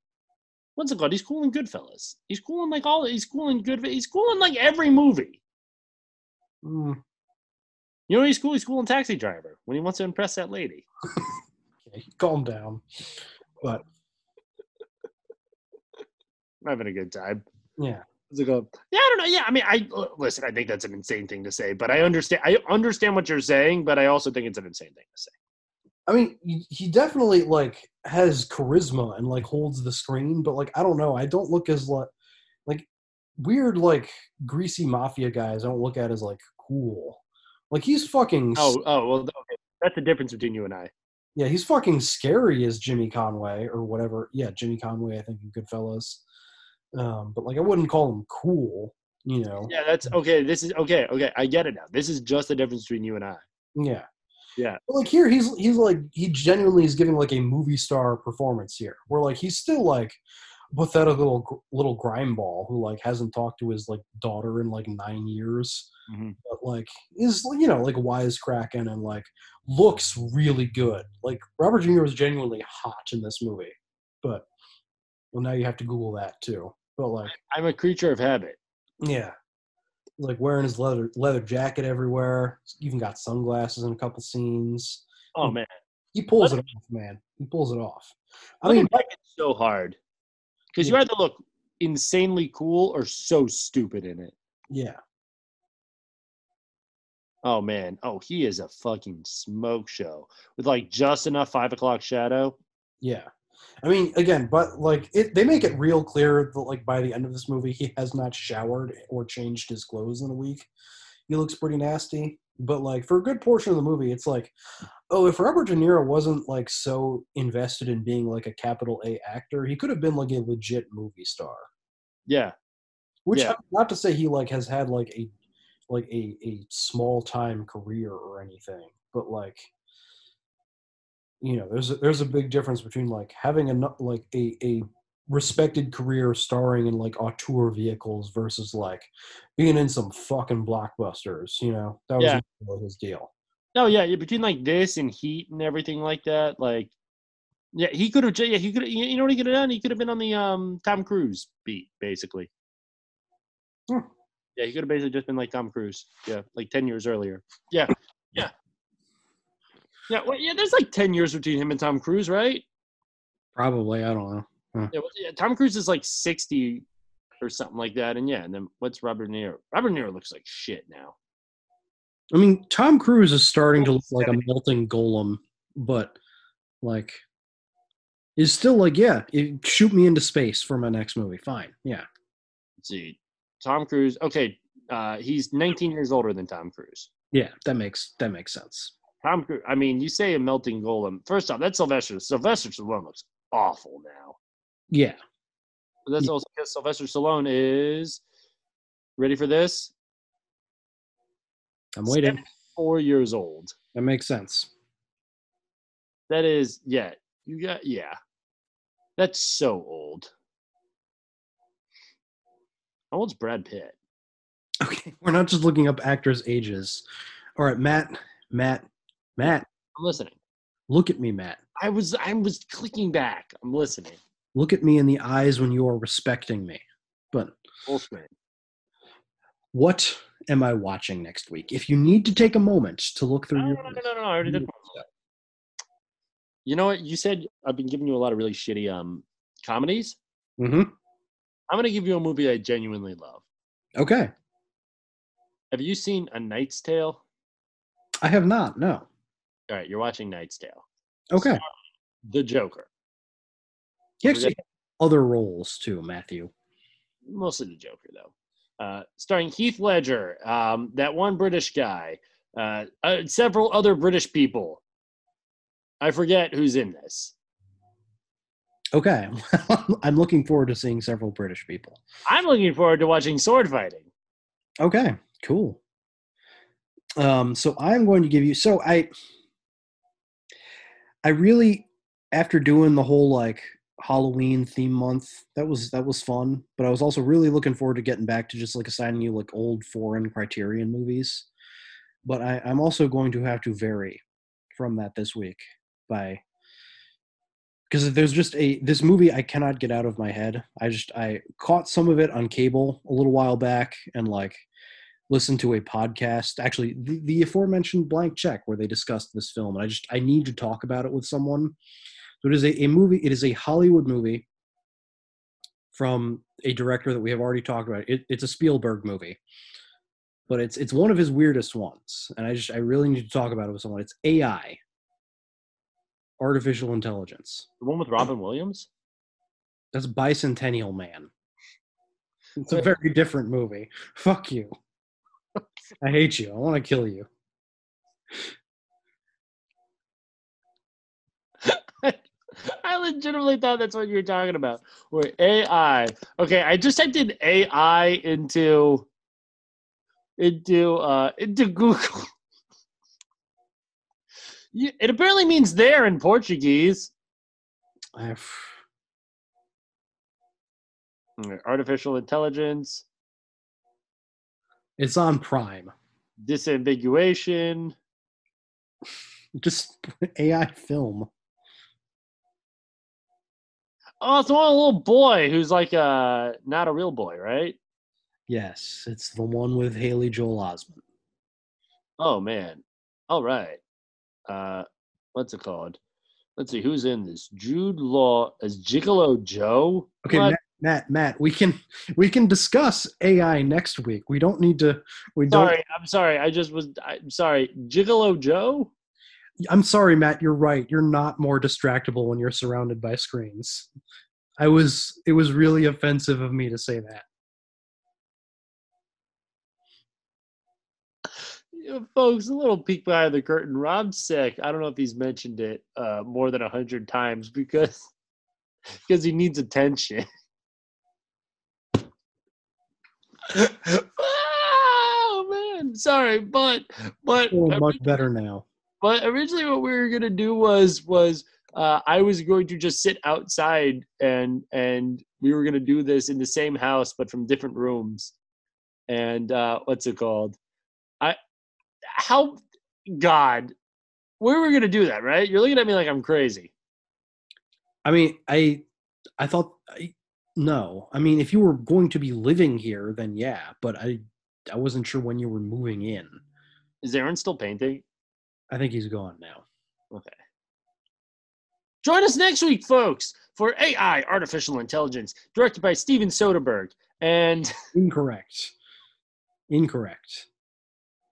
What's it called? He's cool in Goodfellas. He's cool in like all. He's cool in good. He's cool in like every movie. Hmm. You know, he's cool. He's cool in Taxi Driver when he wants to impress that lady. Okay, calm down. But I'm having a good time. yeah, What's it called? Yeah, I don't know. Yeah, I mean, I listen. I think that's an insane thing to say, but I understand. I understand what you're saying, but I also think it's an insane thing to say. I mean, he- definitely like has charisma and like holds the screen, but like I don't know, I don't look as like like weird like greasy mafia guys. I don't look at as like cool. Like he's fucking Oh, oh, well, okay. That's the difference between you and I. yeah, he's fucking scary as Jimmy Conway or whatever. Yeah, Jimmy Conway, I think in Goodfellas. Um, but like I wouldn't call him cool, you know. Yeah, that's okay. This is okay. Okay, I get it now. This is just the difference between you and I. Yeah. Yeah. But like here, he's he's like he genuinely is giving like a movie star performance here. Where like he's still like a pathetic little little grime ball who like hasn't talked to his like daughter in like nine years, Mhm. but like is you know like wisecracking and like looks really good. Like Robert Jr. was genuinely hot in this movie, but well now you have to Google that too. But like I'm a creature of habit. yeah. Like wearing his leather leather jacket everywhere. Even got sunglasses in a couple scenes. Oh man, He pulls it off, man. He pulls it off. I mean, mean, it's so hard because you either look insanely cool or so stupid in it. yeah, Oh man, oh he is a fucking smoke show with like just enough five o'clock shadow. yeah. I mean, again, but like it, they make it real clear that like by the end of this movie, he has not showered or changed his clothes in a week. He looks pretty nasty. But like for a good portion of the movie, it's like, oh, if Robert De Niro wasn't like so invested in being like a capital A actor, he could have been like a legit movie star. Yeah, Which Yeah. not to say he like has had like a like a, a small time career or anything, but like you know, there's a, there's a big difference between like having a like a a respected career starring in like auteur vehicles versus like being in some fucking blockbusters. You know, that was Yeah. really his deal. No, yeah, between like this and Heat and everything like that, like, yeah, he could have. Yeah, he could. You know what he could have done? He could have been on the um Tom Cruise beat, basically. Hmm. Yeah, he could have basically just been like Tom Cruise. Yeah, like ten years earlier. Yeah, yeah, yeah. Well, yeah, there's like ten years between him and Tom Cruise, right? Probably, I don't know. Huh. Yeah, what- yeah Tom Cruise is like sixty or something like that, and yeah, and then what's Robert De Niro? Robert De Niro looks like shit now. I mean, Tom Cruise is starting to look like a melting golem, but like is still like, yeah, it, shoot me into space for my next movie. Fine, yeah. Let's see, Tom Cruise. Okay, uh, he's 19 years older than Tom Cruise. Yeah, that makes that makes sense. Tom Cruise. I mean, you say a melting golem. First off, that's Sylvester. Sylvester Stallone looks awful now. Yeah. But that's also because Sylvester Stallone is ready for this. I'm waiting. Four years old. That makes sense. That is, yeah. You got, yeah. That's so old. How old's Brad Pitt? Okay, we're not just looking up actors' ages. All right, Matt, Matt, Matt, I'm listening. look at me, Matt. I was, I was clicking back. I'm listening. Look at me in the eyes when you are respecting me. But what am I watching next week? If you need to take a moment to look through your No, no, no, no. I already did. You know what? You said I've been giving you a lot of really shitty um comedies. Mm-hmm. I'm gonna give you a movie I genuinely love. Okay. Have you seen A Knight's Tale? I have not, no. All right, you're watching Knight's Tale. Okay. The Joker. He actually other roles too, Matthew. Mostly the Joker, though. Uh, starring Heath Ledger, um, that one British guy, uh, uh, several other British people. I forget who's in this. Okay. I'm looking forward to seeing several British people. I'm looking forward to watching sword fighting. Okay, cool. Um, so I'm going to give you so I I really after doing the whole like Halloween theme month, that was that was fun. But I was also really looking forward to getting back to just like assigning you like old foreign criterion movies. But I, I'm also going to have to vary from that this week by because there's just a this movie I cannot get out of my head. I just I caught some of it on cable a little while back and like listened to a podcast, actually the, the aforementioned Blank Check, where they discussed this film, and I just I need to talk about it with someone. So it is a, a movie. It is a Hollywood movie from a director that we have already talked about. It, it's a Spielberg movie, but it's it's one of his weirdest ones, and I just I really need to talk about it with someone. It's AI, artificial intelligence. The one with Robin Williams? That's Bicentennial Man. It's a very different movie. Fuck you. I hate you. I want to kill you. I legitimately thought that's what you were talking about. Wait, AI. Okay, I just typed in AI into into uh into Google. It apparently means there in Portuguese. Artificial intelligence, It's on Prime. disambiguation. Just AI film. Oh, it's one little boy who's like uh not a real boy, right? Yes, it's the one with Haley Joel Osment. Oh man. All right. Uh what's it called? Let's see who's in this. Jude Law as Gigolo Joe. Okay, What? Matt, Matt, we can we can discuss AI next week. We don't need to. We don't. Sorry, I'm sorry. I just was. I'm sorry. Gigolo Joe. I'm sorry, Matt. You're right. You're not more distractible when you're surrounded by screens. I was. It was really offensive of me to say that. Folks, a little peek behind the curtain. Rob's sick. I don't know if he's mentioned it uh, more than a hundred times because because he needs attention. Oh man, sorry, but but Oh, much better now. but originally what we were gonna do was was uh, I was going to just sit outside and and we were gonna do this in the same house but from different rooms. And uh, what's it called? I how God, we were gonna do that, right? You're looking at me like I'm crazy. I mean, I I thought I, no. I mean, if you were going to be living here, then yeah. But I I wasn't sure when you were moving in. Is Aaron still painting? I think he's gone now. Okay. Join us next week, folks, for AI, Artificial Intelligence, directed by Steven Soderbergh. And Incorrect. Incorrect.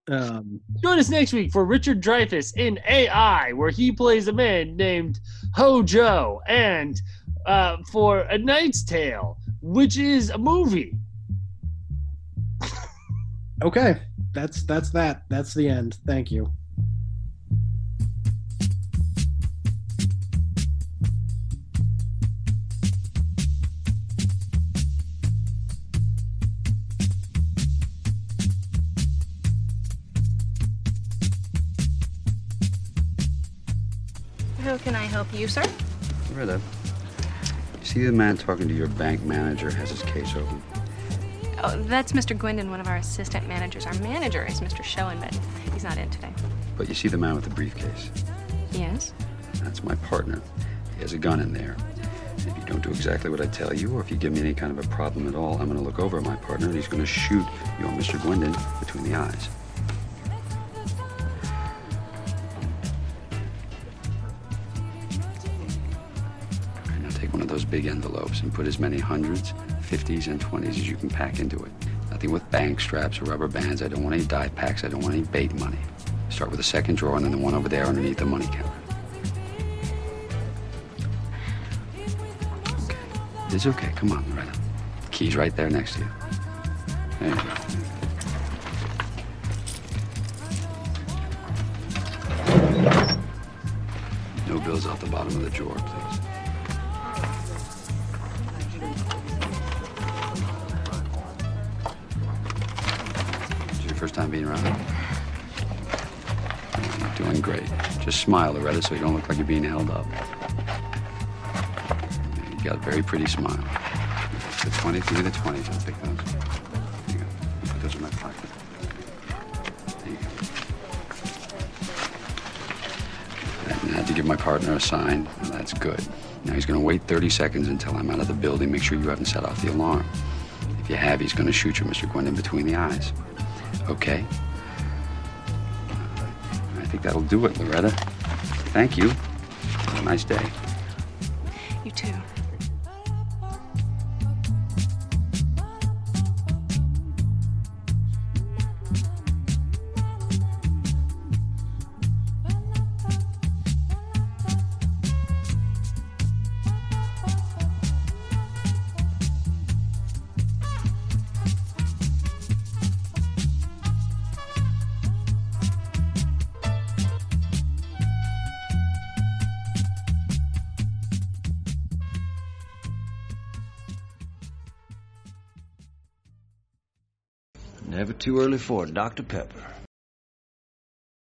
Um, join us next week for Richard Dreyfuss in AI, where he plays a man named Hojo, and uh, for A Knight's Tale, which is a movie. okay, that's that's that. That's the end. Thank you. You, sir? Rita, you see the man talking to your bank manager has his case open? Oh, that's Mr. Gwendon, one of our assistant managers. Our manager is Mr. Schoen, but he's not in today. But you see the man with the briefcase? Yes? That's my partner. He has a gun in there. If you don't do exactly what I tell you, or if you give me any kind of a problem at all, I'm going to look over at my partner and he's going to shoot your Mr. Gwendon between the eyes. Big envelopes and put as many hundreds, fifties, and twenties as you can pack into it. Nothing with bank straps or rubber bands. I don't want any die packs. I don't want any bait money. Start with the second drawer and then the one over there underneath the money counter. Okay. It's okay. Come on, Loretta. The key's right there next to you. There you go. No bills off the bottom of the drawer, please. You're doing great. Just smile, Loretta, so you don't look like you're being held up. You got a very pretty smile. The 20, give me the 20s. I'll take those. There you go. Put those in my pocket. There you go. I had to give my partner a sign, and that's good. Now he's going to wait 30 seconds until I'm out of the building. Make sure you haven't set off the alarm. If you have, he's going to shoot you, Mr. Gwynn, in between the eyes. Okay? I think that'll do it, Loretta. Thank you. Have a nice day. For Dr. Pepper.